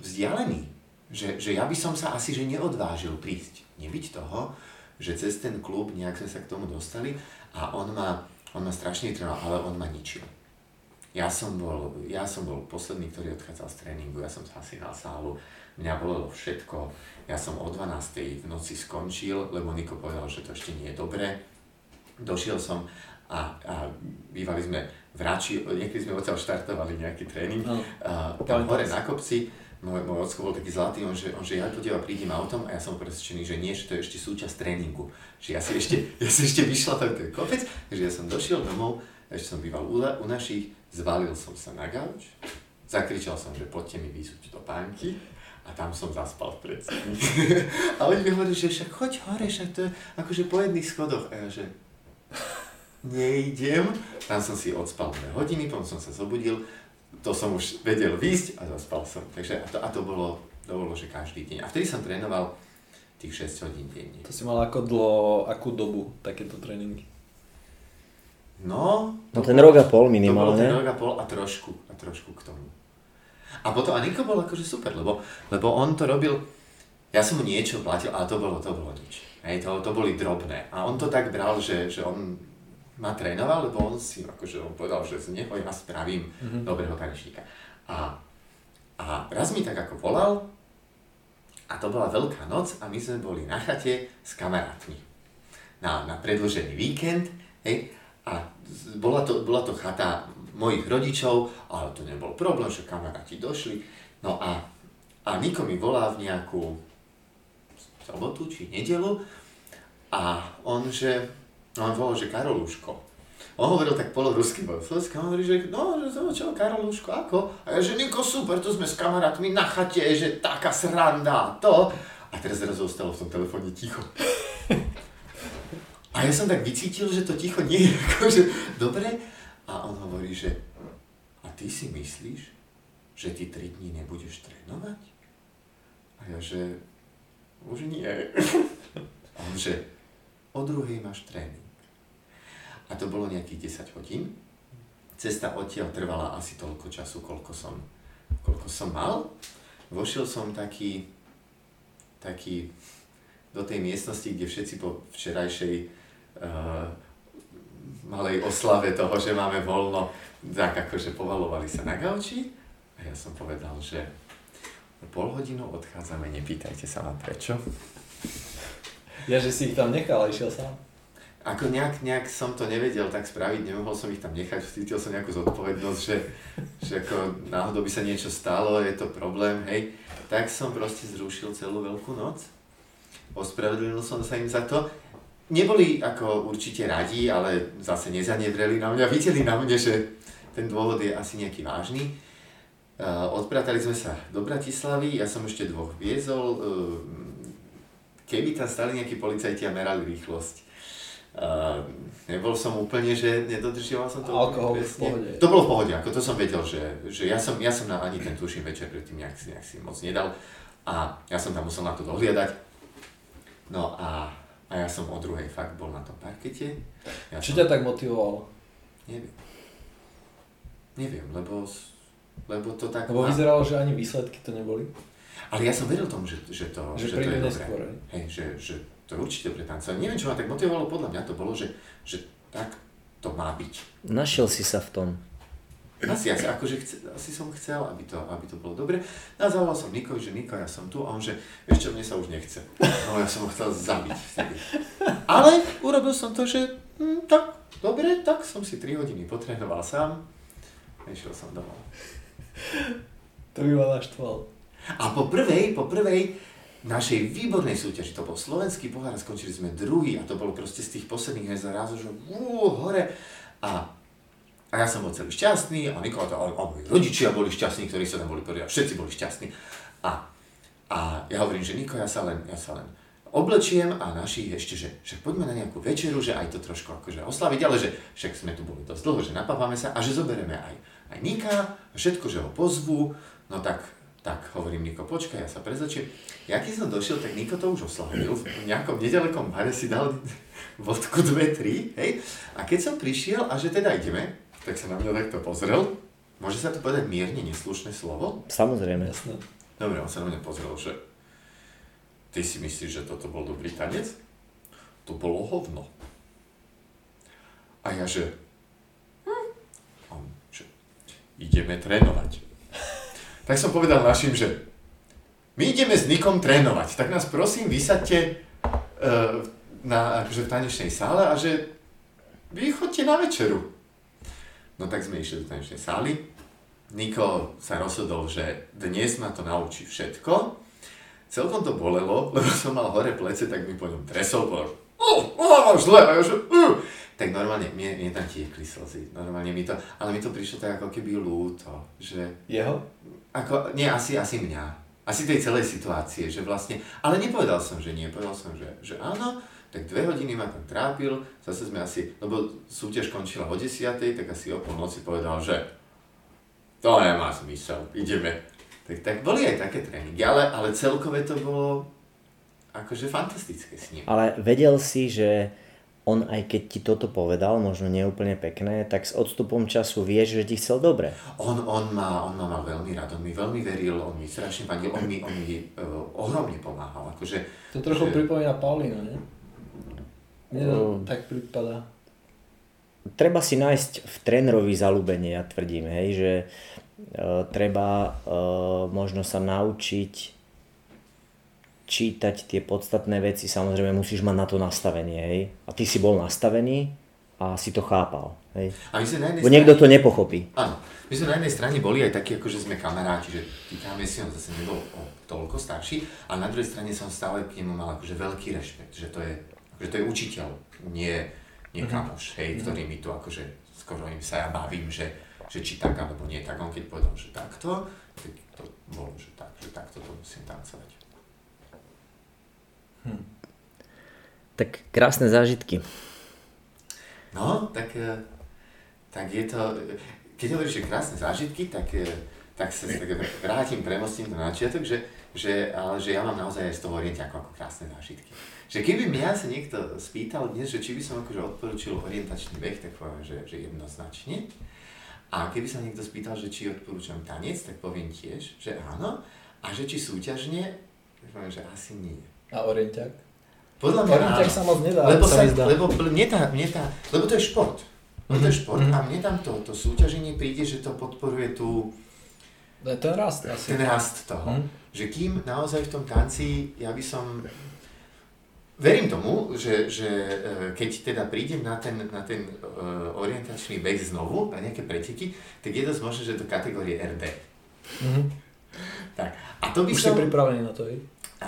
vzdialený. Že, že ja by som sa asi že neodvážil prísť. Nebyť toho, že cez ten klub nejak sme sa k tomu dostali a on ma, on ma strašne trénoval, ale on ma ničil. Ja som bol, ja som bol posledný, ktorý odchádzal z tréningu, ja som zasinal sálu, mňa bolelo všetko, ja som o 12. v noci skončil, lebo Niko povedal, že to ešte nie je dobré. Došiel som a, a bývali sme v Rači, niekedy sme odtiaľ štartovali nejaký tréning, Áno. a, tam hore na kopci, môj, môj ocko bol taký zlatý, on že, on že ja po teba prídem autom a ja som presvedčený, že nie, že to je ešte súčasť tréningu. Že ja si ešte, ja si ešte vyšla tam ten kopec, takže ja som došiel domov, ešte som býval u, u našich, zvalil som sa na gauč, zakričal som, že poďte mi vyzuť do pánky a tam som zaspal v predsedni. <laughs> a oni mi hovorili, že však choď hore, však to je akože po jedných schodoch. A ja že nejdem. Tam som si odspal dve hodiny, potom som sa zobudil, to som už vedel výjsť a zaspal som. Takže a to, a to bolo, to bolo, že každý deň. A vtedy som trénoval tých 6 hodín denne. To si mal ako dlho, akú dobu takéto tréningy? No, No ten rok a pol to bolo ten minimálne. rok a pol a trošku, a trošku k tomu. A potom, a Niko bol akože super, lebo, lebo on to robil, ja som mu niečo platil, ale to bolo, to bolo nič. Hej, to, to boli drobné. A on to tak bral, že, že on ma trénoval, lebo on si, akože on povedal, že z neho ja spravím Mhm. dobrého tanečníka. A, a raz mi tak ako volal, a to bola veľká noc a my sme boli na chate s kamarátmi. Na, na predĺžený víkend, hej, a bola to, bola to chata mojich rodičov, ale to nebol problém, že kamaráti došli. No a, a Niko mi volá v nejakú sobotu či nedelu a on, že, on volal, že Karoluško. On hovoril tak polorusky po slovensky, on hovorí, že no, že to čo, Karoluško, ako? A ja, že Niko, super, tu sme s kamarátmi na chate, že taká sranda, to. A teraz zrazu ostalo v tom telefóne ticho. A ja som tak vycítil, že to ticho nie je akože dobre. A on hovorí, že a ty si myslíš, že ty tri dní nebudeš trénovať? A ja, že už nie. <laughs> A on, že o druhej máš tréning. A to bolo nejakých 10 hodín. cesta odtiaľ trvala asi toľko času, koľko som, koľko som mal. Vošiel som taký, taký do tej miestnosti, kde všetci po včerajšej uh, malej oslave toho, že máme voľno, tak akože povalovali sa na gauči. A ja som povedal, že pol hodinu odchádzame, nepýtajte sa ma prečo. Ja, že si ich tam nechal a išiel sám. Ako nejak, nejak som to nevedel tak spraviť, nemohol som ich tam nechať, cítil som nejakú zodpovednosť, že, že ako náhodou by sa niečo stalo, je to problém, hej. Tak som proste zrušil celú veľkú noc. Ospravedlnil som sa im za to. Neboli ako určite radi, ale zase nezanevreli na mňa, videli na mne, že ten dôvod je asi nejaký vážny. Uh, odpratali sme sa do Bratislavy, ja som ešte dvoch viezol, uh, keby tam stali nejakí policajti a merali rýchlosť, Uh, nebol som úplne, že nedodržiaval som to Alkohol pohode. To bolo v pohode, ako to som vedel, že, že ja som, ja som na ani ten tuším večer predtým nejak, nejak si moc nedal a ja som tam musel na to dohliadať. No a, a ja som o druhej fakt bol na tom parkete. Ja Čo som, ťa tak motivovalo? Neviem. Neviem, lebo, lebo to tak... Lebo vyzeralo, že ani výsledky to neboli. Ale ja som veril tomu, že, že to, Že že to je dobré. hej. Hej, že, že to je určite pre tanca. Neviem, čo ma tak motivovalo, podľa mňa to bolo, že, že tak to má byť. Našiel si sa v tom. Asi, asi, akože chce, asi som chcel, aby to, aby to bolo dobre. No a zavolal som Nikovi, že Niko, ja som tu. A on, že ešte mne sa už nechce. No ja som ho chcel zabiť vtedy. Ale urobil som to, že hm, tak, dobre, tak som si 3 hodiny potrénoval sám. Išiel som domov. To by ma naštval. A po prvej, po prvej našej výbornej súťaži, to bol slovenský pohár, skončili sme druhý a to bolo proste z tých posledných zrazu, že ú, hore. A, a ja som bol celý šťastný a Nikola, a, a moji rodičia boli šťastní, ktorí sa tam boli prvý a všetci boli šťastní. A, a ja hovorím, že Niko, ja sa len, ja sa len oblečiem a naši ešte, že, že poďme na nejakú večeru, že aj to trošku akože oslaviť, ale že však sme tu boli dosť dlho, že napávame sa a že zoberieme aj, aj Nika, všetko, že ho pozvú, no tak tak hovorím Niko, počkaj, ja sa prezlečiem. Ja keď som došiel, tak Niko to už oslavil. V nejakom nedalekom bare si dal <laughs> vodku 2-3, hej. A keď som prišiel a že teda ideme, tak sa na mňa takto pozrel. Môže sa to povedať mierne neslušné slovo? Samozrejme. Jasné. Dobre, on sa na mňa pozrel, že ty si myslíš, že toto bol dobrý tanec? To bolo hovno. A ja, že... Hm. On, že ideme trénovať. Tak som povedal našim, že my ideme s Nikom trénovať, tak nás prosím vysaďte uh, na, akože v tanečnej sále a že vy chodte na večeru. No tak sme išli do tanečnej sály. Niko sa rozhodol, že dnes ma to naučí všetko. Celkom to bolelo, lebo som mal hore plece, tak mi po ňom tresol, povedal, oh, oh, zle, a ja že, uh. Tak normálne, mne, mne tam tiekli slzy, normálne mi to, ale mi to prišlo tak ako keby ľúto, že Jeho? ako, nie, asi, asi mňa. Asi tej celej situácie, že vlastne, ale nepovedal som, že nie, povedal som, že, že áno, tak dve hodiny ma tam trápil, zase sme asi, lebo súťaž končila o desiatej, tak asi o polnoci povedal, že to nemá zmysel, ideme. Tak, tak boli aj také tréningy, ale, ale celkové to bolo akože fantastické s ním. Ale vedel si, že on aj keď ti toto povedal, možno neúplne pekné, tak s odstupom času vieš, že ti chcel dobre. On, on, ma, on ma mal veľmi rád, on mi veľmi veril, on mi strašne fandil, on mi, on mi uh, ohromne pomáhal. Akože, To trochu že- pripomína Paulina, nie? Mne to Mm. tak pripadá. Treba si nájsť v trénerovi zalúbenie, ja tvrdím, hej, že e, treba e, možno sa naučiť čítať tie podstatné veci, samozrejme musíš mať na to nastavenie, hej. A ty si bol nastavený a si to chápal, hej. A my sme na jednej Bo niekto to nepochopí. Áno, my sme na jednej strane boli aj takí, ako že sme kamaráti, že týkame si, on zase nebol o toľko starší, a na druhej strane som stále k nemu mal akože veľký rešpekt, že to je, akože to je učiteľ, nie, nie kamoš, hej, ktorý mi tu akože skoro im sa ja bavím, že, že či tak alebo nie tak, on keď povedal, že takto, tak to bolo, že tak, že takto to musím tancovať. Tak krásne zážitky. No, tak, eh, tak je to, keď hovoríš, že krásne zážitky, tak, eh, tak sa tak vrátim, premostím na začiatok, že, že, ale že ja mám naozaj aj z toho orientiaku ako krásne zážitky. Že keby mňa sa niekto spýtal dnes, že či by som akože odporučil orientačný beh, tak poviem, že, že jednoznačne. A keby sa niekto spýtal, že či odporúčam tanec, tak poviem tiež, že áno. A že či súťažne, poviem, že asi nie. A orienťak? Podľa mňa Orienťak sa moc nedá, lebo, sa sa, lebo, mne tá, mne tá, lebo to je šport. Lebo to je Mhm, šport mhm. a mne tam to, to súťaženie príde, že to podporuje tú, je ten rast asi. ten rast toho. Mhm. Že kým naozaj v tom tanci, ja by som... Verím tomu, že, že e, keď teda prídem na ten, na ten uh, orientačný beh znovu, na nejaké preteky, tak je dosť možné, že do kategórie RD. Mhm. Tak. A to by Už som... si pripravený na to, hej?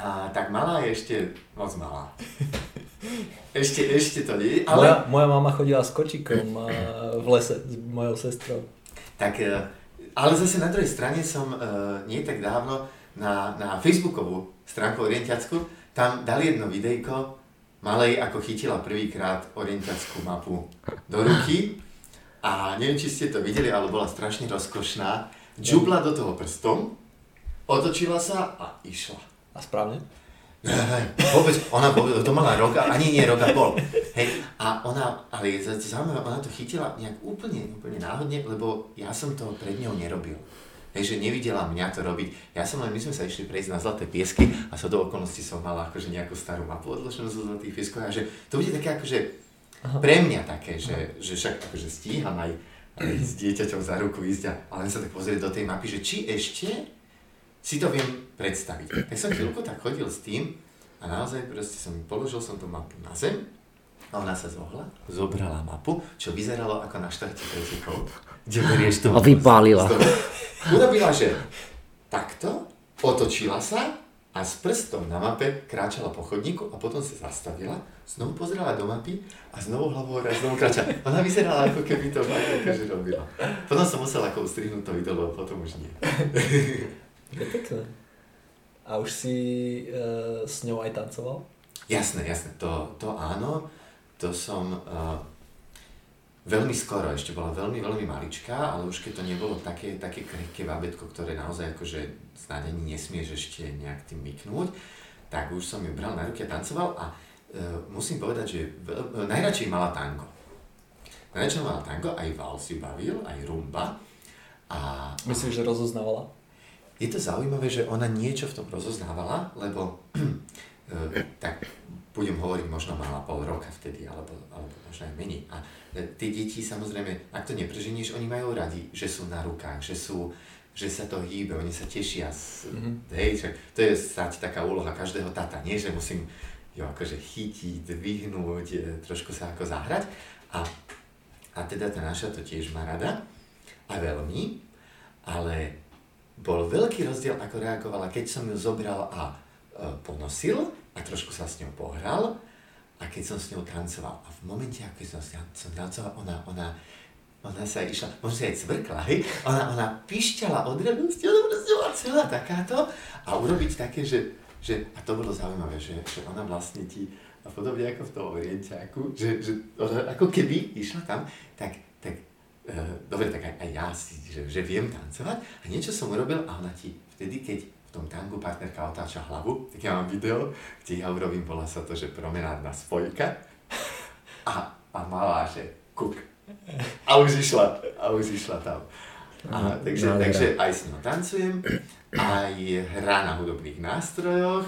A, tak malá je ešte moc malá. <laughs> Ešte, ešte to nie, Moja, ale... moja mama chodila s kočikom <clears throat> v lese s mojou sestrou. Tak, e, ale zase na druhej strane som uh, nie tak dávno na, na Facebookovú stránku orientiacku, tam dali jedno videjko malej, ako chytila prvýkrát orientiackú mapu do ruky a neviem, či ste to videli, ale bola strašne rozkošná. Džubla do toho prstom, otočila sa a išla. A správne? Vôbec, ona to mala rok, ani nie rok a pol. Hej, a ona, ale je za- zaujímavé, ona to chytila nejak úplne, úplne náhodne, lebo ja som to pred ňou nerobil. Hej, že nevidela mňa to robiť. Ja som len, my sme sa išli prejsť na Zlaté piesky a sa do okolností som mala akože nejakú starú mapu odloženú zo Zlatých pieskov a že to bude také akože pre mňa také, že, že však akože stíham aj, aj s dieťaťom za ruku ísť a len sa tak pozrieť do tej mapy, že či ešte si to viem predstaviť. Tak som chvíľku tak chodil s tým a naozaj proste som položil som tú mapu na zem a ona sa zohla, zobrala mapu, čo vyzeralo ako na štarte pretekov, kde berieš tú A vypálila. Urobila, že takto, otočila sa a s prstom na mape kráčala po chodníku a potom sa zastavila, znovu pozerala do mapy a znovu hlavou hore a znovu kráčala. Ona vyzerala ako keby to že robila. Potom som musel ako ustrihnúť to video, lebo potom už nie. Je pekné. A už si e, s ňou aj tancoval? Jasné, jasné, to, to áno, to som uh, veľmi skoro, ešte bola veľmi, veľmi maličká, ale už keď to nebolo také, také krehké babetko, ktoré naozaj akože snáď ani nesmieš ešte nejak tým myknúť, tak už som ju bral na ruky a tancoval a uh, musím povedať, že veľ, najradšej mala tango. Najradšej mala tango, aj vals ju bavil, aj rumba. A, Myslíš, že rozoznávala? Je to zaujímavé, že ona niečo v tom rozoznávala, lebo e, <clears throat> tak budem hovoriť, možno mala pol roka vtedy, alebo, alebo možno aj menej. A e, tie deti samozrejme, ak to nepreženieš, oni majú radi, že sú na rukách, že sú že sa to hýbe, oni sa tešia. Z, Mhm. hej, že to je snáď taká úloha každého tata, nie že musím jo akože chytiť, dvihnúť, e, trošku sa ako zahrať. A, a teda tá naša to tiež má rada a veľmi, ale bol veľký rozdiel, ako reagovala, keď som ju zobral a e, ponosil a trošku sa s ňou pohral a keď som s ňou tancoval. A v momente, ako som s ňou som tancoval, ona, ona, ona sa išla, možno si aj cvrkla, hej? Ona, ona pišťala od radosti, ona proste bola celá takáto a urobiť také, že, že a to bolo zaujímavé, že, že ona vlastne ti, a podobne ako v tom orientiáku, že, že ona ako keby išla tam, tak, tak dobre, tak aj, aj ja si, že, že viem tancovať a niečo som urobil a ona ti vtedy, keď v tom tangu partnerka otáča hlavu, tak ja mám video, kde ja urobím, volá sa to, že promenádna spojka <laughs> a, a malá, že kuk. A už išla, a už išla tam. A, takže, takže aj s ňou tancujem, aj hrá na hudobných nástrojoch,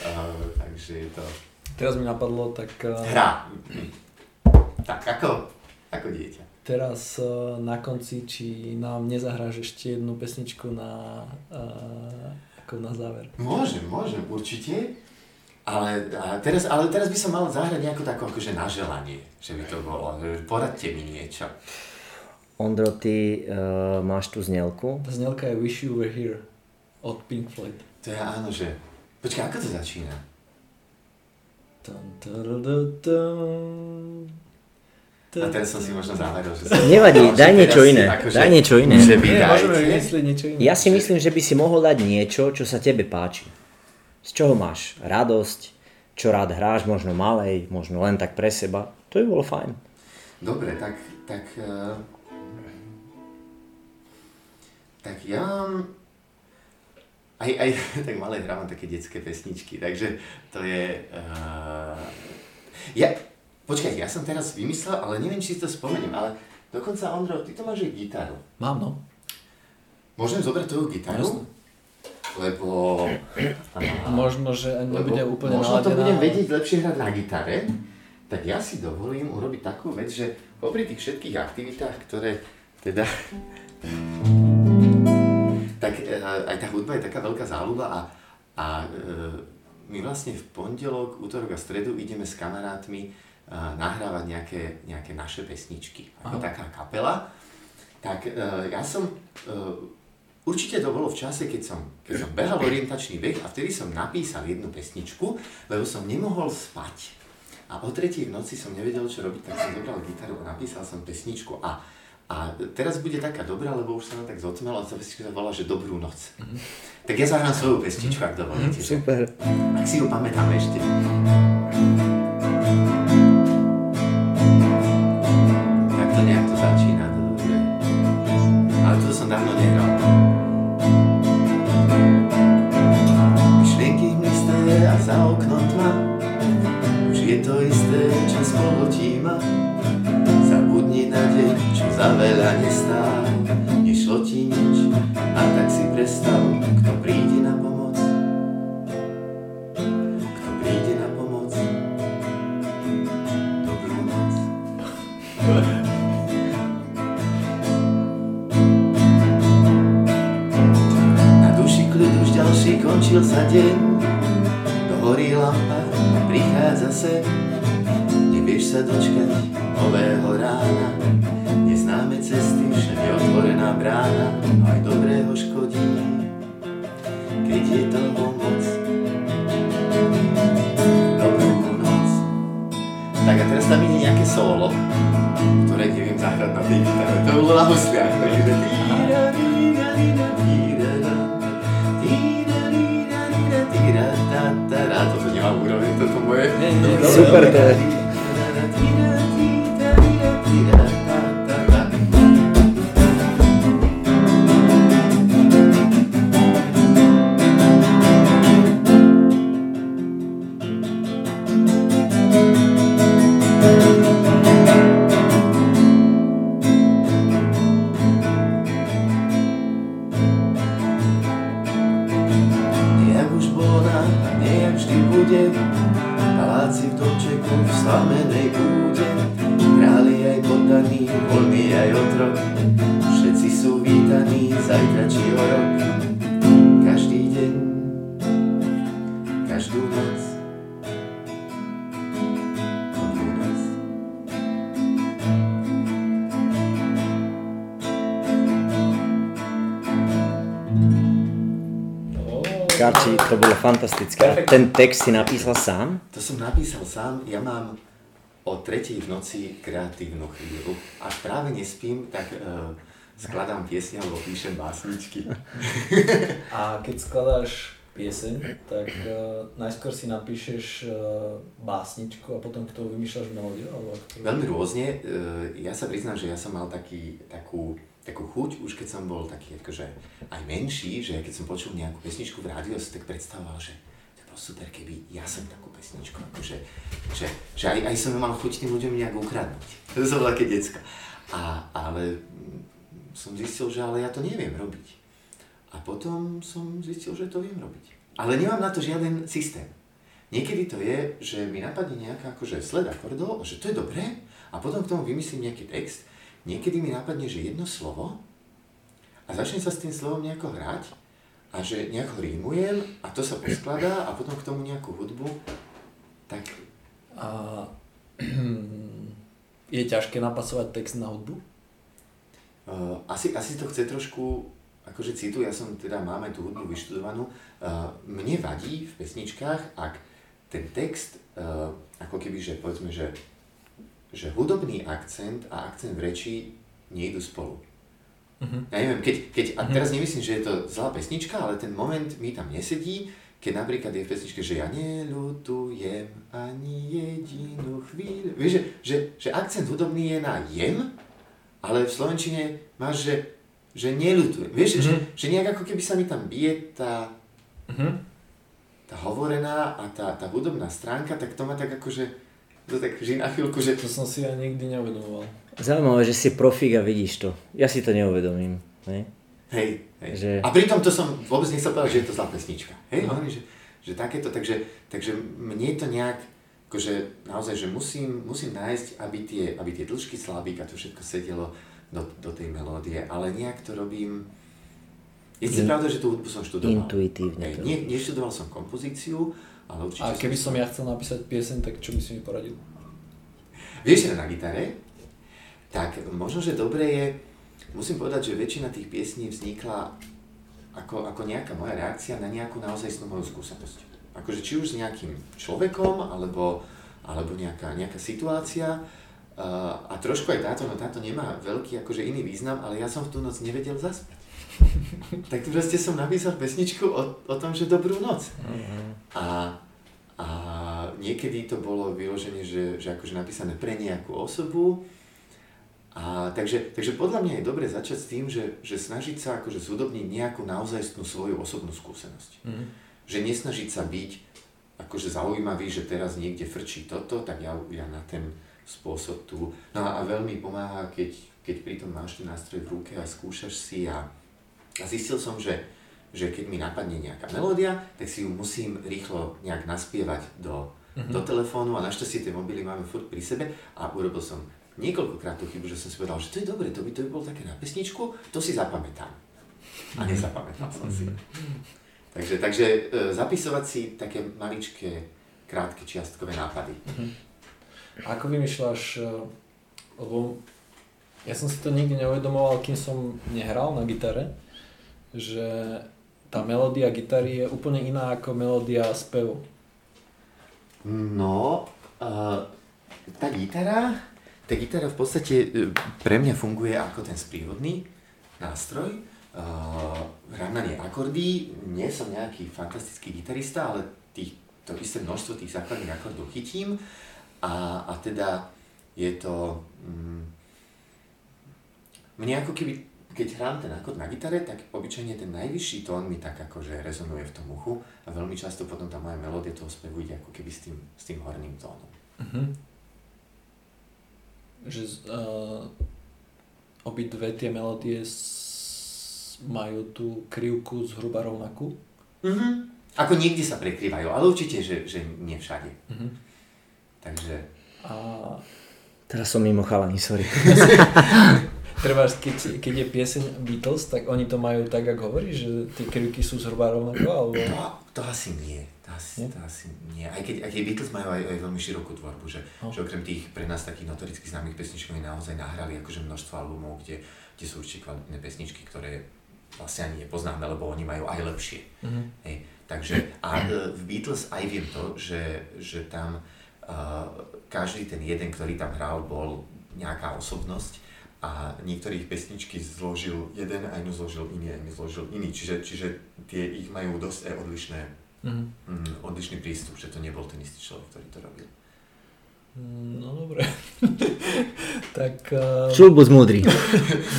uh, takže je to Teraz mi napadlo, tak e, hra. Tak ako, ako dieťa. Teraz e, na konci, či nám nezahráš ešte jednu pesničku na, e, ako na záver. Môžem, môžem, určite. Ale, a teraz, ale teraz by som mal zahrať nejakú takú akože na želanie, že by to bolo. Poradte mi niečo. Ondro, ty uh, máš tú znelku. Tá znelka je Wish You Were Here od Pink Floyd. To je áno, že... Počkaj, ako to začína? Tan, tadadadam. A teraz som si možno zameril, že... <laughs> Nevadí, že daj niečo iné, akože- daj niečo iné. Že vy Nie, môžeme dajte. vymyslieť niečo iné. Ja si myslím, že by si mohol dať niečo, čo sa tebe páči. Z čoho máš radosť, čo rád hráš, možno malej, možno len tak pre seba. To by bolo fajn. Dobre, tak, tak, uh, tak ja mám, aj, aj <laughs> tak malé hrávam také detské pesničky, takže to je, uh, ja, počkajte, ja som teraz vymyslel, ale neviem, či si to spomeniem, ale Dokonca Ondro, ty to máš aj gitaru. Mám, no. Môžem zobrať tvoju gitaru? Jasne. Lebo... <clears throat> Možno, že ani lebo nebude úplne možno to naladená. budem vedieť lepšie hrať na gitare. Tak ja si dovolím urobiť takú vec, že popri tých všetkých aktivitách, ktoré teda... <laughs> tak e, aj tá hudba je taká veľká záľuba a, a e, my vlastne v pondelok, útorok a stredu ideme s kamarátmi nahrávať nejaké, nejaké naše pesničky. Ako Aha. taká kapela. Tak e, ja som... E, určite to bolo v čase, keď som, keď som behal orientačný beh a vtedy som napísal jednu pesničku, lebo som nemohol spať. A o tretej v noci som nevedel, čo robiť, tak som zobral gitaru a napísal som pesničku. A, a teraz bude taká dobrá, lebo už sa nám tak zotmelo a tá pesnička sa volá, že Dobrú noc. Tak ja zahrám svoju pesničku, ak dovolíte. že- Super. ak si ju pamätáme ešte. Tak to čo za veľa nestál Nešlo ti nič a tak si prestal Kto príde ďalší končil sa deň, dohorí lampa, prichádza sem, nevieš sa dočkať nového rána, neznáme cesty, všade otvorená brána, no aj dobrého škodí, keď je toho moc. Dobrú noc. Tak a teraz tam ide nejaké solo, ktoré neviem zahrať na tej gitare. To bolo na husliach. Takže tíra, tíra, ta, ta, ra. Toto nemám urobiť, toto moje. Nie, nie, Super to je. Karči, to bolo fantastické. Ten text si napísal sám? To som napísal sám, ja mám o tretej v noci kreatívnu chvíľu. Ak práve nespím, tak uh, skladám piesne alebo píšem básničky. <laughs> A keď skladáš pieseň, tak uh, najskôr si napíšeš uh, básničku a potom k tomu vymýšľaš melódiu? Alebo. Veľmi rôzne. Uh, ja sa priznám, že ja som mal taký, takú, takú chuť, už keď som bol taký akože aj menší, že keď som počul nejakú pesničku v rádiu, som tak predstavoval, že to bolo super, keby ja som takú pesničku, akože, že, že aj, aj som mal chuť tým ľuďom nejak ukradnúť. To <laughs> som také decka. A, ale som zistil, že ale ja to neviem robiť. A potom som zistil, že to viem robiť. Ale nemám na to žiaden systém. Niekedy to je, že mi napadne nejaká akože sled akordov, že to je dobré a potom k tomu vymyslím nejaký text. Niekedy mi napadne, že jedno slovo a začnem sa s tým slovom nejako hrať a že nejak ho rímujem a to sa poskladá a potom k tomu nejakú hudbu. Tak A <clears throat> je ťažké napasovať text na hudbu? Uh, asi, asi to chce trošku, akože citu, ja som teda, máme tú hudbu vyštudovanú, uh, mne vadí v pesničkách, ak ten text, uh, ako keby, že povedzme, že, že hudobný akcent a akcent v reči nejdu spolu. Uh-huh. Ja neviem, keď, keď a teraz nemyslím, že je to zlá pesnička, ale ten moment mi tam nesedí, keď napríklad je v pesničke, že ja nelutujem ani jedinú chvíľu. Vieš, že, že, že akcent hudobný je na jem, ale v slovenčine máš, že, že nelutujem. Vieš, že, že nejak ako keby sa mi tam bije tá, Uh-huh. tá hovorená a tá, tá hudobná stránka, tak to ma tak akože to tak vždy na chvíľku, že... To som si aj nikdy neuvedomoval. Zaujímavé, že si profík a vidíš to. Ja si to neuvedomím. Ne? Hej, hej. Že... A pritom to som vôbec nechcel povedať, že je to zlá pesnička. Hej, no. že, že takéto, takže, takže mne to nejak, akože naozaj, že musím, musím nájsť, aby tie, aby tie dĺžky slabík a to všetko sedelo do, do tej melódie, ale nejak to robím... Je si In, pravda, že tú hudbu som študoval. Intuitívne. Hej, nie, neštudoval som kompozíciu, ale určite... A keby som ja chcel napísať piesen, tak čo by si mi poradil? Vieš, na gitare, tak možno, že dobre je, musím povedať, že väčšina tých piesní vznikla ako, ako nejaká moja reakcia na nejakú naozaj moju skúsenosť akože či už s nejakým človekom, alebo, alebo nejaká, nejaká situácia. Uh, a trošku aj táto, no táto nemá veľký akože iný význam, ale ja som v tú noc nevedel zaspať. <laughs> tak proste som napísal pesničku o, o tom, že dobrú noc. Uh-huh. A, a niekedy to bolo vyloženie, že, že akože napísané pre nejakú osobu. A takže, takže podľa mňa je dobre začať s tým, že, že snažiť sa akože zúdobniť nejakú naozajstnú svoju osobnú skúsenosť. Uh-huh že nesnažiť sa byť akože zaujímavý, že teraz niekde frčí toto, tak ja, ja na ten spôsob tu. No a veľmi pomáha, keď, keď pritom máš ten nástroj v ruke a skúšaš si a, a zistil som, že, že keď mi napadne nejaká melódia, tak si ju musím rýchlo nejak naspievať do, mm-hmm. do telefónu a našťastie tie mobily máme furt pri sebe a urobil som niekoľkokrát tú chybu, že som si povedal, že to je dobre, to by to by bolo také na pesničku, to si zapamätám. A nezapamätal som si. Mhm. Takže, takže e, zapisovať si také maličké, krátke čiastkové nápady. A ako vymýšľaš, e, lebo ja som si to nikdy neuvedomoval, kým som nehral na gitare, že tá melódia gitary je úplne iná ako melódia spevu. No, uh, tá gitara, tá gitara v podstate pre mňa funguje ako ten sprievodný nástroj, uh, hrám na nej akordy, nie som nejaký fantastický gitarista, ale tých, to isté množstvo tých základných akordov chytím. A, a teda je to... Mm, mne ako keby, keď hrám ten akord na gitare, tak obyčajne ten najvyšší tón mi tak akože rezonuje v tom uchu a veľmi často potom tá moja melódia toho spevu ide ako keby s tým, s tým horným tónom. Uh-huh. Že uh, obidve tie melódie majú tú krivku zhruba rovnakú? Mm-hmm. Ako niekde sa prekrývajú, ale určite, že, že nie všade. Mm-hmm. Takže... A... Teraz som mimo chalani, sorry. <laughs> Treba, keď, keď je pieseň Beatles, tak oni to majú tak, ako hovorí, že tie krivky sú zhruba rovnako, alebo... To, to asi nie. To asi, nie? to asi nie. Aj keď, aj keď Beatles majú aj, aj veľmi širokú tvorbu, že, oh. že okrem tých pre nás takých notoricky známych pesničkov naozaj nahrali akože množstvo albumov, kde, kde sú určite kvalitné pesničky, ktoré vlastne ani nepoznáme, lebo oni majú aj lepšie. Mm-hmm. Hej. Takže a e, v Beatles aj viem to, že, že tam uh, každý ten jeden, ktorý tam hral, bol nejaká osobnosť a niektorých pesničky zložil jeden a inú zložil iný a inú zložil iný. Čiže, čiže tie ich majú dosť odlišné, mm-hmm. odlišný prístup, že to nebol ten istý človek, ktorý to robil. Mm, no dobre. <laughs> tak... Uh... Šulbus múdry.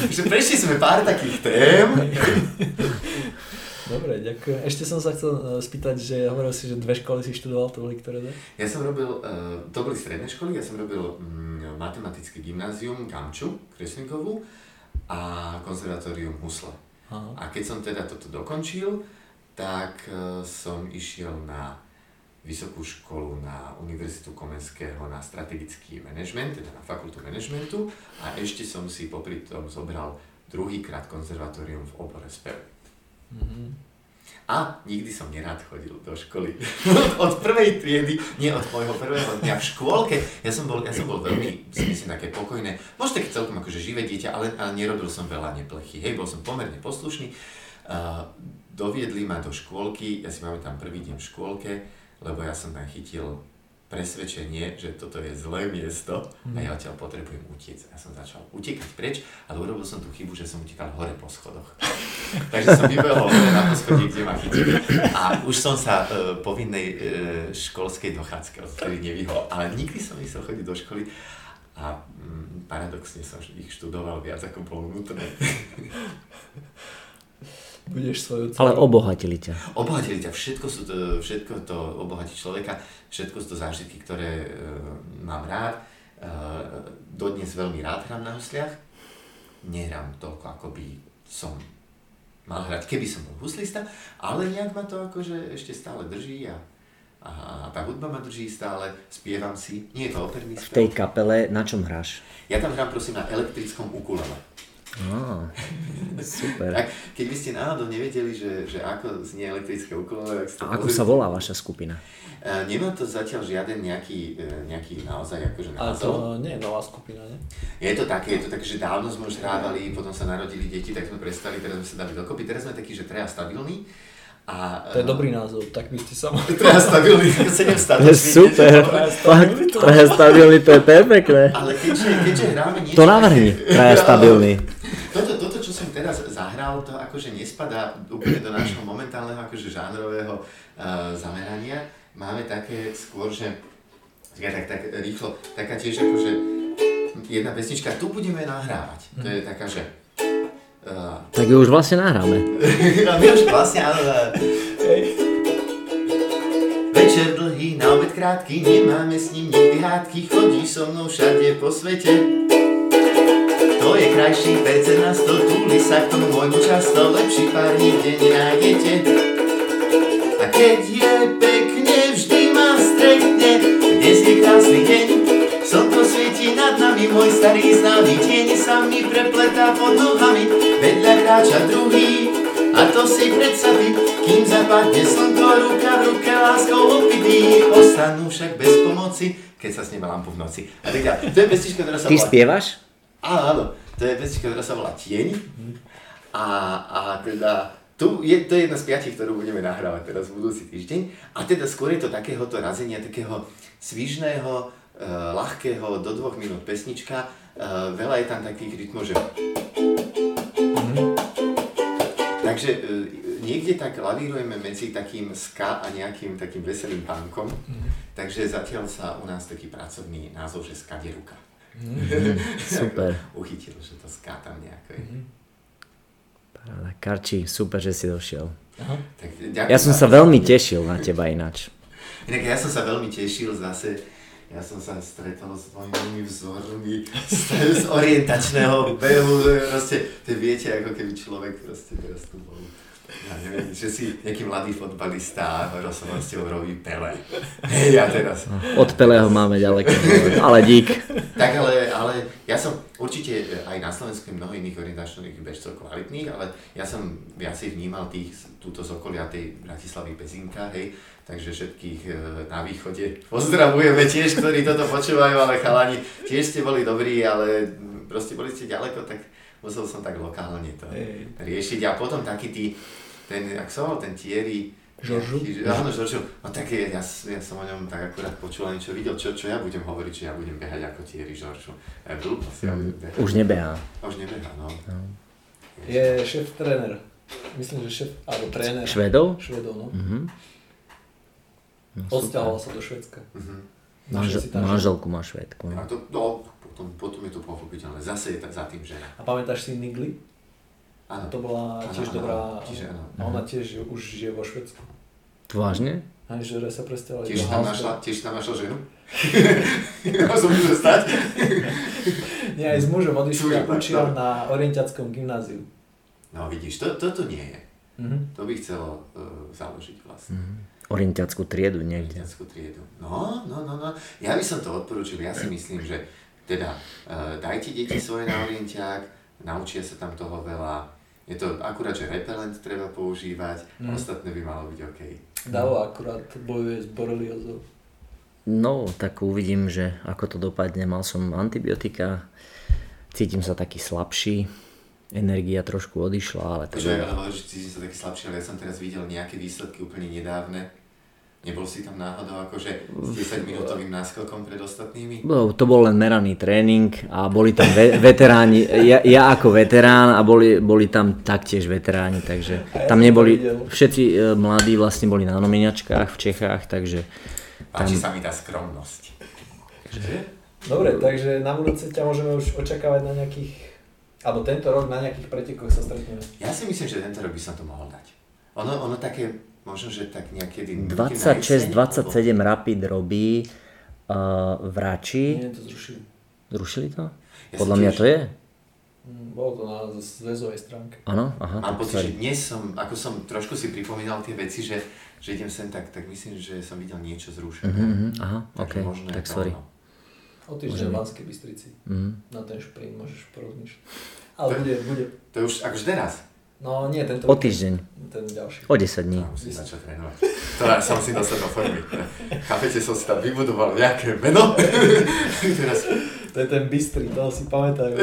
že prešli sme pár takých tém. <laughs> dobre, ďakujem. Ešte som sa chcel uh, spýtať, že hovoril si, že dve školy si študoval, to boli ktoré dve? Ja som robil, uh, to boli stredné školy, ja som robil um, matematické gymnázium Gamču, Kreslinkovú a konzervatórium Husle. Aha. A keď som teda toto dokončil, tak uh, som išiel na vysokú školu na Univerzitu Komenského na strategický manažment, teda na fakultu manažmentu a ešte som si popri tom zobral druhýkrát konzervatórium v obore spev. Mm-hmm. A nikdy som nerád chodil do školy. <laughs> od prvej triedy, nie od môjho prvého dňa v škôlke. Ja som bol, ja som bol veľmi, myslím, také pokojné, možno také celkom akože živé dieťa, ale, ale nerobil som veľa neplechy. Hej, bol som pomerne poslušný. Uh, doviedli ma do škôlky, ja si máme tam prvý deň v škôlke, lebo ja som tam chytil presvedčenie, že toto je zlé miesto mm. a ja odtiaľ potrebujem utiecť. Ja som začal utekať preč, ale urobil som tú chybu, že som utekal hore po schodoch. <laughs> Takže som vybehol na poschodí, kde ma chytili. A už som sa uh, povinnej uh, školskej dochádzke odtedy nevyhol. Ale nikdy som nechcel chodiť do školy a um, paradoxne som ich študoval viac ako bolo vnútorné. <laughs> budeš svoju Ale obohatili ťa. Obohatili ťa, všetko, sú to, všetko to obohatí človeka, všetko sú to zážitky, ktoré e, mám rád. E, dodnes veľmi rád hrám na husliach. Nehrám toľko, ako by som mal hrať, keby som bol huslista, ale nejak ma to akože ešte stále drží a, a tá hudba ma drží stále, spievam si, nie je to operný V tej kapele na čom hráš? Ja tam hrám prosím na elektrickom ukulele. Á, super. Tak, keď by ste náhodou nevedeli, že, že ako znie elektrické ukulele, tak si to A ako pozrite. sa volá vaša skupina? E, nemá to zatiaľ žiaden nejaký, e, nejaký naozaj akože Ale to názov. nie je nová skupina, nie? Je to také, je to také, že dávno sme už hrávali, potom sa narodili deti, tak sme prestali, teraz sme sa dali dokopy. Teraz sme takí, že traja stabilní. A, To je dobrý názov, tak by ste sa <laughs> mohli... Traja stabilní, <laughs> sedem To statočných. je super. Fakt, traja stabilný, to je perfektné. Ale keďže, keďže hráme niečo... To navrhni, traja stabilný. <laughs> Toto, toto, čo som teraz zahral, to akože nespadá úplne do nášho momentálneho akože žánrového uh, zamerania. Máme také skôr, že ja tak, tak rýchlo, taká tiež akože jedna pesnička, tu budeme nahrávať. To je taká, že uh, Tak ju už vlastne nahráme. <laughs> my už vlastne, áno, Večer dlhý, na obed krátky, nemáme s ním nikdy hádky, chodí so mnou všade po svete. To je krajší percent na sto, túli sa k tomu môjmu často, lepší pár nikde nenájdete. A keď je pekne, vždy ma stretne, dnes je krásny deň, slnko svieti nad nami, môj starý známy, tiene sa mi prepletá pod nohami, vedľa kráča druhý, a to si predsa ty, kým zapadne slnko, ruka v ruke láskou opitý, ostanú však bez pomoci, keď sa snema lampu v noci. A tak ďalej. To je pesnička, ktorá sa Ty volá... spievaš? Áno, áno. To je pesnička, ktorá sa volá Tieň. A, a teda, tu je, to je jedna z piatich, ktorú budeme nahrávať teraz v budúci týždeň. A teda skôr je to takéhoto razenia, takého svižného, e, ľahkého, do dvoch minút pesnička. E, veľa je tam takých rytmov, že... Takže e, niekde tak lavírujeme medzi takým ska a nejakým takým veselým punkom. Takže zatiaľ sa u nás taký pracovný názov, že skade ruka. Super. <laughs> Uchytil, že to ska tam nejako je. Paráda. Karči, super, že si došiel. Tak ďakujem Ja som sa veľmi tešil na teba ináč. Inak ja som sa veľmi tešil zase, ja som sa stretol s mojimi vzormi z, orientačného behu, proste, to viete, ako keby človek proste teraz tu bol. Ja neviem, že si nejaký mladý fotbalista a rozhovoru s tebou robí Pele. Hej, ja teraz. Od Pelého máme ďaleko. Ale dík. Tak ale, ale ja som určite e, aj na Slovensku mnoho iných orientačných bežcov kvalitných, ale ja som viacej vnímal tých túto z okolia tej Bratislavy Pezinka, hej, takže všetkých e, na východe pozdravujeme tiež, ktorí toto počúvajú, ale chalani, tiež ste boli dobrí, ale proste boli ste ďaleko, tak musel som tak lokálne to riešiť a potom taký tí, ten, ak som ten Thierry, Žoržu? Áno, Žoržu. No tak je, ja, ja som o ňom tak akurát počul a niečo videl, čo, čo ja budem hovoriť, že ja budem behať ako Thierry Žoržu. Ja blbosť, ja budem behať. Už nebehá. Už nebeha, no. Je šéf tréner. Myslím, že šéf, alebo tréner. Švedov? Švedov, no. Mhm. No, Odsťahoval sa do Švedska. Mhm. Našiel Manžel, si tam ženu. manželku má švédku. A to, no, potom, potom je to pochopiteľné. Zase je tak za tým žena. A pamätáš si Nigli? Áno. To bola Áno, tiež áno, dobrá... tiež áno. Ona tiež už žije vo Švedsku. Vážne? Aj že sa presťahovali Tiež tam našla, tiež tam našla ženu? <laughs> <laughs> Môžem môže stať? Nie, aj s mužom odišiel a Mužom, učil tak, na orientiackom gymnáziu. No vidíš, to, toto nie je. Mhm. To by chcelo uh, založiť vlastne. Orientiackú triedu niekde. Orientiackú triedu. No, no, no, no. Ja by som to odporúčil. Ja si myslím, že teda uh, dajte deti svoje na orientiák, naučia sa tam toho veľa. Je to akurát, že repelent treba používať, Mm. ostatné by malo byť OK. Davo akurát bojuje s boreliózou. No, tak uvidím, že ako to dopadne. Mal som antibiotika, cítim sa taký slabší, energia trošku odišla, ale to Takže ale že cítim sa taký slabší, ale ja som teraz videl nejaké výsledky úplne nedávne. Nebol si tam náhodou akože s 10 minútovým náskokom pred ostatnými? No, to bol len meraný tréning a boli tam ve- veteráni, ja, ja ako veterán a boli, boli tam taktiež veteráni, takže ja tam neboli, všetci e, mladí vlastne boli na nominačkách v Čechách, takže Páči sa mi tá skromnosť. Že? Dobre, takže na budúce ťa môžeme už očakávať na nejakých Alebo tento rok na nejakých pretekoch sa stretneme. Ja si myslím, že tento rok by som to mohol dať. Ono, ono také, možno, že tak niekedy... 26-27 Rapid robí uh, v Rači. Nie, to zrušili. Zrušili to? Ja Podľa mňa tiež- to je. Mm, Bolo to na zväzovej stránke. Áno, aha, Mám pocit, že dnes som, ako som trošku si pripomínal tie veci, že, že idem sem, tak, tak myslím, že som videl niečo zrušené. Mhm, mhm, aha, ok, Takže možno tak to sorry. O týždeň v Banskej Bystrici. Mhm. Na ten šprint môžeš porozmýšľať. Ale bude, bude. To je už akože teraz. No nie, tento O týždeň, ten ďalší. o 10 dní. To musím začať trénovať. To ja som si dostal do formy. Chápete, som si tam vybudoval nejaké meno. <laughs> teraz, To je ten Bystry, toho si pamätajú.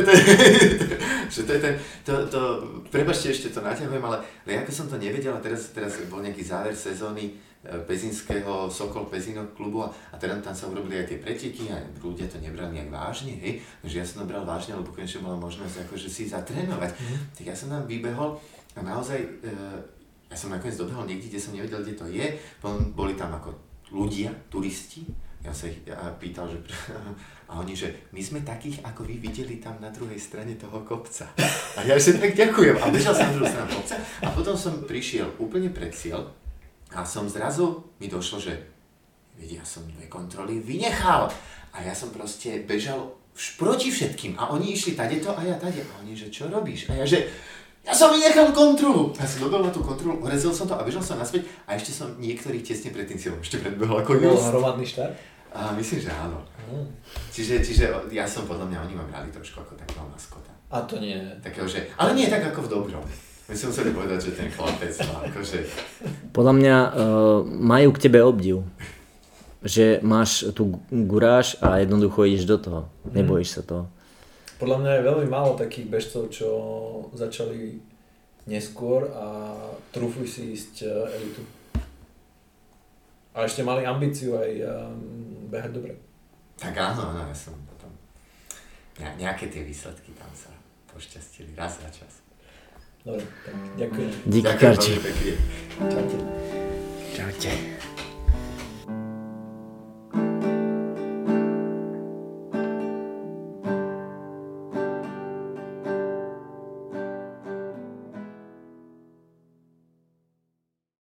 že to je ten, to, to, prepačte, ešte to naťahujem, ale ale ako som to nevedel a teraz, teraz bol nejaký záver sezóny Pezinského, Sokol Pezinok klubu a, a teda tam sa urobili aj tie preteky a ľudia to nebrali nejak vážne, hej, takže ja som to bral vážne, lebo konečne bola možnosť akože si zatrénovať. Tak ja som tam vybehol a naozaj, e, ja som nakoniec dobehol niekde, kde som nevedel, kde to je, potom boli tam ako ľudia, turisti, ja sa ich ja pýtal, že <laughs> a oni, že my sme takých, ako vy videli tam na druhej strane toho kopca. A ja že tak ďakujem. A bežal som na druhú stranu kopca a potom som prišiel úplne pred cieľ a som zrazu, mi došlo, že ja som dve kontroly vynechal. A ja som proste bežal proti všetkým a oni išli tadeto a ja tade. A oni, že čo robíš? A ja, že ja som vynechal kontrolu. A ja som dobehol na tú kontrolu, urezil som to a bežal som naspäť a ešte som niektorých tesne pred tým cieľom ešte predbehol ako Bol just. hromadný štart. A myslím, že áno. Mm. Čiže, čiže ja som podľa mňa, oni ma brali trošku ako takého maskota. A to nie. Takého, že, ale nie tak ako v dobrom. My museli povedať, že ten chlapec má akože... Podľa mňa uh, majú k tebe obdiv. Že máš tú guráž a jednoducho ideš do toho. Nebojíš sa toho. Podľa mňa je veľmi málo takých bežcov, čo začali neskôr a trúfli si ísť e, elitu. A ešte mali ambíciu aj um, behať dobre. Tak áno, áno, ja som potom... Ne, nejaké tie výsledky tam sa pošťastili raz za čas. Dobre, tak ďakujem. Díky, Karči. Čaute. Čaute.